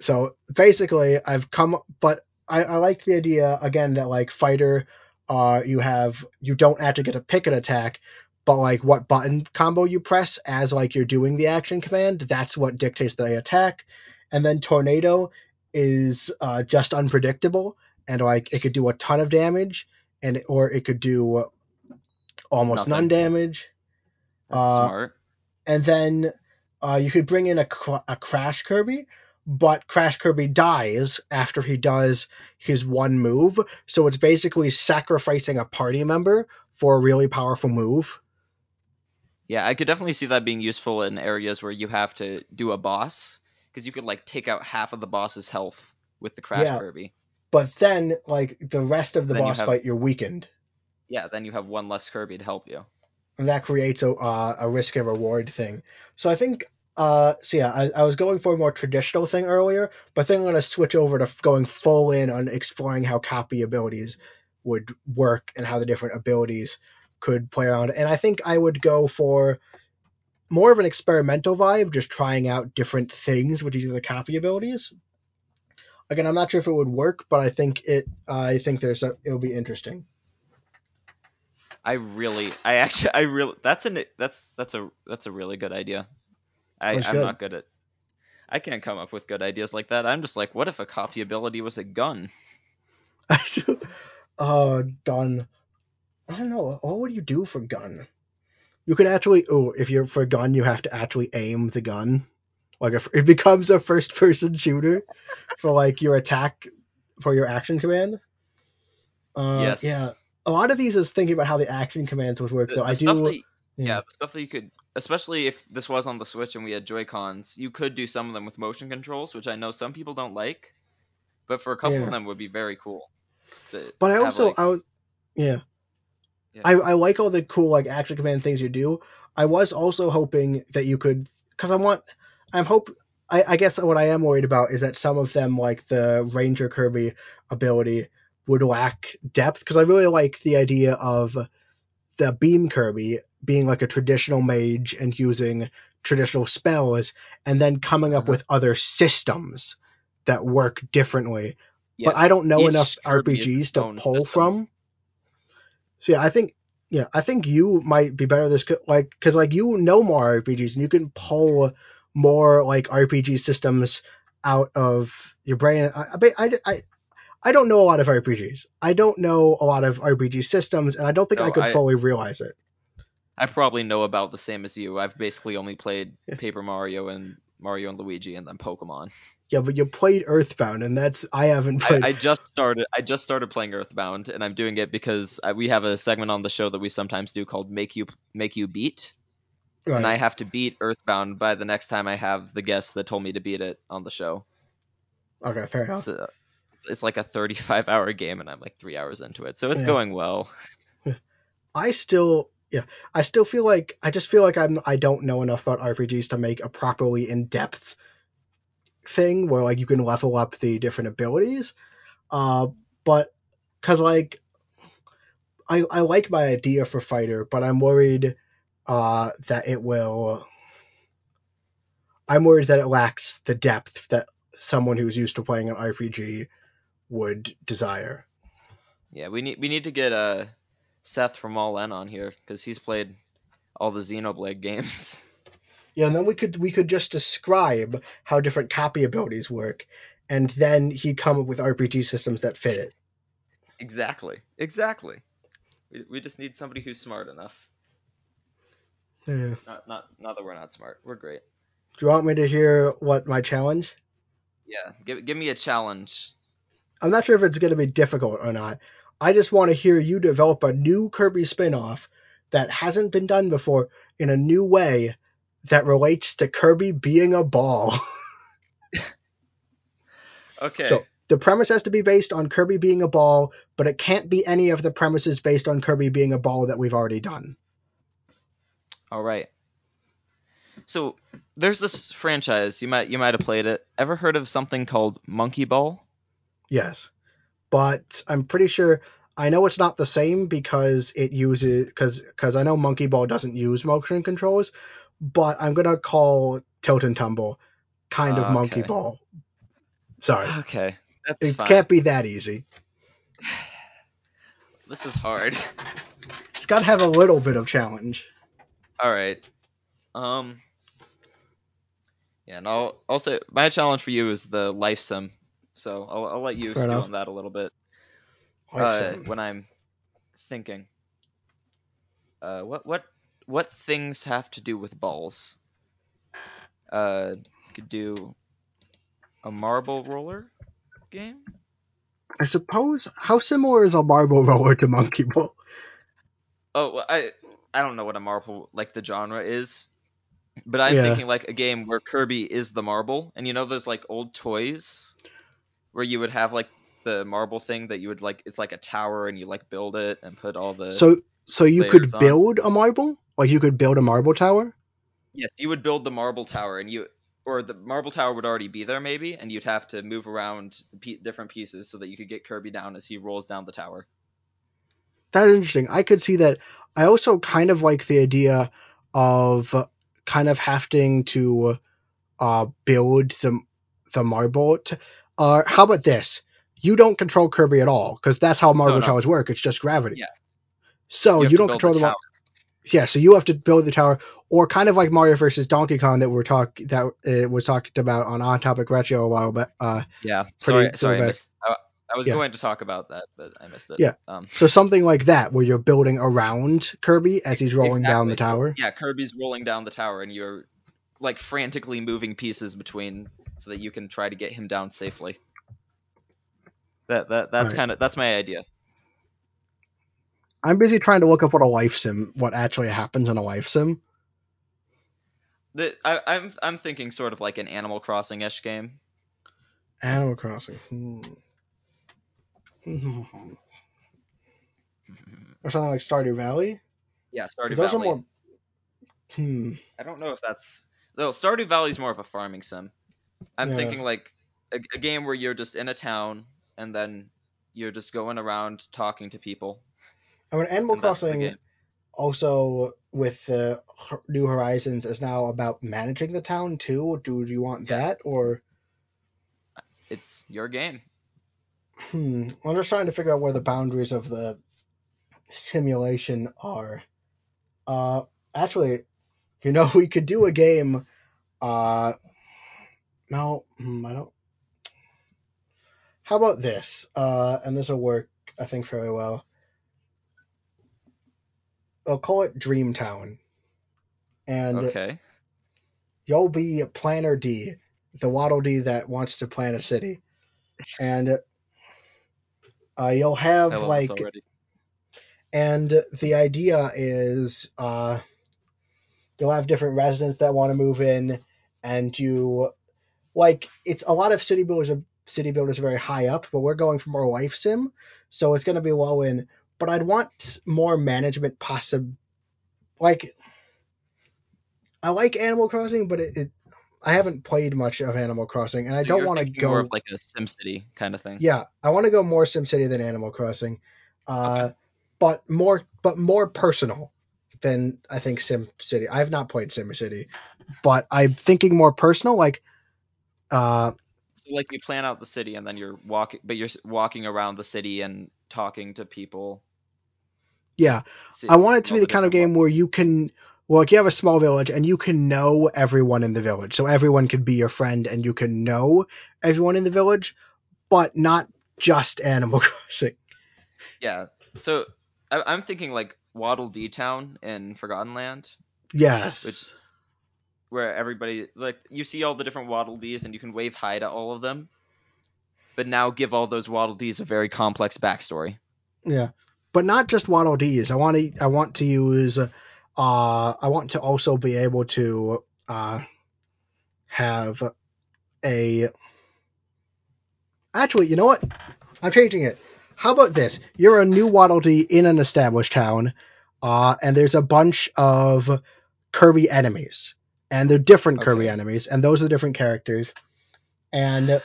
So basically, I've come, but I, I like the idea again that like fighter, uh, you have you don't actually get to pick an attack, but like what button combo you press as like you're doing the action command, that's what dictates the attack. And then tornado is uh, just unpredictable, and like it could do a ton of damage, and or it could do almost none damage. That's Uh, smart. and then uh, you could bring in a, a Crash Kirby, but Crash Kirby dies after he does his one move, so it's basically sacrificing a party member for a really powerful move. Yeah, I could definitely see that being useful in areas where you have to do a boss, because you could like take out half of the boss's health with the Crash Yeah. Kirby. But then, like the rest of the Then you boss have- fight, you're weakened, Yeah, then you have one less Kirby to help you. and that creates a uh, a risk and reward thing. So I think. Uh, so yeah, I, I was going for a more traditional thing earlier, but I think I'm gonna switch over to going full in on exploring how copy abilities would work and how the different abilities could play around. And I think I would go for more of an experimental vibe, just trying out different things with each of the copy abilities. Again, I'm not sure if it would work, but I think it. I think there's a, it'll be interesting. I really, I actually, I really, that's an, that's that's a that's a really good idea. I, good. not good at. I can't come up with good ideas like that. I'm just like, what if a copy ability was a gun? uh, gun. I don't know. What would you do for gun? You could actually, oh, if you're for gun, you have to actually aim the gun. Like if it becomes a first-person shooter for like your attack for your action command. Uh, yes. Yeah. A lot of these is thinking about how the action commands would work, The, though. the I do. that, yeah, the stuff that you could, especially if this was on the Switch and we had Joy Cons, you could do some of them with motion controls, which I know some people don't like, but for a couple Yeah. of them would be very cool. But I also, like- I was, yeah. Yeah. I, I like all the cool like action command things you do. I was also hoping that you could, because I want, I'm hope. I, I guess what I am worried about is that some of them, like the Ranger Kirby ability, would lack depth. Because I really like the idea of the Beam Kirby being like a traditional mage and using traditional spells, and then coming up Uh-huh. with other systems that work differently yeah, but I don't know each enough RPGs to pull system. from. So yeah, I think yeah, I think you might be better this like because like you know more RPGs and you can pull more like RPG systems out of your brain. I I I, I, I don't know a lot of RPGs. I don't know a lot of RPG systems, and I don't think I could I- fully realize it. I probably know about the same as you. I've basically only played Paper Mario and Mario and Luigi, and then Pokemon. Yeah, but you played Earthbound, and that's I haven't I, played. I just started. I just started playing Earthbound, and I'm doing it because I, we have a segment on the show that we sometimes do called "Make You Make You Beat," right. and I have to beat Earthbound by the next time I have the guest that told me to beat it on the show. okay, fair enough. So it's like a 35 hour game, and I'm like three hours into it, so it's Yeah. going well. I still yeah, I still feel like I just feel like I'm I don't know enough about RPGs to make a properly in depth thing where like you can level up the different abilities. Uh, but because like I I like my idea for fighter, but I'm worried uh that it will. I'm worried that it lacks the depth that someone who's used to playing an RPG would desire. Yeah, we need we need to get uh Seth from All N on here because he's played all the Xenoblade games. Yeah, and then we could we could just describe how different copy abilities work, and then he'd come up with RPG systems that fit it. exactly, exactly. We, we just need somebody who's smart enough. Yeah. Not not not that we're not smart. We're great. Do you want me to hear what my challenge? Yeah, give give me a challenge. I'm not sure if it's going to be difficult or not. I just want to hear you develop a new Kirby spin-off that hasn't been done before in a new way that relates to Kirby being a ball. Okay. So the premise has to be based on Kirby being a ball, but it can't be any of the premises based on Kirby being a ball that we've already done. All right. So there's this franchise you might you might have played it. Ever heard of something called Monkey Ball? Yes. But I'm pretty sure I know it's not the same because it uses because because I know Monkey Ball doesn't use motion controls, but I'm gonna call Tilt and Tumble kind of Monkey Okay. Ball. Sorry, Okay, that's it fine. can't be that easy. This is hard. It's got to have a little bit of challenge. All right. Um. Yeah, and I'll also my challenge for you is the life sim. So I'll I'll let you Fair stew enough. on that a little bit. Uh, when I'm thinking. Uh, what what what things have to do with balls? Uh, could do a marble roller game. I suppose how similar is a marble roller to Monkey Ball? Oh, well, I I don't know what a marble like the genre is, but I'm Yeah. thinking like a game where Kirby is the marble, and you know those like old toys where you would have like the marble thing that you would like it's like a tower and you like build it and put all the So so you could on. build a marble, like you could build a marble tower. Yes, you would build the marble tower, and you or the marble tower would already be there maybe, and you'd have to move around the pe- different pieces so that you could get Kirby down as he rolls down the tower. That's interesting. I could see that. I also kind of like the idea of kind of having to uh, build the the marble. T- uh, how about this? You don't control Kirby at all because that's how marble no. towers work. It's just gravity. Yeah. So have you, don't control the mar- yeah. So you have to build the tower, or kind of like Mario versus Donkey Kong that we're talk that uh, was talked about on On Topic Retro a while back. Uh, Yeah, Pretty sorry, sorry, I missed, I, I was Yeah. going to talk about that, but I missed it. Yeah. Um, So something like that, where you're building around Kirby as he's rolling down the tower. yeah, Kirby's rolling down the tower, and you're like frantically moving pieces between so that you can try to get him down safely. That that that's Right. kind of that's my idea. I'm busy trying to look up what a life sim, what actually happens in a life sim. The, I, I'm I'm thinking sort of like an Animal Crossing ish game. Animal Crossing. Hmm. or something like Stardew Valley. Yeah, Stardew Because those Valley. are more. Hmm. I don't know if that's though. Stardew Valley's more of a farming sim. I'm thinking like a, a game where you're just in a town and then you're just going around talking to people. I mean, Animal and Crossing also with uh, New Horizons is now about managing the town too. Do you want Yeah. that or? It's your game. Hmm. I'm just trying to figure out where the boundaries of the simulation are. Uh, actually, you know, we could do a game. Uh, no, hmm, I don't. How about this? Uh, and this will work, I think, very well. I'll call it Dreamtown. And Okay. you'll be a Planner Dee, the Waddle Dee that wants to plan a city. And uh, you'll have like and the idea is uh, you'll have different residents that want to move in and you like it's a lot of city builders are city builders are very high up but we're going for more life sim so it's going to be low in but i'd want more management possible like i like animal crossing but it, it i haven't played much of animal crossing and i So don't want to go more of like a SimCity kind of thing. yeah, I want to go more SimCity than Animal Crossing, uh, but more but more personal than I think SimCity. I've not played SimCity, but I'm thinking more personal. Like, uh, So like you plan out the city and then you're walking, but you're walking around the city and talking to people. yeah, I want it to be the kind of game where you can. Well, like you have a small village and you can know everyone in the village, so everyone can be your friend and you can know everyone in the village, but not just Animal Crossing. Yeah. So I, I'm thinking like Waddle Dee Town in Forgotten Land, Yes. Which- where everybody like you see all the different Waddle Dees and you can wave hi to all of them, but now give all those Waddle Dees a very complex backstory. Yeah, but not just Waddle Dees. I want to. I want to use. Uh, I want to also be able to uh, have a. Actually, you know what? I'm changing it. How about this? You're a new Waddle Dee in an established town, uh, and there's a bunch of Kirby enemies, and they're different Kirby enemies, and those are the different characters, and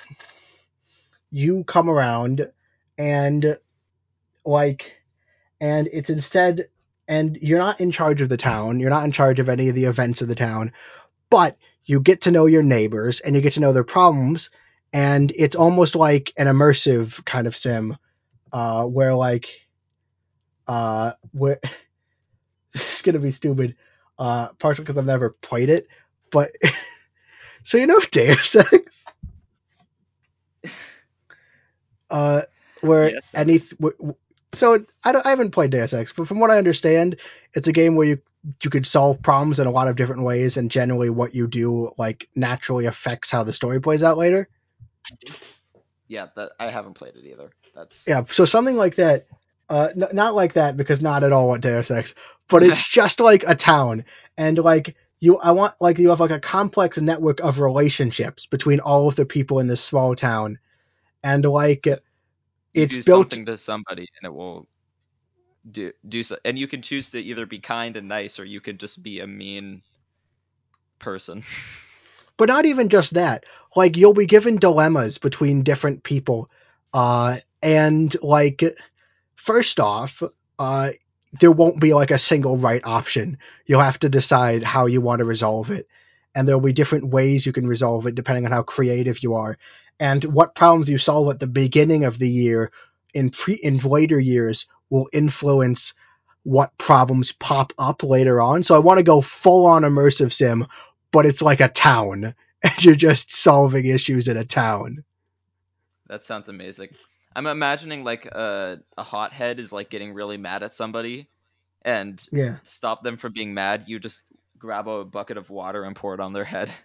you come around, and like and it's instead and you're not in charge of the town you're not in charge of any of the events of the town but you get to know your neighbors and you get to know their problems and it's almost like an immersive kind of sim uh where like uh where is gonna be stupid uh partially because i've never played it but so you know deus ex uh where Yes. any w- so I, don't, I haven't played Deus Ex, but from what I understand, it's a game where you you could solve problems in a lot of different ways, and generally what you do like naturally affects how the story plays out later. Yeah, that I haven't played it either. That's Yeah, so something like that. Uh, n- not like that because not at all what Deus Ex, but it's just like a town, and like you, I want like you have like a complex network of relationships between all of the people in this small town, and like you it's do built something to somebody and it will do do so and you can choose to either be kind and nice or you could just be a mean person. But not even just that. Like you'll be given dilemmas between different people uh and like first off uh there won't be like a single right option. You'll have to decide how you want to resolve it. And there'll be different ways you can resolve it depending on how creative you are. And what problems you solve at the beginning of the year in pre in later years will influence what problems pop up later on. So i want to go full on immersive sim but it's like a town and you're just solving issues in a town. that sounds amazing I'm imagining like a a hothead is like getting really mad at somebody, and Yeah. to stop them from being mad, you just grab a bucket of water and pour it on their head.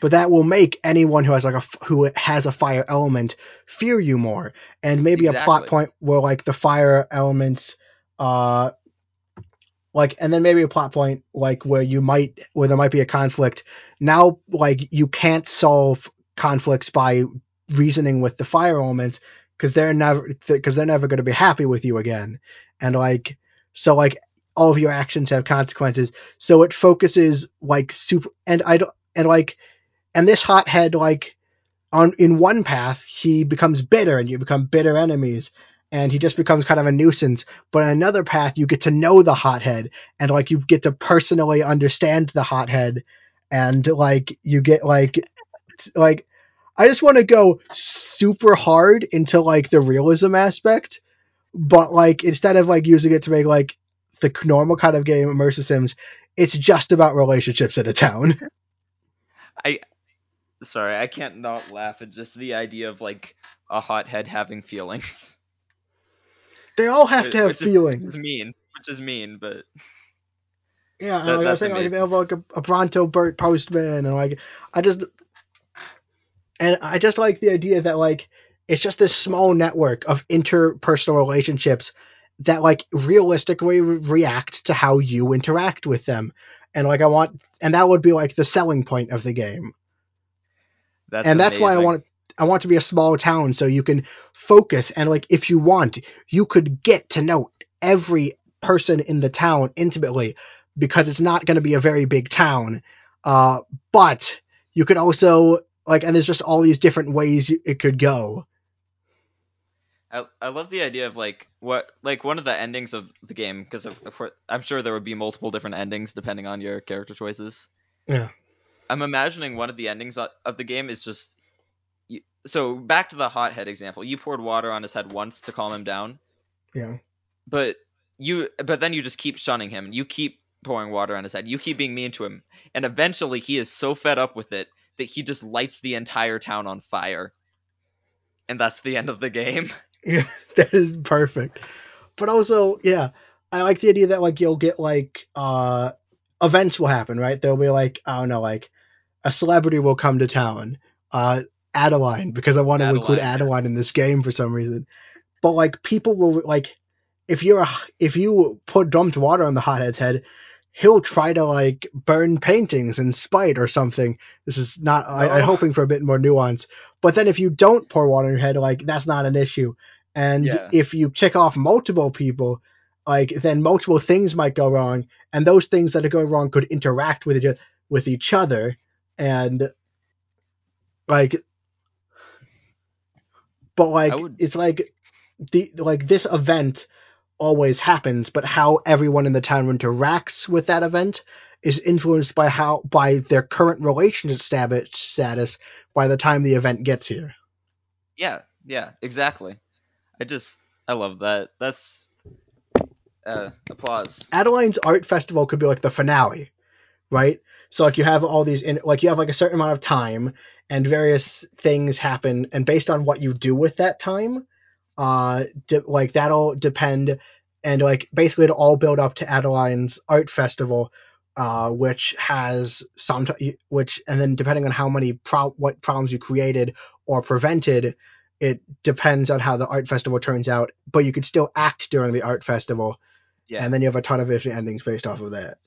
But that will make anyone who has like a who has a fire element fear you more, and maybe a plot point where like the fire elements, uh, like and then maybe a plot point like where you might where there might be a conflict. Now like you can't solve conflicts by reasoning with the fire elements because they're never because they're never going to be happy with you again, and like so like all of your actions have consequences. So it focuses like super and I don't and like and this hothead like on in one path he becomes bitter and you become bitter enemies and he just becomes kind of a nuisance but on another path you get to know the hothead and like you get to personally understand the hothead and like you get like like i just want to go super hard into like the realism aspect but like instead of like using it to make like the normal kind of game immersive sims it's just about relationships in a town. I Sorry, I can't not laugh at just the idea of like a hothead having feelings. they all have to have Which is- feelings. Which is mean, which is mean, but Yeah, That- like I was saying, like they have like a, a Bronto Burt Postman, and like I just and I just like the idea that like it's just this small network of interpersonal relationships that like realistically re- react to how you interact with them, and like I want, and that would be like the selling point of the game, that's and that's why I want. I want it to be a small town so you can focus and like if you want, you could get to know every person in the town intimately because it's not going to be a very big town. Uh, but you could also like, and there's just all these different ways it could go. I, I love the idea of like what like one of the endings of the game because of, of course I'm sure there would be multiple different endings depending on your character choices. Yeah. I'm imagining one of the endings of the game is just you, so back to the hothead example. You poured water on his head once to calm him down, Yeah. but you but then you just keep shunning him. You keep pouring water on his head. You keep being mean to him, and eventually he is so fed up with it that he just lights the entire town on fire. And that's the end of the game. Yeah, that is perfect. But also, yeah, I like the idea that like you'll get like uh events will happen, right? There'll be like I don't know, like a celebrity will come to town. Uh Adeleine, because I want to include Adeleine, Adeleine in this game for some reason. But like people will like if you're a, if you put dumped water on the hothead's head, he'll try to like burn paintings in spite or something. This is not I, I'm hoping for a bit more nuance. But then if you don't pour water on your head, like that's not an issue. And Yeah. if you tick off multiple people, like then multiple things might go wrong, and those things that are going wrong could interact with each, with each other, and like, but like would- it's like the like this event always happens, but how everyone in the town interacts with that event is influenced by how by their current relationship status by the time the event gets here. Yeah, yeah, exactly. I just I love that. That's uh applause. Adeleine's art festival could be like the finale, right? So like you have all these in like you have like a certain amount of time and various things happen and based on what you do with that time, uh de- like that'll depend and like basically it'll all build up to Adeleine's art festival uh which has some which and then depending on how many pro- what problems you created or prevented it depends on how the art festival turns out but you could still act during the art festival Yeah. and then you have a ton of different endings based off of that.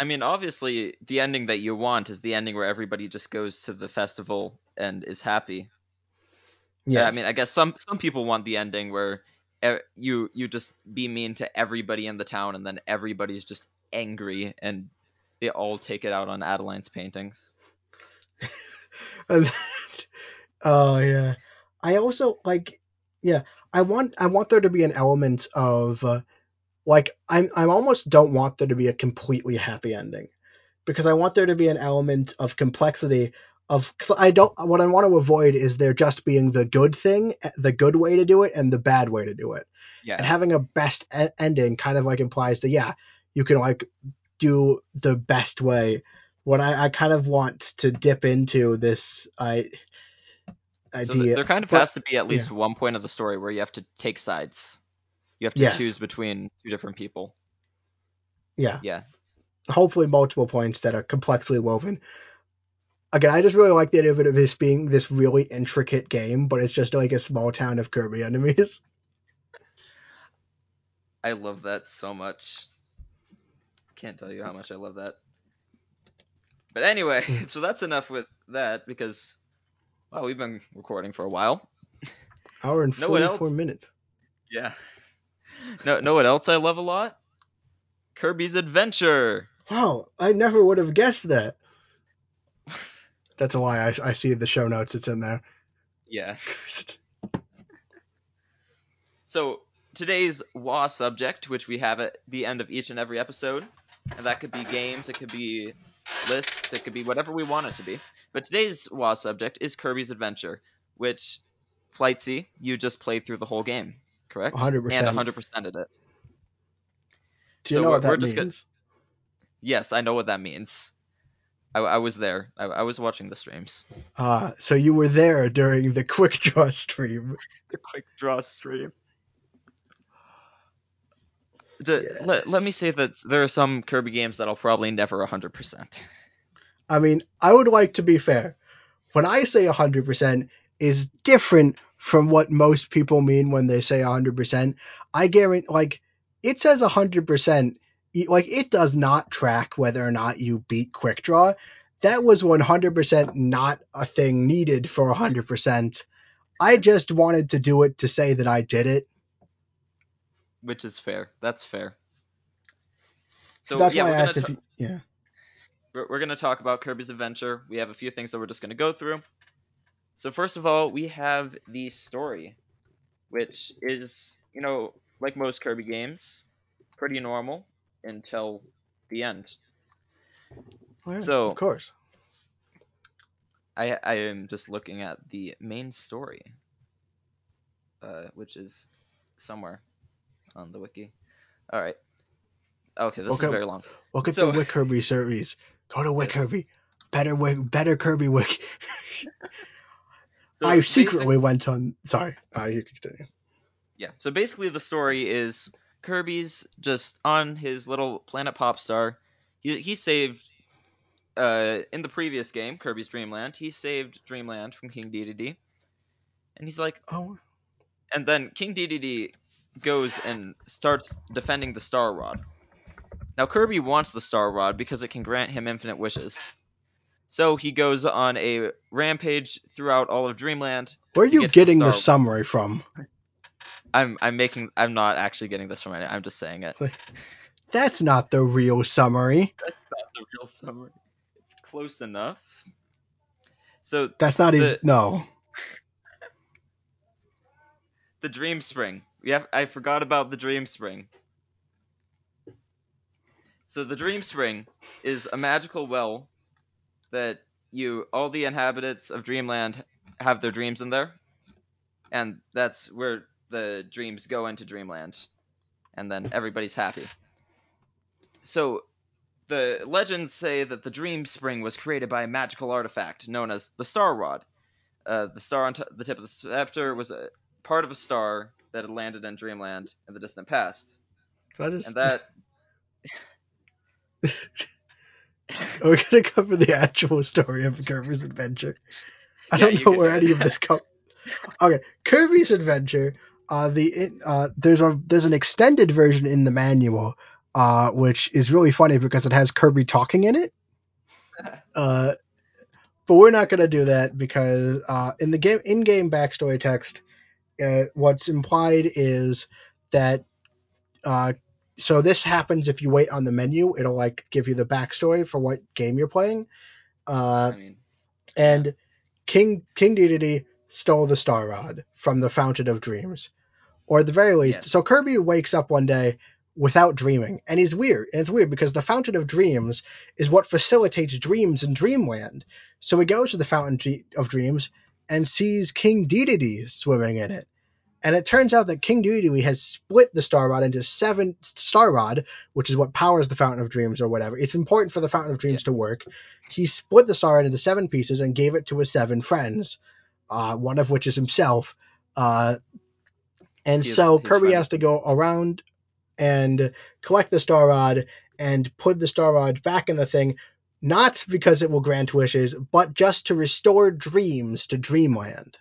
I mean, obviously, the ending that you want is the ending where everybody just goes to the festival and is happy. Yeah, I mean, I guess some some people want the ending where you you just be mean to everybody in the town, and then everybody's just angry, and they all take it out on Adeleine's paintings. oh yeah. I also like, yeah. I want I want there to be an element of, uh, like I'm I almost don't want there to be a completely happy ending, because I want there to be an element of complexity of I don't what I want to avoid is there just being the good thing, the good way to do it, and the bad way to do it. Yeah, and having a best e- ending kind of like implies that yeah you can like do the best way what I, I kind of want to dip into this i idea. So there kind of but- has to be at least yeah. one point of the story where you have to take sides. You have to Yes. choose between two different people. yeah, Yeah. hopefully multiple points that are complexly woven. Again, I just really like the idea of it this being this really intricate game, but it's just like a small town of Kirby enemies. I love that so much. Can't tell you how much I love that. But anyway, Hmm. so that's enough with that because wow, we've been recording for a while. Hour and Know what forty four else? minutes. Yeah. No, know what else I love a lot? Kirby's Adventure. Wow, I never would have guessed that. That's a lie. I, I see the show notes. It's in there. Yeah. So today's WA subject, which we have at the end of each and every episode, and that could be games, it could be lists, it could be whatever we want it to be. But today's WA subject is Kirby's Adventure, which Flightsy, you just played through the whole game, correct? 100%. And 100%ed it. Do you So know we're- what that we're just means? gonna- Yes, I know what that means. I, I was there. I, I was watching the streams. Uh, so you were there during the quick draw stream. the quick draw stream. To- let, let me say that there are some Kirby games that I'll probably never 100%. I mean, I would like to be fair. When I say 100% is different from what most people mean when they say 100%. I guarantee, like, it says 100%, e- like, it does not track whether or not you beat Quick Draw. That was 100% not a thing needed for 100%. I just wanted to do it to say that I did it. Which is fair. That's fair. So, So, that's yeah, why we're I asked if you, yeah. we're, we're gonna talk about Kirby's Adventure. We have a few things that we're just gonna go through. So first of all, we have the story, which is, you know, like most Kirby games, pretty normal until the end. Yeah, So- of course. I I am just looking at the main story, uh, which is somewhere on the wiki. All right. Okay, this Okay. is very long. Look at So- the Wikirby series. Go to Wikirby. Better Wick, better Kirby Wick. So I secretly went on. Sorry, uh, you can continue. yeah. So basically, the story is Kirby's just on his little planet Popstar. He he saved. Uh, in the previous game, Kirby's Dream Land, he saved Dream Land from King Dedede, and he's like, Oh, and then King Dedede goes and starts defending the Star Rod. Now Kirby wants the Star Rod because it can grant him infinite wishes. So he goes on a rampage throughout all of Dream Land. where are you get to the getting the summary from? I'm I'm making I'm not actually getting this from it. I'm just saying it. That's not the real summary. That's not the real summary. It's close enough. So That's not even. No. the Dream Spring. Yeah, I forgot about the Dream Spring. So the Dream Spring is a magical well that you all the inhabitants of Dream Land have their dreams in there. And that's where the dreams go into Dream Land. And then everybody's happy. So the legends say that the Dream Spring was created by a magical artifact known as the Star Rod. Uh, the star on t- the tip of the scepter was a part of a star that had landed in Dream Land in the distant past, Can I just, and that Are we gonna cover the actual story of Kirby's Adventure? I Yeah, don't know where do any of this comes. Okay, Kirby's Adventure. Uh, the uh, there's a there's an extended version in the manual, uh, which is really funny because it has Kirby talking in it. Uh, but we're not gonna do that because uh, in the game in-game backstory text, uh, what's implied is that uh, so this happens if you wait on the menu. It'll like give you the backstory for what game you're playing. Uh, I mean, and King King Dedede stole the Star Rod from the Fountain of Dreams, or at the very least. Yes. So Kirby wakes up one day without dreaming, and he's weird. And it's weird because the Fountain of Dreams is what facilitates dreams in Dream Land. So he goes to the Fountain of Dreams and sees King Dedede swimming in it. And it turns out that King Dedede has split the Star Rod into seven Star Rod, which is what powers the Fountain of Dreams or whatever. It's important for the Fountain of Dreams to work. He split the Star Rod into seven pieces and gave it to his seven friends. uh, one of which is himself. Uh, and so Kirby has to go around and collect the Star Rod and put the Star Rod back in the thing, not because it will grant wishes, but just to restore dreams to Dream Land.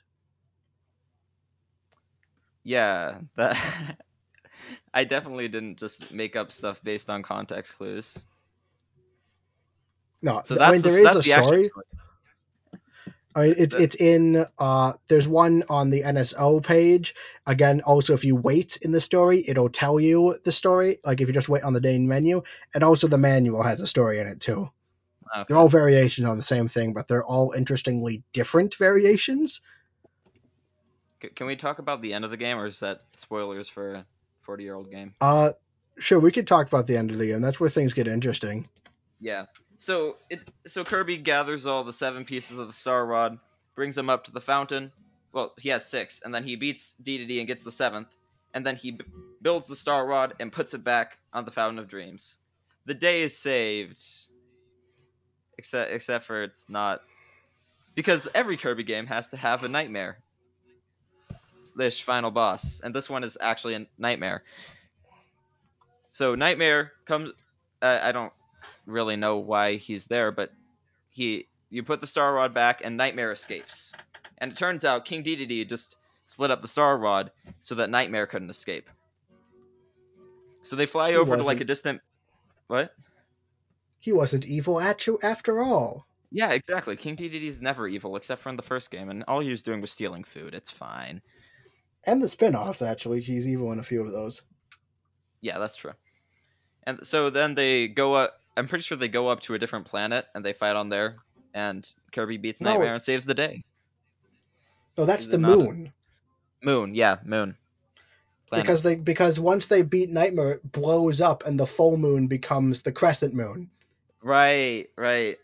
Yeah, that I definitely didn't just make up stuff based on context clues. No, so I mean the, there is a story. story. I mean, it's it's in uh there's one on the NSO page. Again, also if you wait in the story, it'll tell you the story. Like if you just wait on the main menu, and also the manual has a story in it too. Okay. They're all variations on the same thing, but they're all interestingly different variations. Can we talk about the end of the game, or is that spoilers for a forty-year-old game? Uh, sure. We could talk about the end of the game. That's where things get interesting. Yeah. So it so Kirby gathers all the seven pieces of the Star Rod, brings them up to the fountain. Well, he has six, and then he beats Dedede and gets the seventh, and then he b- builds the Star Rod and puts it back on the Fountain of Dreams. The day is saved, except except for it's not, because every Kirby game has to have a nightmare. This final boss, and this one is actually a nightmare. So nightmare comes. Uh, I don't really know why he's there, but he you put the Star Rod back and Nightmare escapes. And it turns out King Dedede just split up the Star Rod so that Nightmare couldn't escape. So they fly he over wasn't. to like a distant what? He wasn't evil at you after all. Yeah, exactly. King Dedede is never evil except for in the first game, and all he was doing was stealing food. It's fine. And the spin-offs actually, he's evil in a few of those. Yeah, that's true. And so then they go up I'm pretty sure they go up to a different planet and they fight on there, and Kirby beats no. Nightmare and saves the day. No, that's the moon. A... Moon, yeah, moon. Planet. Because they because once they beat Nightmare, it blows up and the full moon becomes the crescent moon. Right, right.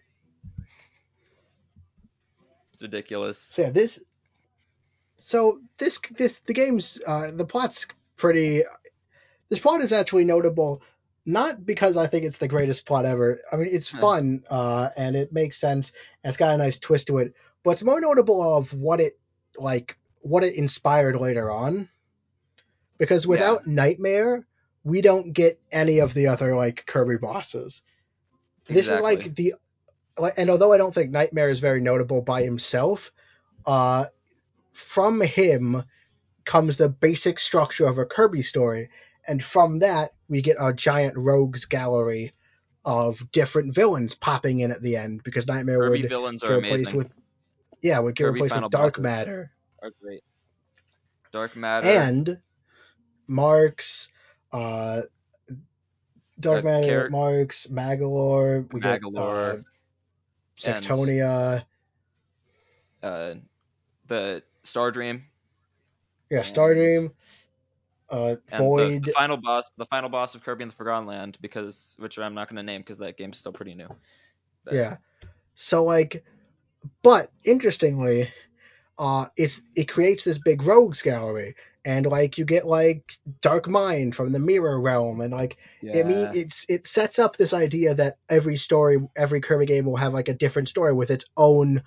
It's ridiculous. So yeah, this. So this this the game's uh, the plot's pretty. This plot is actually notable not because I think it's the greatest plot ever. I mean, it's fun uh, and it makes sense. It's got a nice twist to it, but it's more notable of what it like what it inspired later on. Because without yeah. Nightmare, we don't get any of the other like Kirby bosses. Exactly. This is like the like, and although I don't think Nightmare is very notable by himself, uh, from him comes the basic structure of a Kirby story, and from that we get our giant rogues gallery of different villains popping in at the end because Nightmare Kirby would villains get replaced amazing. with yeah would get Kirby replaced with Dark Matter. Are great. Dark Matter and Marx, uh, Dark Matter, Car- Marx, Magolor, we Magolor, get uh, Sectonia, uh, the Star Dream. Yeah, Star Dream uh, Void. The, the, final boss, the final boss of Kirby and the Forgotten Land, because which I'm not going to name because that game's still pretty new. But, yeah. So like, but interestingly, uh, it's it creates this big rogues gallery, and like you get like Dark Mind from the Mirror Realm, and like yeah. I mean it's it sets up this idea that every story, every Kirby game will have like a different story with its own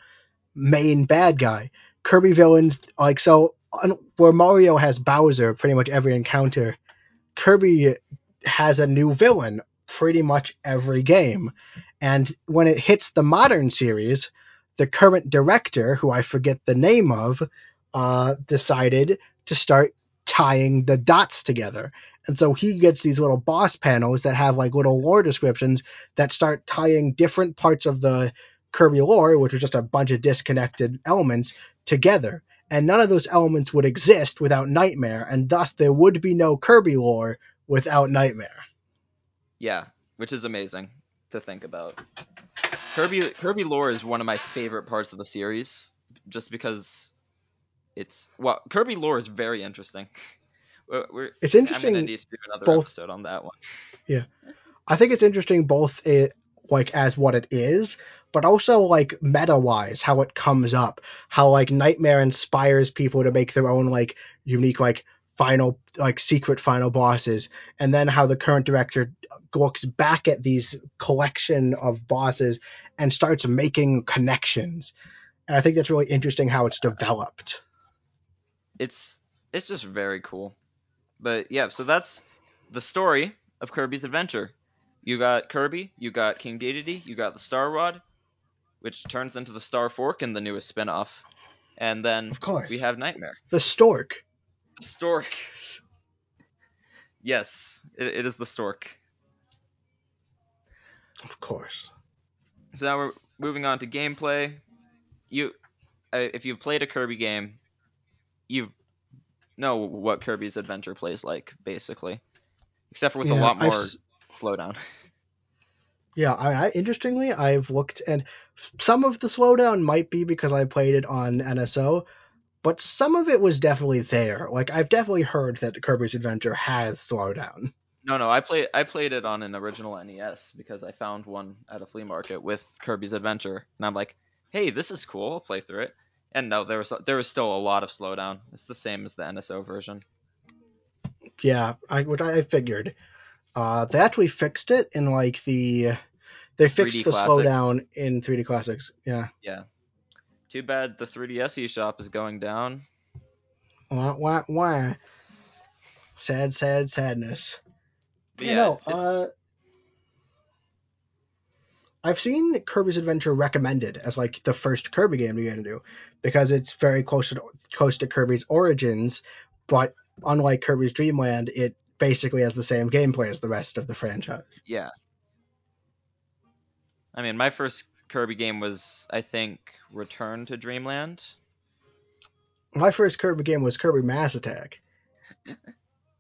main bad guy. Kirby villains like so where Mario has Bowser pretty much every encounter, Kirby has a new villain pretty much every game. And when it hits the modern series, the current director, who I forget the name of, uh, decided to start tying the dots together. And so he gets these little boss panels that have like little lore descriptions that start tying different parts of the Kirby lore, which is just a bunch of disconnected elements, together and none of those elements would exist without Nightmare, and thus there would be no Kirby lore without Nightmare. Yeah, which is amazing to think about. Kirby Kirby lore is one of my favorite parts of the series, just because it's well, Kirby lore is very interesting. We're, it's interesting. I'm gonna need to do another both, episode on that one. Yeah, I think it's interesting both it, like as what it is, but also like meta wise, how it comes up, how like Nightmare inspires people to make their own like unique like final like secret final bosses, and then how the current director looks back at these collection of bosses and starts making connections. and I think that's really interesting how it's developed. It's it's just very cool. But yeah, so that's the story of Kirby's Adventure. You got Kirby, you got King Dedede, you got the Star Rod, which turns into the Star Fork in the newest spin-off. And then Of course. we have Nightmare. The stork. The Stork. yes, it, it is the Stork. Of course. So now we're moving on to gameplay. You, uh, if you've played a Kirby game, you know what Kirby's Adventure plays like, basically, except for with a Yeah, lot I've more s- slowdown. Yeah, I, I interestingly, I've looked, and some of the slowdown might be because I played it on NSO, but some of it was definitely there. Like I've definitely heard that Kirby's Adventure has slowdown. No, no, I played I played it on an original NES because I found one at a flea market with Kirby's Adventure, and I'm like, hey, this is cool. I'll play through it. And no, there was there was still a lot of slowdown. It's the same as the NSO version. Yeah, I what I figured. Uh, they actually fixed it in like the they fixed 3D the Classics. slowdown in 3D Classics. Yeah. Yeah. Too bad the 3DS eShop is going down. Wah, wah, wah. Sad, sad, sadness. But you yeah, it's, it's, uh, I've seen Kirby's Adventure recommended as like the first Kirby game to get into because it's very close to close to Kirby's origins, but unlike Kirby's Dream Land, it basically has the same gameplay as the rest of the franchise. yeah. I mean, my first Kirby game was, I think, Return to Dream Land. My first Kirby game was Kirby Mass Attack,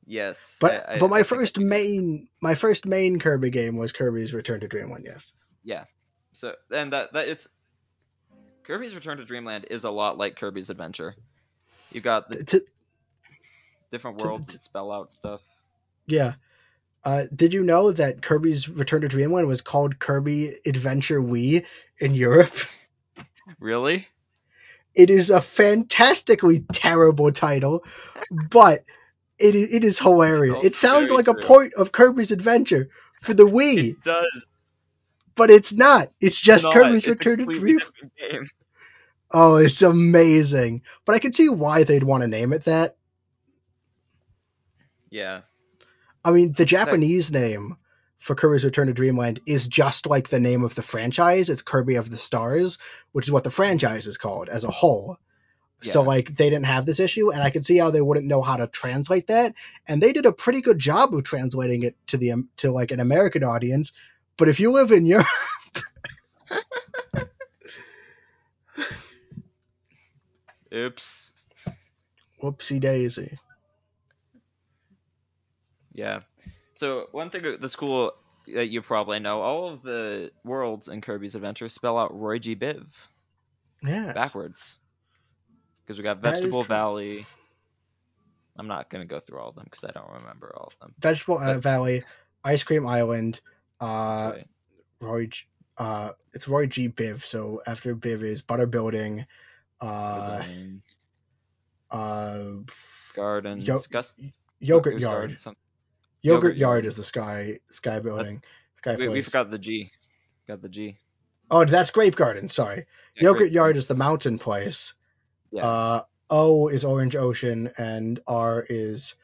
Yes, but I- but my I first main my first main Kirby game was Kirby's Return to Dream Land. Yes. Yeah. So and that that it's Kirby's Return to Dream Land is a lot like Kirby's Adventure. You got the To, different to- worlds to- that spell out stuff. Yeah. Uh, did you know that Kirby's Return to Dream Land was called Kirby Adventure Wii in Europe? Really? It is a fantastically terrible title, but it is, it is hilarious. It sounds like a true. port of Kirby's Adventure for the Wii, It does. but it's not. It's just Not. Kirby's It's a Return to Dream Land. Oh, it's amazing. But I can see why they'd want to name it that. Yeah. I mean, the Japanese name for Kirby's Return to Dream Land is just like the name of the franchise. It's Kirby of the Stars, which is what the franchise is called as a whole. So like they didn't have this issue, and I can see how they wouldn't know how to translate that. And they did a pretty good job of translating it to the um, to like an American audience. But if you live in Europe, Oops. whoopsie daisy. Yeah. So one thing that's cool that you probably know, all of the worlds in Kirby's Adventure spell out Roy G. Biv Yeah. backwards. Because we got Vegetable. Valley. I'm not gonna go through all of them because I don't remember all of them. Vegetable uh, But- Valley, Ice Cream Island, uh, Right. Roy, G- uh, it's Roy G. Biv. So after Biv is Butter Building, uh, Garden, uh, Gardens, Yo- Gus- Yogurt Yard. Garden, Yogurt, Yogurt Yard is the sky sky building. Sky we, we Place. forgot the G. Got the G. Oh, that's Grape Garden. Sorry. Yeah, Yogurt great. Yard is the mountain place. Yeah. Uh, O is Orange Ocean, and R is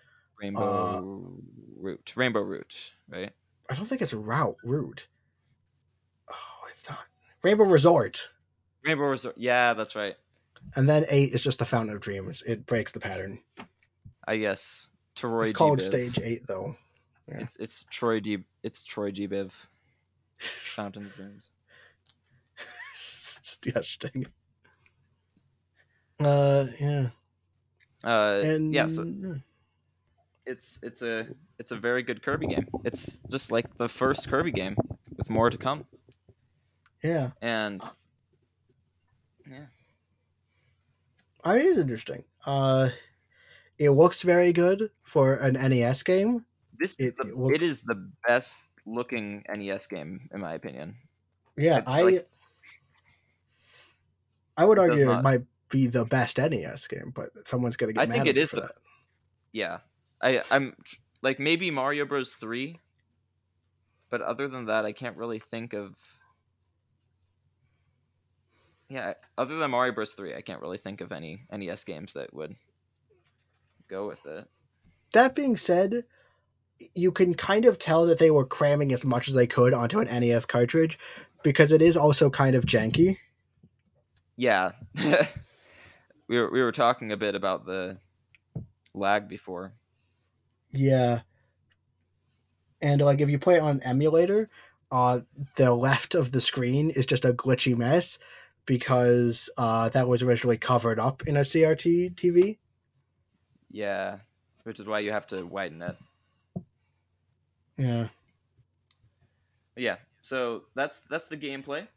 Rainbow uh, Root. Rainbow Root, right? I don't think it's Route Route. Oh, it's not Rainbow Resort. Rainbow Resort. Yeah, that's right. And then eight is just the Fountain of Dreams. It breaks the pattern. I guess. It's called. Stage Eight, though. Yeah. It's it's Troy G. It's Troy G. Biv. Fountain of Dreams. Disgusting. Uh, yeah. Uh, And yeah. So it's it's a it's a very good Kirby game. It's just like the first Kirby game with more to come. yeah, And yeah, I mean, it is interesting. Uh, it looks very good for an NES game. This It- is the, it looks- it is the best looking NES game in my opinion. Yeah, It, I like- I would it argue it might be the best NES game, but someone's gonna get I mad think it is the- that. Yeah, I I'm like maybe Mario Bros. Three, but other than that, I can't really think of yeah, other than Mario Bros. 3, I can't really think of any NES games that would go with it. That being said, you can kind of tell that they were cramming as much as they could onto an NES cartridge because it is also kind of janky. Yeah. we were we were talking a bit about the lag before. Yeah. And like if you play it on an emulator, uh the left of the screen is just a glitchy mess because uh that was originally covered up in a CRT TV. Yeah, which is why you have to widen it. Yeah. Yeah, so that's that's the gameplay.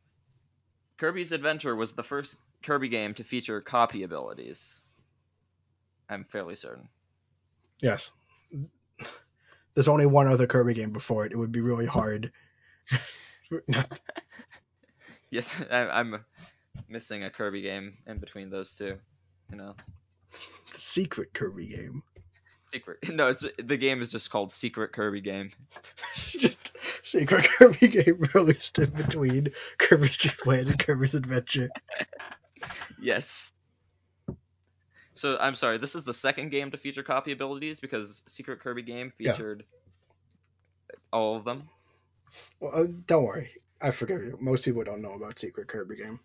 Kirby's Adventure was the first Kirby game to feature copy abilities. I'm fairly certain. Yes. There's only one other Kirby game before it. It would be really hard. yes, I, I'm missing a Kirby game in between those two. You know, the secret Kirby game. Secret. No, it's the game is just called Secret Kirby Game. just Secret Kirby Game released in between Kirby's Dream Land and Kirby's Adventure. yes. So I'm sorry, this is the second game to feature copy abilities because Secret Kirby Game featured yeah. all of them. Well, uh, don't worry, I forgive you. Most people don't know about Secret Kirby Game.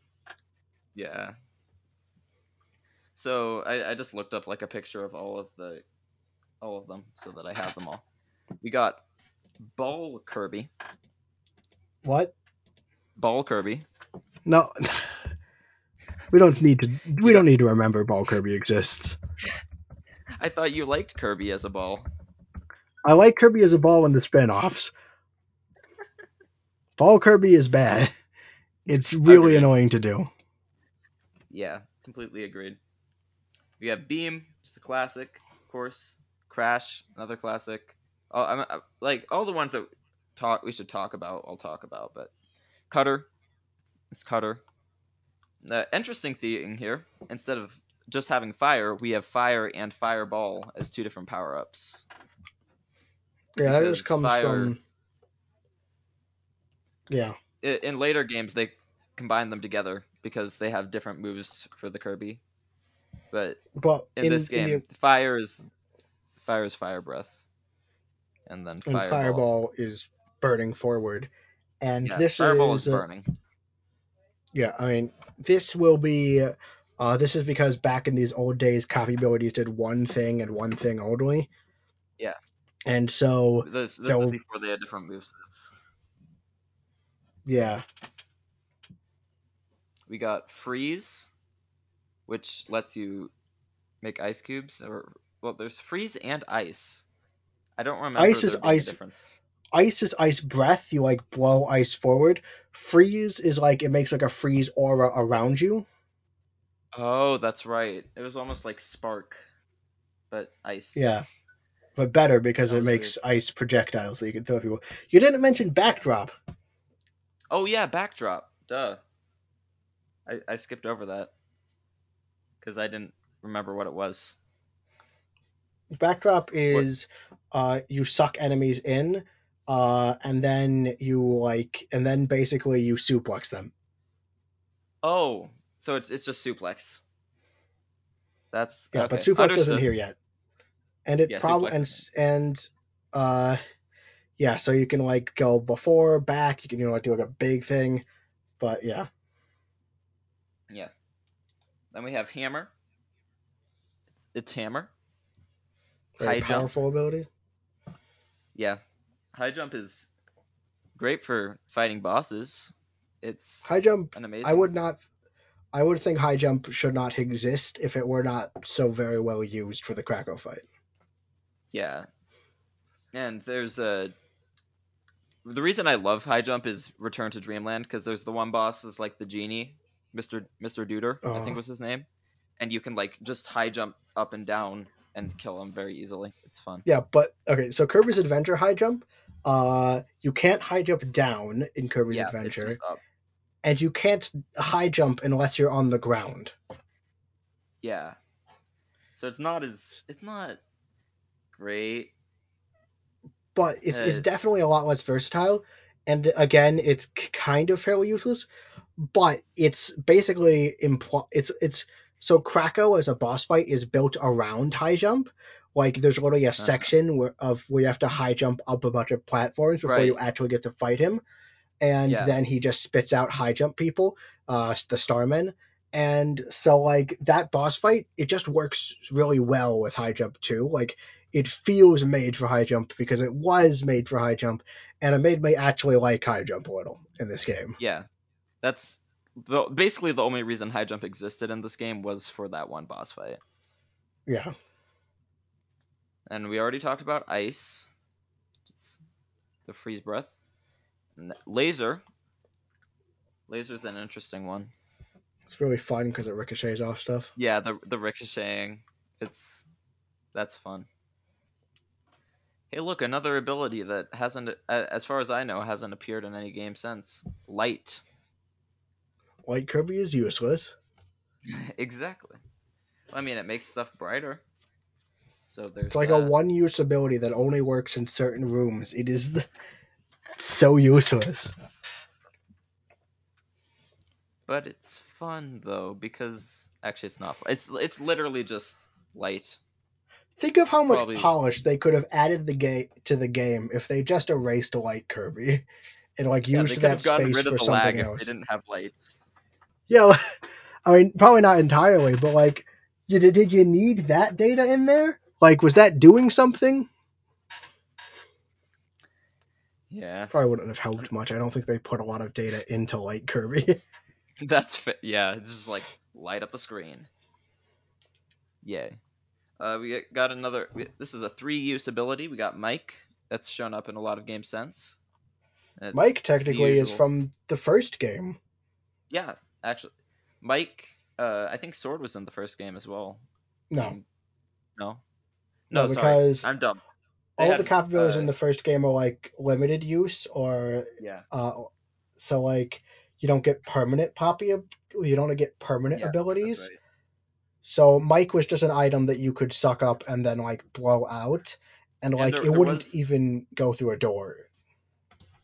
Yeah. So I, I just looked up like a picture of all of the all of them so that I have them all. We got Ball Kirby. What? Ball Kirby. No. We don't need to. We don't need to remember Ball Kirby exists. I thought you liked Kirby as a ball. I like Kirby as a ball in the spin-offs. ball Kirby is bad. It's really agreed. annoying to do. Yeah, completely agreed. We have Beam, just a classic, of course. Crash, another classic. Oh, I'm, I, like all the ones that talk we should talk about. I'll talk about, but Cutter, it's Cutter. The interesting thing here, instead of just having fire, we have fire and fireball as two different power ups. Yeah, that just comes fire, from. Yeah. In later games, they combine them together because they have different moves for the Kirby. But well, in, in this game, in the... fire is fire is fire breath, and then fireball, and fireball is burning forward, and yeah, this fireball is, is burning. Yeah, I mean, this will be. Uh, this is because back in these old days, copy abilities did one thing and one thing only. Yeah. And so. This, this before they had different movesets. Yeah. We got freeze, which lets you make ice cubes, or well, there's freeze and ice. I don't remember. Ice is ice. Difference ice is ice breath. You like blow ice forward. Freeze is like it makes like a freeze aura around you. Oh, that's right. It was almost like spark, but ice. Yeah, but better because it makes weird. ice projectiles that you can throw at people. You didn't mention backdrop. Oh yeah, backdrop. Duh. I I skipped over that because I didn't remember what it was. Backdrop is uh, you suck enemies in uh, and then you like, and then basically you suplex them. Oh, so it's it's just suplex. That's yeah, okay. but suplex Understood. isn't here yet, and it yeah, probably and and uh, yeah, so you can like go before, back. You can you know like do like a big thing, but yeah. Yeah. Then we have hammer. It's, it's hammer. High powerful jump. ability. Yeah, high jump is great for fighting bosses. It's high jump. An amazing. I would not. I would think high jump should not exist if it were not so very well used for the Kracko fight. Yeah, and there's a. The reason I love high jump is Return to Dream Land because there's the one boss that's like the genie, Mister Mister Dooter, uh, I think uh-huh. was his name, and you can like just high jump up and down and kill him very easily. It's fun. Yeah, but okay, so Kirby's Adventure high jump, uh, you can't high jump down in Kirby's yeah, Adventure, and you can't high jump unless you're on the ground. Yeah. So it's not as it's not great. But it's, uh, it's definitely a lot less versatile, and again, it's kind of fairly useless, but it's basically impl- it's it's so Kracko as a boss fight is built around high jump. Like there's literally a uh-huh. section where, of where you have to high jump up a bunch of platforms before right. you actually get to fight him, and yeah. then he just spits out high jump people, uh, the Starmen. And so like that boss fight, it just works really well with high jump too. Like it feels made for high jump because it was made for high jump, and it made me actually like high jump a little in this game. Yeah, that's the, basically the only reason high jump existed in this game was for that one boss fight. Yeah. And we already talked about ice, it's the freeze breath, and laser. Laser's an interesting one. It's really fun because it ricochets off stuff. Yeah, the the ricocheting, it's that's fun. Hey, look, another ability that hasn't, as far as I know, hasn't appeared in any game since. Light. Light Kirby is useless. exactly. I mean, it makes stuff brighter. So there's. It's like that. a one-use ability that only works in certain rooms. It is so useless. But it's fun though because actually it's not. It's it's literally just light. Think of how much Probably. polish they could have added the game to the game if they just erased Light Kirby and like yeah, used that space for something else. they didn't have lights. Yeah, I mean probably not entirely, but like, did did you need that data in there? Like, was that doing something? Yeah, probably wouldn't have helped much. I don't think they put a lot of data into Light Kirby. That's fi- yeah, This is like light up the screen. Yay. Uh, we got another. We, this is a three-use ability. We got Mike. That's shown up in a lot of game sense. It's Mike technically is from the first game. Yeah, actually, Mike. Uh, I think Sword was in the first game as well. No. Um, no. No, no because I'm dumb. They all had, the capabilities uh, in the first game are like limited use or yeah. Uh, so like you don't get permanent poppy. You don't get permanent yeah, abilities. Right. So Mike was just an item that you could suck up and then like blow out, and like there, it wouldn't was, even go through a door.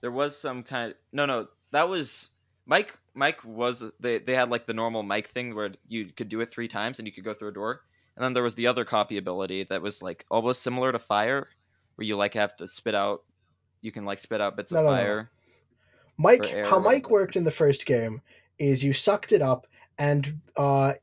There was some kind. Of, no, no, that was Mike. Mike was they they had like the normal Mike thing where you could do it three times and you could go through a door, and then there was the other copy ability that was like almost similar to fire, where you like have to spit out. You can like spit out bits no, of no, fire. No. Mike, how Mike worked in the first game is you sucked it up and uh,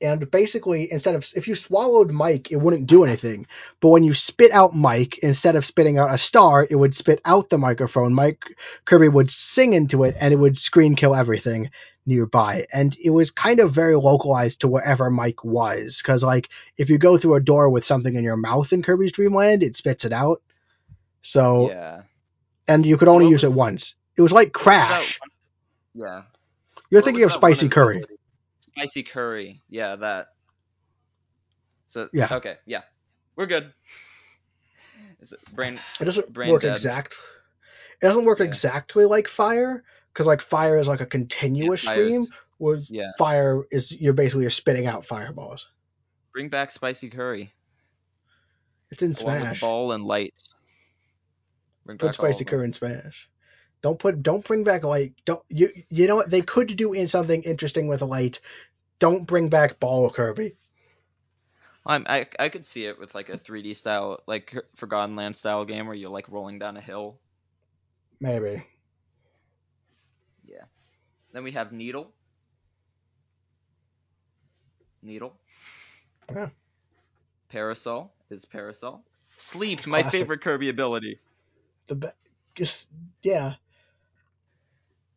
and basically instead of if you swallowed Mike, it wouldn't do anything. But when you spit out Mike, instead of spitting out a star, it would spit out the microphone. Mike Kirby would sing into it, and it would screen kill everything nearby. And it was kind of very localized to wherever Mike was, because like if you go through a door with something in your mouth in Kirby's Dream Land, it spits it out. So yeah, and you could only use it once. It was like Crash. Yeah. You're thinking of spicy curry. Spicy curry. Yeah, that. So yeah. Okay. Yeah. We're good. Is it brain? It doesn't brain work dead. exact. It doesn't work yeah. exactly like fire because like fire is like a continuous yeah, stream. Where yeah. fire is you're basically you're spitting out fireballs. Bring back spicy curry. It's in Smash. ball and light. Bring put spicy curry in Smash. Don't put don't bring back light. Don't you you know what they could do in something interesting with light. Don't bring back ball Kirby. I'm, I I could see it with like a 3D style, like Forgotten Land style game where you're like rolling down a hill. Maybe. Yeah. Then we have Needle. Needle. Yeah. Parasol is Parasol. Sleep, my favorite Kirby ability. The be- just yeah.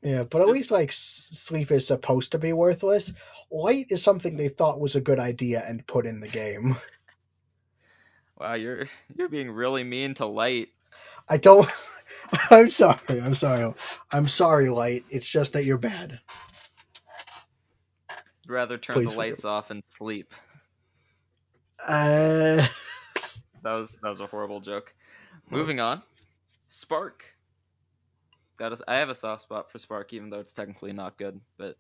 Yeah, but at just, least like sleep is supposed to be worthless. Light is something they thought was a good idea and put in the game. Wow, you're you're being really mean to Light. I don't. I'm sorry. I'm sorry. I'm sorry, Light. It's just that you're bad. I'd rather turn Please the lights off and sleep. Uh. That was that was a horrible joke. Moving on. Spark. That is, I have a soft spot for Spark, even though it's technically not good. But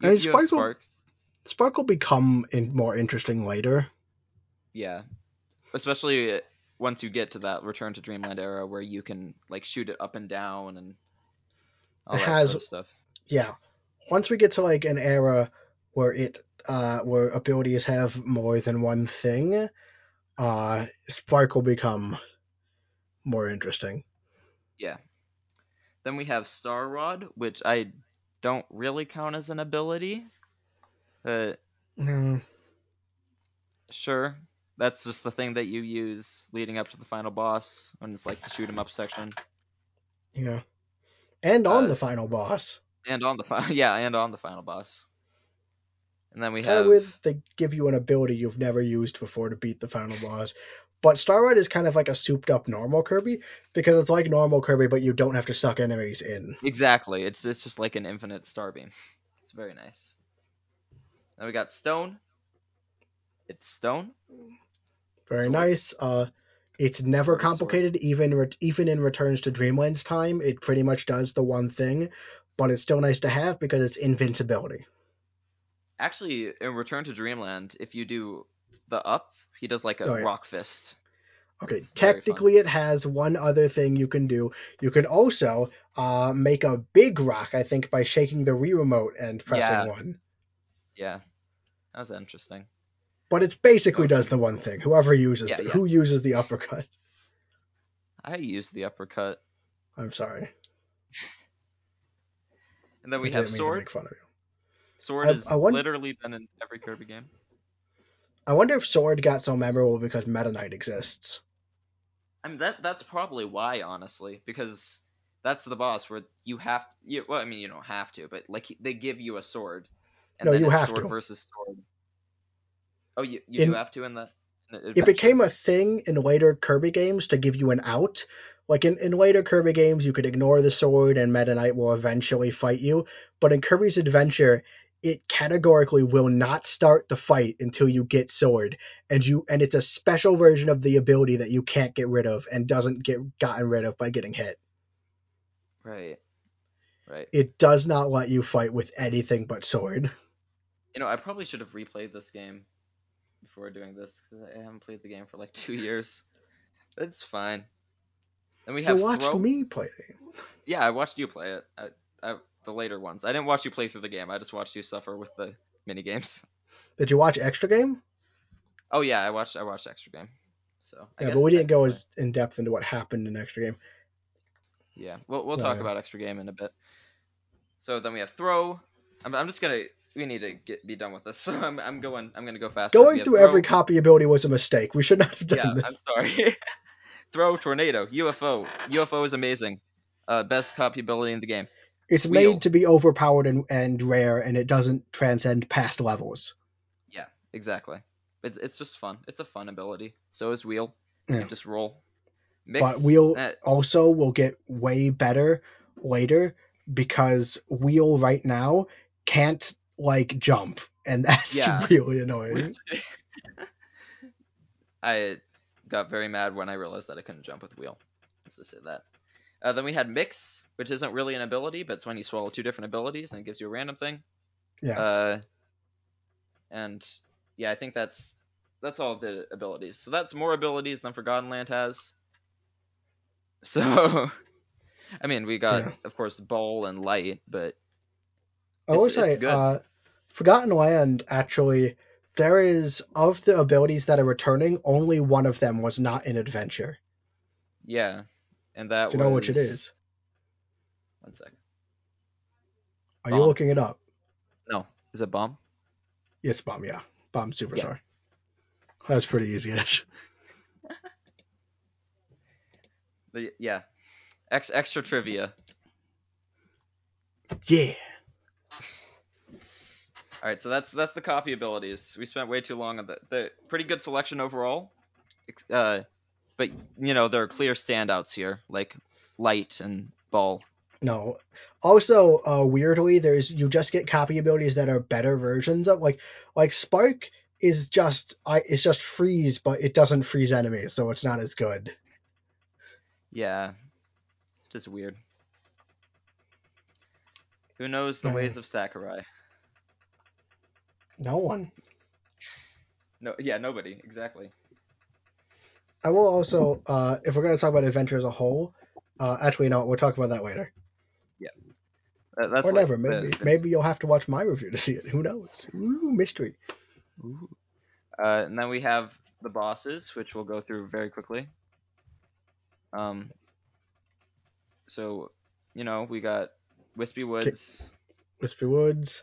you, I mean, Spark, Spark. Will, Spark will become in, more interesting later. Yeah, especially once you get to that Return to Dream Land era where you can like shoot it up and down and all It that has- sort of stuff. Yeah. Once we get to like an era where it uh where abilities have more than one thing, uh Spark will become more interesting. Then we have Star Rod, which I don't really count as an ability. Uh, Mm, sure, that's just the thing that you use leading up to the final boss when it's like the shoot 'em up section. yeah. And on Uh, the final boss. And on the final, yeah, and on the final boss. And then we Kind have weird they give you an ability you've never used before to beat the final boss. But Star Rod is kind of like a souped up normal Kirby because it's like normal Kirby, but you don't have to suck enemies in. exactly. It's it's just like an infinite star beam. It's very nice. Now we got Stone. It's Stone. Very Sword. nice. Uh, it's never complicated, even re- even in Returns to Dream Land's time. It pretty much does the one thing, but it's still nice to have because it's invincibility. Actually, in Return to Dream Land, if you do the up, he does like a Oh, yeah. rock fist. Okay, It's technically it has one other thing you can do. You can also uh, make a big rock, I think, by shaking the Wii remote and pressing Yeah. one. Yeah, that was interesting. But it basically does the one thing. Whoever uses Yeah, the, yeah. who uses the uppercut. I use the uppercut, I'm sorry. and then we I have didn't mean to sword. make fun of you. Sword I- has I wonder- literally been in every Kirby game. I wonder if Sword got so memorable because Meta Knight exists. I mean that that's probably why, honestly, because that's the boss where you have. You, well, I mean, you don't have to, but like they give you a sword, and No, then you it's have sword to. versus sword. Oh, you you In- do have to in the. In the it became a thing in later Kirby games to give you an out. Like in, in later Kirby games, you could ignore the sword and Meta Knight will eventually fight you. But in Kirby's Adventure, it categorically will not start the fight until you get sword. And you and it's a special version of the ability that you can't get rid of and doesn't get gotten rid of by getting hit. right, right. It does not let you fight with anything but sword. You know, I probably should have replayed this game before doing this because I haven't played the game for like two years. It's fine. and we You have watched throw. me play it. Yeah, I watched you play it. I, I, the later ones. I didn't watch you play through the game. I just watched you suffer with the mini games. Did you watch Extra Game? Oh yeah, I watched. I watched extra game. So. I Yeah, guess but we didn't go as in depth into what happened in Extra Game. Yeah, we'll we'll talk about extra game in a bit. So then we have throw. I'm, I'm just gonna. We need to get be done with this. So I'm I'm going. I'm gonna go fast. Going through every copy ability was a mistake. We should not have Yeah, done this. Yeah, I'm sorry. throw tornado UFO. UFO is amazing. Uh, best copy ability in the game. It's Wheel. made to be overpowered and, and rare, and it doesn't transcend past levels. Yeah, exactly. It's it's just fun. It's a fun ability. So is wheel. Yeah. You just roll. Mix, but Wheel uh, also will get way better later because Wheel right now can't like jump, and that's Yeah. really annoying. I got very mad when I realized that I couldn't jump with wheel. Let's just say that. Uh, then we had mix, which isn't really an ability, but it's when you swallow two different abilities and it gives you a random thing. Yeah. Uh, and yeah, I think that's that's all the abilities. So that's more abilities than Forgotten Land has. So, I mean, we got Yeah. of course Ball and Light, but I will say, uh, Forgotten Land actually, there is of the abilities that are returning, only one of them was not an Adventure. yeah, and that Do you know which it was- is? One second. Are you looking it up? No, is it bomb? Yes, Bomb. Yeah, Bomb Super Star. Yeah. That's pretty easy-ish. Yeah, Ex- extra trivia. Yeah. All right, so that's that's the copy abilities. We spent way too long on the the pretty good selection overall. Uh, but you know there are clear standouts here, like light and ball. No. Also, uh, weirdly, there's you just get copy abilities that are better versions of like like Spark is just I it's just freeze, but it doesn't freeze enemies, so it's not as good. Yeah, just weird. Who knows the Yeah. ways of Sakurai? No one. No, yeah, nobody exactly. I will also, uh, if we're going to talk about adventure as a whole, uh, actually, no, we'll talk about that later. That- that's or like never. Maybe the- maybe you'll have to watch my review to see it. Who knows? Ooh, mystery. Ooh. Uh, and then we have the bosses, which we'll go through very quickly. Um. So, you know, we got Whispy Woods. Whispy Woods,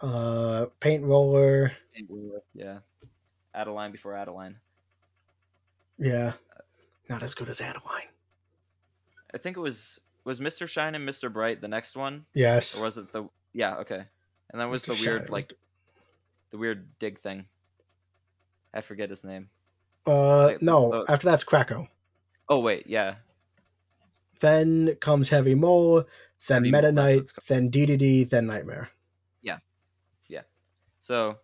uh, Paint Roller. Paint Roller. Yeah. Adeleine before Adeleine. Yeah, not as good as Adeleine. I think it was was Mr. Shine and Mr. Bright the next one, Yes. or was it the? Yeah, okay. And that was Mr. the weird Shine, like the weird dig thing. I forget his name. Uh, like, no. the- After that's Kracko. Oh wait, yeah. Then comes Heavy Mole. Then Heavy Meta Mole, that's what Knight. Then Dedede. Then Nightmare. Yeah, yeah. So,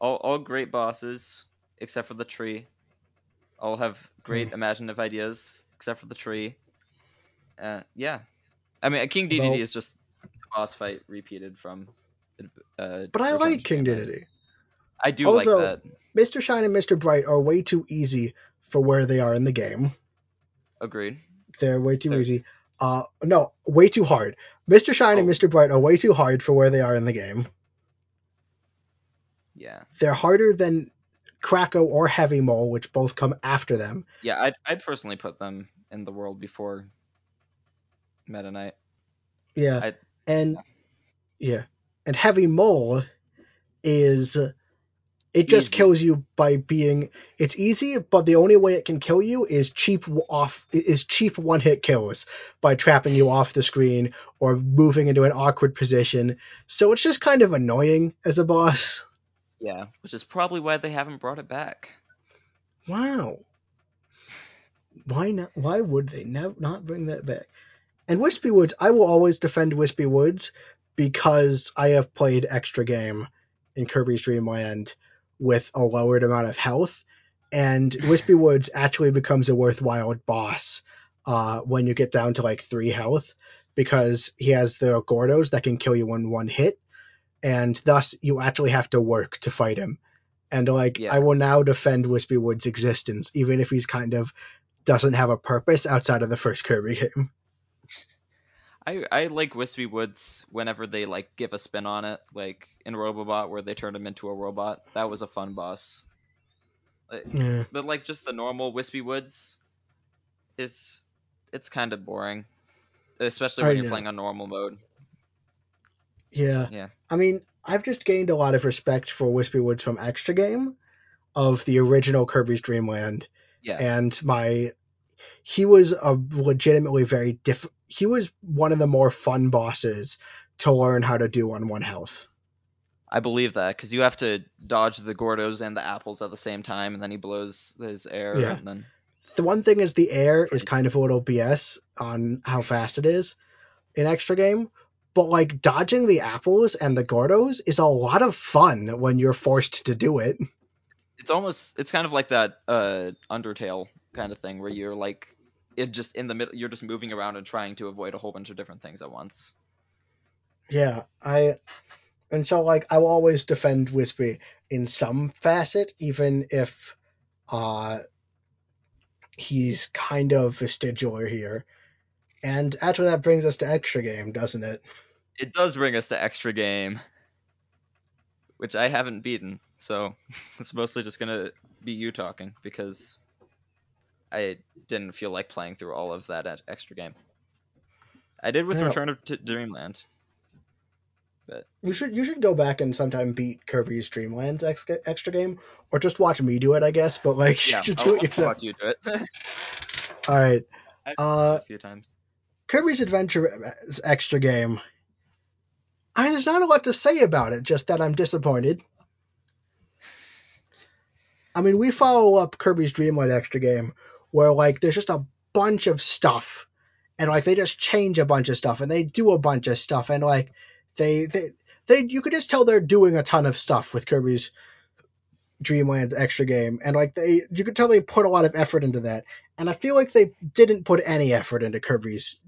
all all great bosses except for the tree. All have great Hmm. imaginative ideas except for the tree. Uh, yeah. I mean, King Dedede Well- is just a boss fight repeated from. Uh, But I like King. Dedede. I do Also- like that. Mr. Shine and Mr. Bright are way too easy for where they are in the game. Agreed. They're way too They're- easy. Uh, no, way too hard. Mr. Shine and Oh. Mr. Bright are way too hard for where they are in the game. Yeah. They're harder than Kracko or Heavy Mole, which both come after them. Yeah, I'd, I'd personally put them in the world before Meta Knight. Yeah, I- and yeah, and Heavy Mole is it just Easy. kills you by being it's easy, but the only way it can kill you is cheap off is cheap one hit kills by trapping you off the screen or moving into an awkward position. So it's just kind of annoying as a boss. Yeah, which is probably why they haven't brought it back. Wow. Why not? Why would they not bring that back? And Whispy Woods, I will always defend Whispy Woods because I have played extra game in Kirby's Dream Land with a lowered amount of health, and Whispy Woods actually becomes a worthwhile boss uh, when you get down to like three health because he has the Gordos that can kill you in one hit, and thus you actually have to work to fight him. And like Yeah. I will now defend Whispy Woods' existence, even if he's kind of doesn't have a purpose outside of the first Kirby game. I, I like Whispy Woods whenever they like give a spin on it, like in Robobot where they turned him into a robot. That was a fun boss. Uh, yeah. But like just the normal Whispy Woods is it's kind of boring, especially I when you're know. playing on normal mode. Yeah. Yeah. I mean, I've just gained a lot of respect for Whispy Woods from Extra Game of the original Kirby's Dream Land. Yeah. And my he was a legitimately very diff he was one of the more fun bosses to learn how to do on one health. I believe that because you have to dodge the Gordos and the apples at the same time, and then he blows his air, Yeah. and then The one thing is the air is kind of a little BS on how fast it is in extra game, but like dodging the apples and the Gordos is a lot of fun when you're forced to do it. it's almost it's kind of like that uh Undertale kind of thing where you're like it just in the middle you're just moving around and trying to avoid a whole bunch of different things at once. Yeah, I and so like I will always defend Whispy in some facet, even if uh he's kind of vestigial here. And actually that brings us to extra game, doesn't it? It does bring us to extra game, which I haven't beaten, so it's mostly just gonna be you talking because I didn't feel like playing through all of that extra game. I did with. Return of Dream Land. You should you should go back and sometime beat Kirby's Dream Lands extra, extra game, or just watch me do it, I guess. But like, Yeah, you should I'll, do I'll yourself. watch you do it. All right, Uh, it a few times. Kirby's Adventure extra game. I mean, there's not a lot to say about it. Just that I'm disappointed. I mean, we follow up Kirby's Dream Land extra game, where like there's just a bunch of stuff, and like they just change a bunch of stuff, and they do a bunch of stuff, and like they they they you could just tell they're doing a ton of stuff with Kirby's Dream Land extra game, and like they you could tell they put a lot of effort into that, and I feel like they didn't put any effort into Kirby's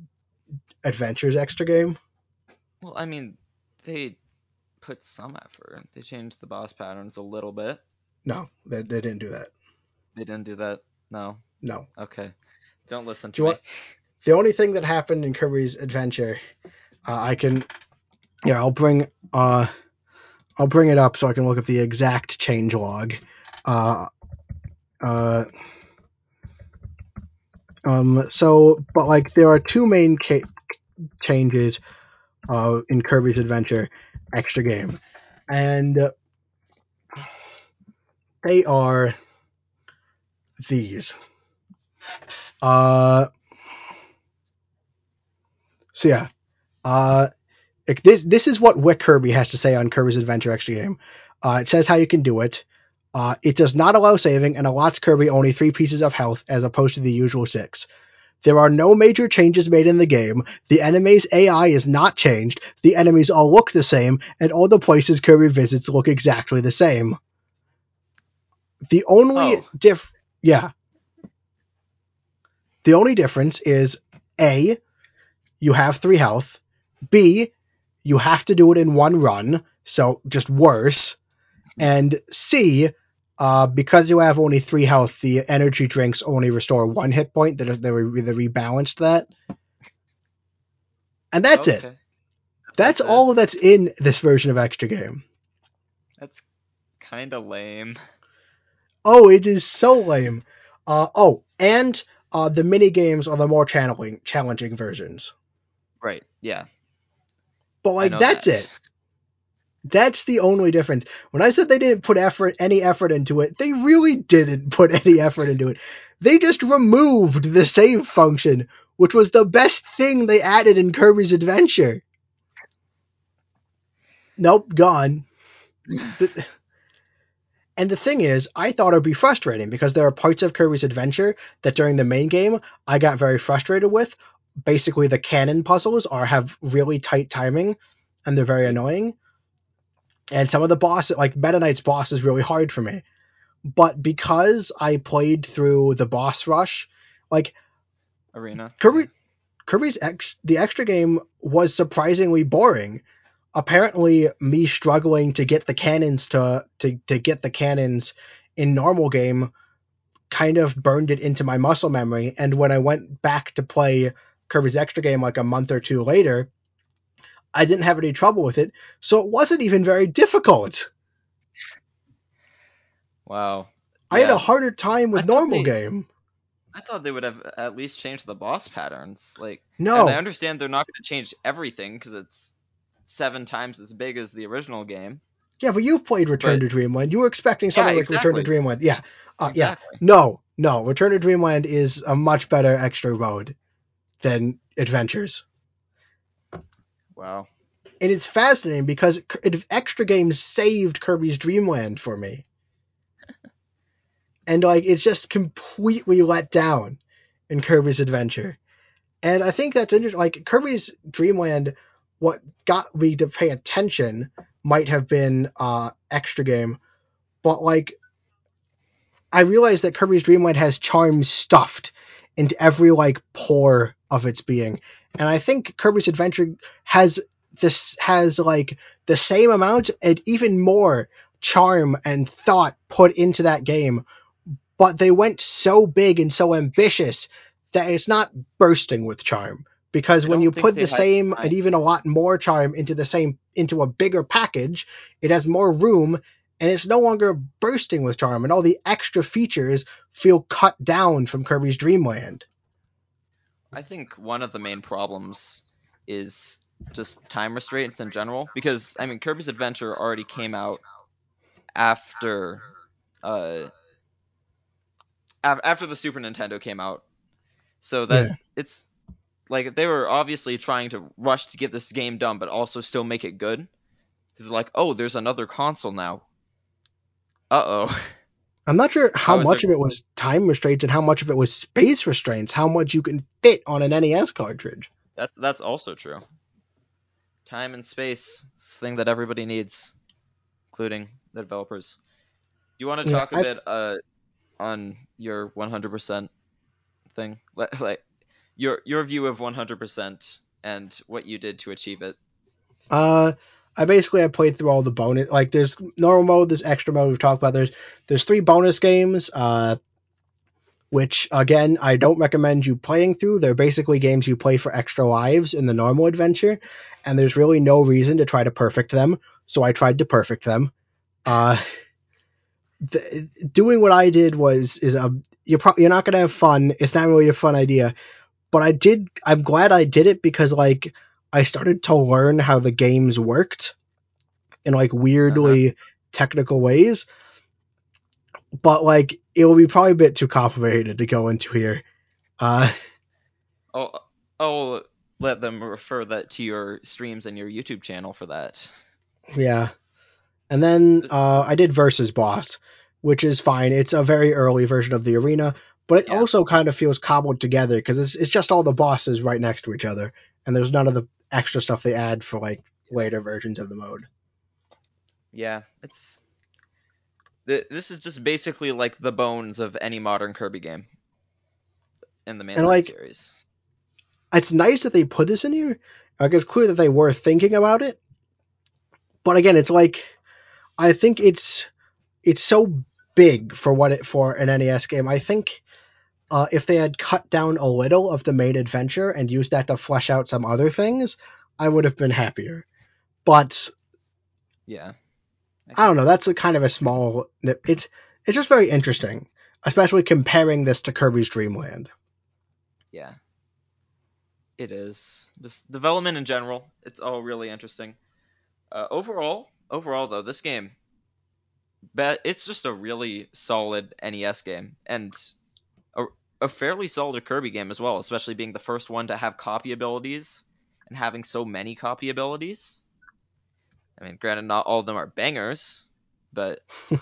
Adventures extra game. Well, I mean, they put some effort. They changed the boss patterns a little bit. No, they, they didn't do that. They didn't do that. No. No. Okay. Don't listen to you me. want- The only thing that happened in Kirby's Adventure, uh, I can, yeah, I'll bring, uh, I'll bring it up so I can look at the exact change log. Uh, uh, um, so, but like there are two main ca- changes, uh, in Kirby's Adventure extra game, and uh, they are these. Uh, so yeah, uh, this this is what Wikirby has to say on Kirby's Adventure Extra Game. Uh, it says how you can do it. Uh, it does not allow saving and allots Kirby only three pieces of health as opposed to the usual six. There are no major changes made in the game. The enemy's AI is not changed. The enemies all look the same, and all the places Kirby visits look exactly the same. The only Oh. diff yeah. The only difference is A, you have three health. B, you have to do it in one run, so just worse. And C, uh, because you have only three health, the energy drinks only restore one hit point. They they, re- they rebalanced that, and that's it. Okay. That's That's it. all that's in this version of extra game. That's kind of lame. Oh, it is so lame. Uh, oh, and uh, the mini games are the more channeling, challenging versions. Right. Yeah. But like that's that. it. That's the only difference. When I said they didn't put effort any effort into it, they really didn't put any effort into it. They just removed the save function, which was the best thing they added in Kirby's Adventure. Nope, gone. And the thing is, I thought it would be frustrating because there are parts of Kirby's Adventure that during the main game I got very frustrated with. Basically, the cannon puzzles are have really tight timing, and they're very annoying. And some of the bosses, like Meta Knight's boss, is really hard for me. But because I played through the boss rush, like Arena. Kirby, Kirby's ex, the extra game was surprisingly boring. Apparently, me struggling to get the cannons to, to to get the cannons in normal game kind of burned it into my muscle memory. And when I went back to play Kirby's extra game like a month or two later, I didn't have any trouble with it. So it wasn't even very difficult. Wow. I had a harder time with normal they- game. I thought they would have at least changed the boss patterns. Like, No. and I understand they're not going to change everything because it's seven times as big as the original game. Yeah, but you've played Return But- to Dream Land. You were expecting something like Return to Dream Land. Yeah. Uh, yeah. No, no. Return to Dream Land is a much better extra mode than Adventures. Wow. And it's fascinating because extra games saved Kirby's Dream Land for me. And like it's just completely let down in Kirby's Adventure. And I think that's interesting. Like Kirby's Dream Land, what got me to pay attention might have been uh extra game, but like I realized that Kirby's Dream Land has charm stuffed into every like pore of its being. And I think Kirby's Adventure has this has like the same amount and even more charm and thought put into that game, but they went so big and so ambitious that it's not bursting with charm. Because I when you put the same time. and even a lot more charm into the same into a bigger package, it has more room and it's no longer bursting with charm and all the extra features feel cut down from Kirby's Dream Land. I think one of the main problems is just time restraints in general because I mean Kirby's Adventure already came out after uh af- after the Super Nintendo came out. So that Yeah. it's like they were obviously trying to rush to get this game done but also still make it good cuz like oh there's another console now. Uh-oh. I'm not sure how much of it was time restraints and how much of it was space restraints, how much you can fit on an NES cartridge. That's that's also true. Time and space, it's the thing that everybody needs, including the developers. Do you want to Yeah, talk a bit uh, on your 100% thing, like, like your your view of 100% and what you did to achieve it? Uh, I basically have played through all the bonus like there's normal mode, there's extra mode we've talked about. There's there's three bonus games. Uh, which again I don't recommend you playing through. They're basically games you play for extra lives in the normal adventure, and there's really no reason to try to perfect them. So I tried to perfect them. Uh, the, doing what I did was is a you're pro- you're not gonna have fun. It's not really a fun idea, but I did. I'm glad I did it because like I started to learn how the games worked in like weirdly uh-huh. technical ways. But like it will be probably a bit too complicated to go into here. Uh, I'll, I'll let them refer that to your streams and your YouTube channel for that. Yeah. And then uh, I did versus boss, which is fine. It's a very early version of the arena, but it yeah. also kind of feels cobbled together because it's, it's just all the bosses right next to each other, and there's none of the extra stuff they add for like later versions of the mode. Yeah, it's this is just basically like the bones of any modern Kirby game in the main like, series. It's nice that they put this in here. Like it's clear that they were thinking about it. But again, it's like I think it's it's so big for what it for an NES game. I think uh, if they had cut down a little of the main adventure and used that to flesh out some other things, I would have been happier. But yeah, I, I don't know. That's a kind of a small. It's it's just very interesting, especially comparing this to Kirby's Dream Land. Yeah, it is. This development in general, it's all really interesting. Uh, overall, overall though, this game, but it's just a really solid NES game and a, a fairly solid Kirby game as well, especially being the first one to have copy abilities and having so many copy abilities. I mean, granted, not all of them are bangers, but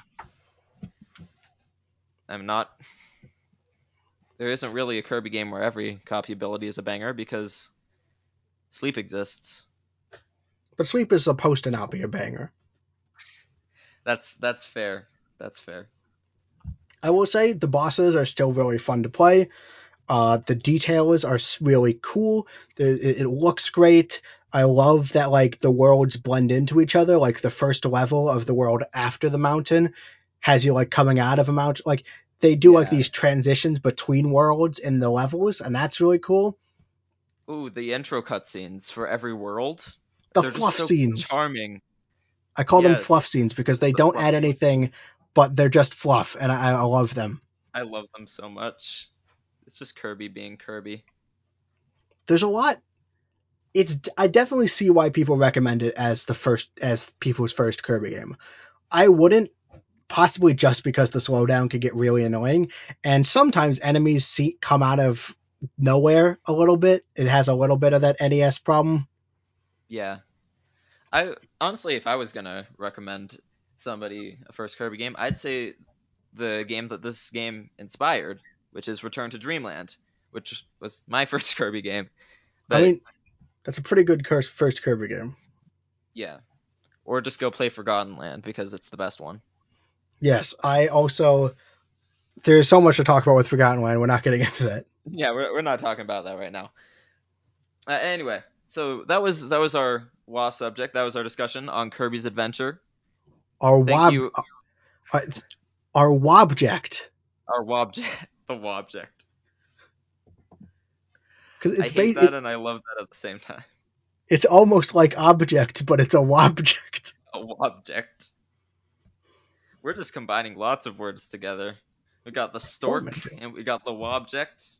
I'm not. There isn't really a Kirby game where every copy ability is a banger because sleep exists. But sleep is supposed to not be a banger. That's that's fair. That's fair. I will say the bosses are still really fun to play. Uh, the details are really cool. It, it, looks great. I love that like the worlds blend into each other. Like the first level of the world after the mountain has you like coming out of a mountain. Like they do yeah. like these transitions between worlds in the levels, and that's really cool. Ooh, the intro cutscenes for every world the They're fluff so scenes. Charming. I call yes. them fluff scenes because they the don't add anything, but they're just fluff, and I, I love them. I love them so much. It's just Kirby being Kirby. There's a lot. It's I definitely see why people recommend it as the first as people's first Kirby game. I wouldn't possibly just because the slowdown could get really annoying, and sometimes enemies see come out of nowhere a little bit. It has a little bit of that NES problem. Yeah. I honestly, if I was gonna recommend somebody a first Kirby game, I'd say the game that this game inspired, which is Return to Dream Land, which was my first Kirby game. But, I mean, that's a pretty good first Kirby game. Yeah. Or just go play Forgotten Land because it's the best one. Yes, I also. There's so much to talk about with Forgotten Land. We're not getting into that. Yeah, we're, we're not talking about that right now. Uh, anyway, so that was that was our WA subject. That was our discussion on Kirby's Adventure. Our wob, uh, our wobject. Our wobject. The wobject. Because it's I hate ba- that it, and I love that at the same time. It's almost like object, but it's a wobject. A wobject. We're just combining lots of words together. We got the stork oh and we got the wobject.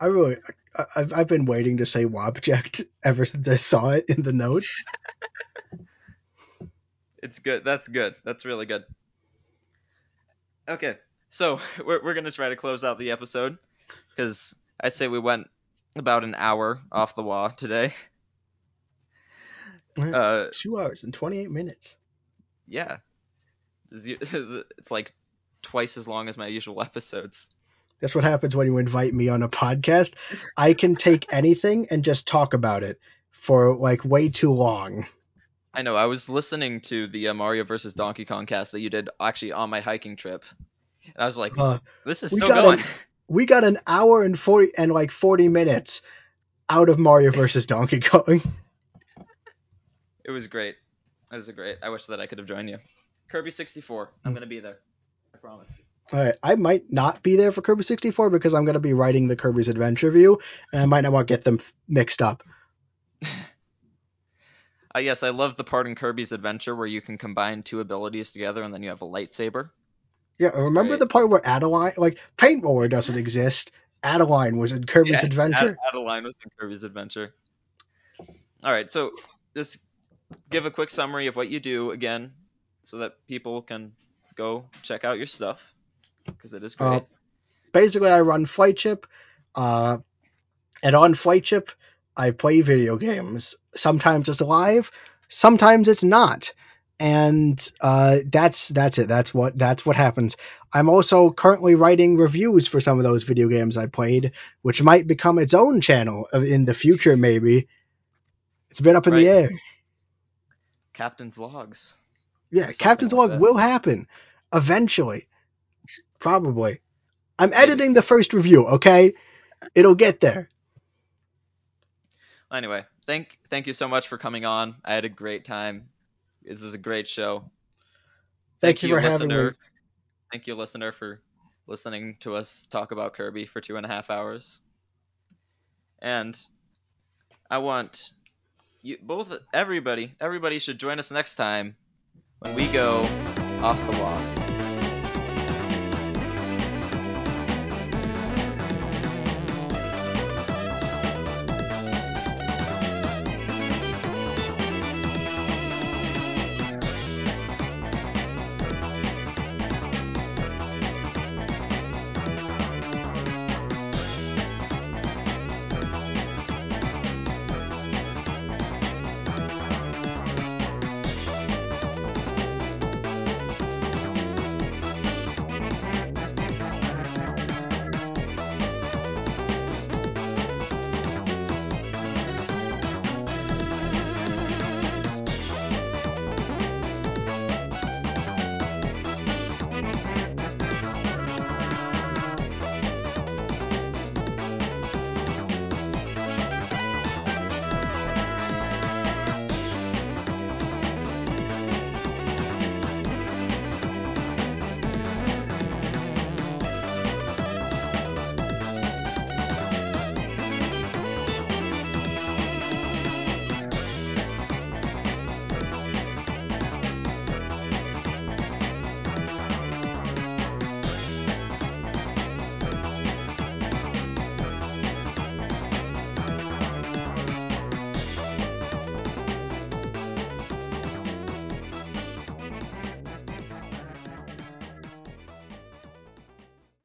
I really, I, have I've been waiting to say Wobject ever since I saw it in the notes. it's good. That's good. That's really good. Okay, so we're we're gonna try to close out the episode because I say we went about an hour off the wall today. Uh, Two hours and twenty eight minutes. Yeah, it's like twice as long as my usual episodes. That's what happens when you invite me on a podcast. I can take anything and just talk about it for like way too long. I know. I was listening to the uh, Mario versus Donkey Kong cast that you did actually on my hiking trip, and I was like, uh, "This is still going." An, we got an hour and forty and like forty minutes out of Mario versus Donkey Kong. It was great. It was a great. I wish that I could have joined you. Kirby 64. I'm gonna be there. I promise. All right, I might not be there for Kirby 64 because I'm going to be writing the Kirby's Adventure view, and I might not want to get them f- mixed up. Uh, yes, I love the part in Kirby's Adventure where you can combine two abilities together and then you have a lightsaber. Yeah, remember great. the part where Adeleine, like Paint Roller doesn't exist. Adeleine was in Kirby's Yeah, Adventure. Ad- Adeleine was in Kirby's Adventure. All right, so just give a quick summary of what you do again, so that people can go check out your stuff because it is great. Uh, Basically, I run Flightsy, uh, and on Flightsy, I play video games. Sometimes it's live, sometimes it's not, and uh, that's that's it. That's what that's what happens. I'm also currently writing reviews for some of those video games I played, which might become its own channel in the future. Maybe it's a bit up in the air. Captain's logs. Yeah, something Captain's like Log that. will happen eventually. Probably. I'm editing the first review, okay? It'll get there. Anyway, thank thank you so much for coming on. I had a great time. This was a great show. Thank, you for having listener. me. Thank you, listener, for listening to us talk about Kirby for two and a half hours. And I want you both, everybody, everybody should join us next time when we go off the wall.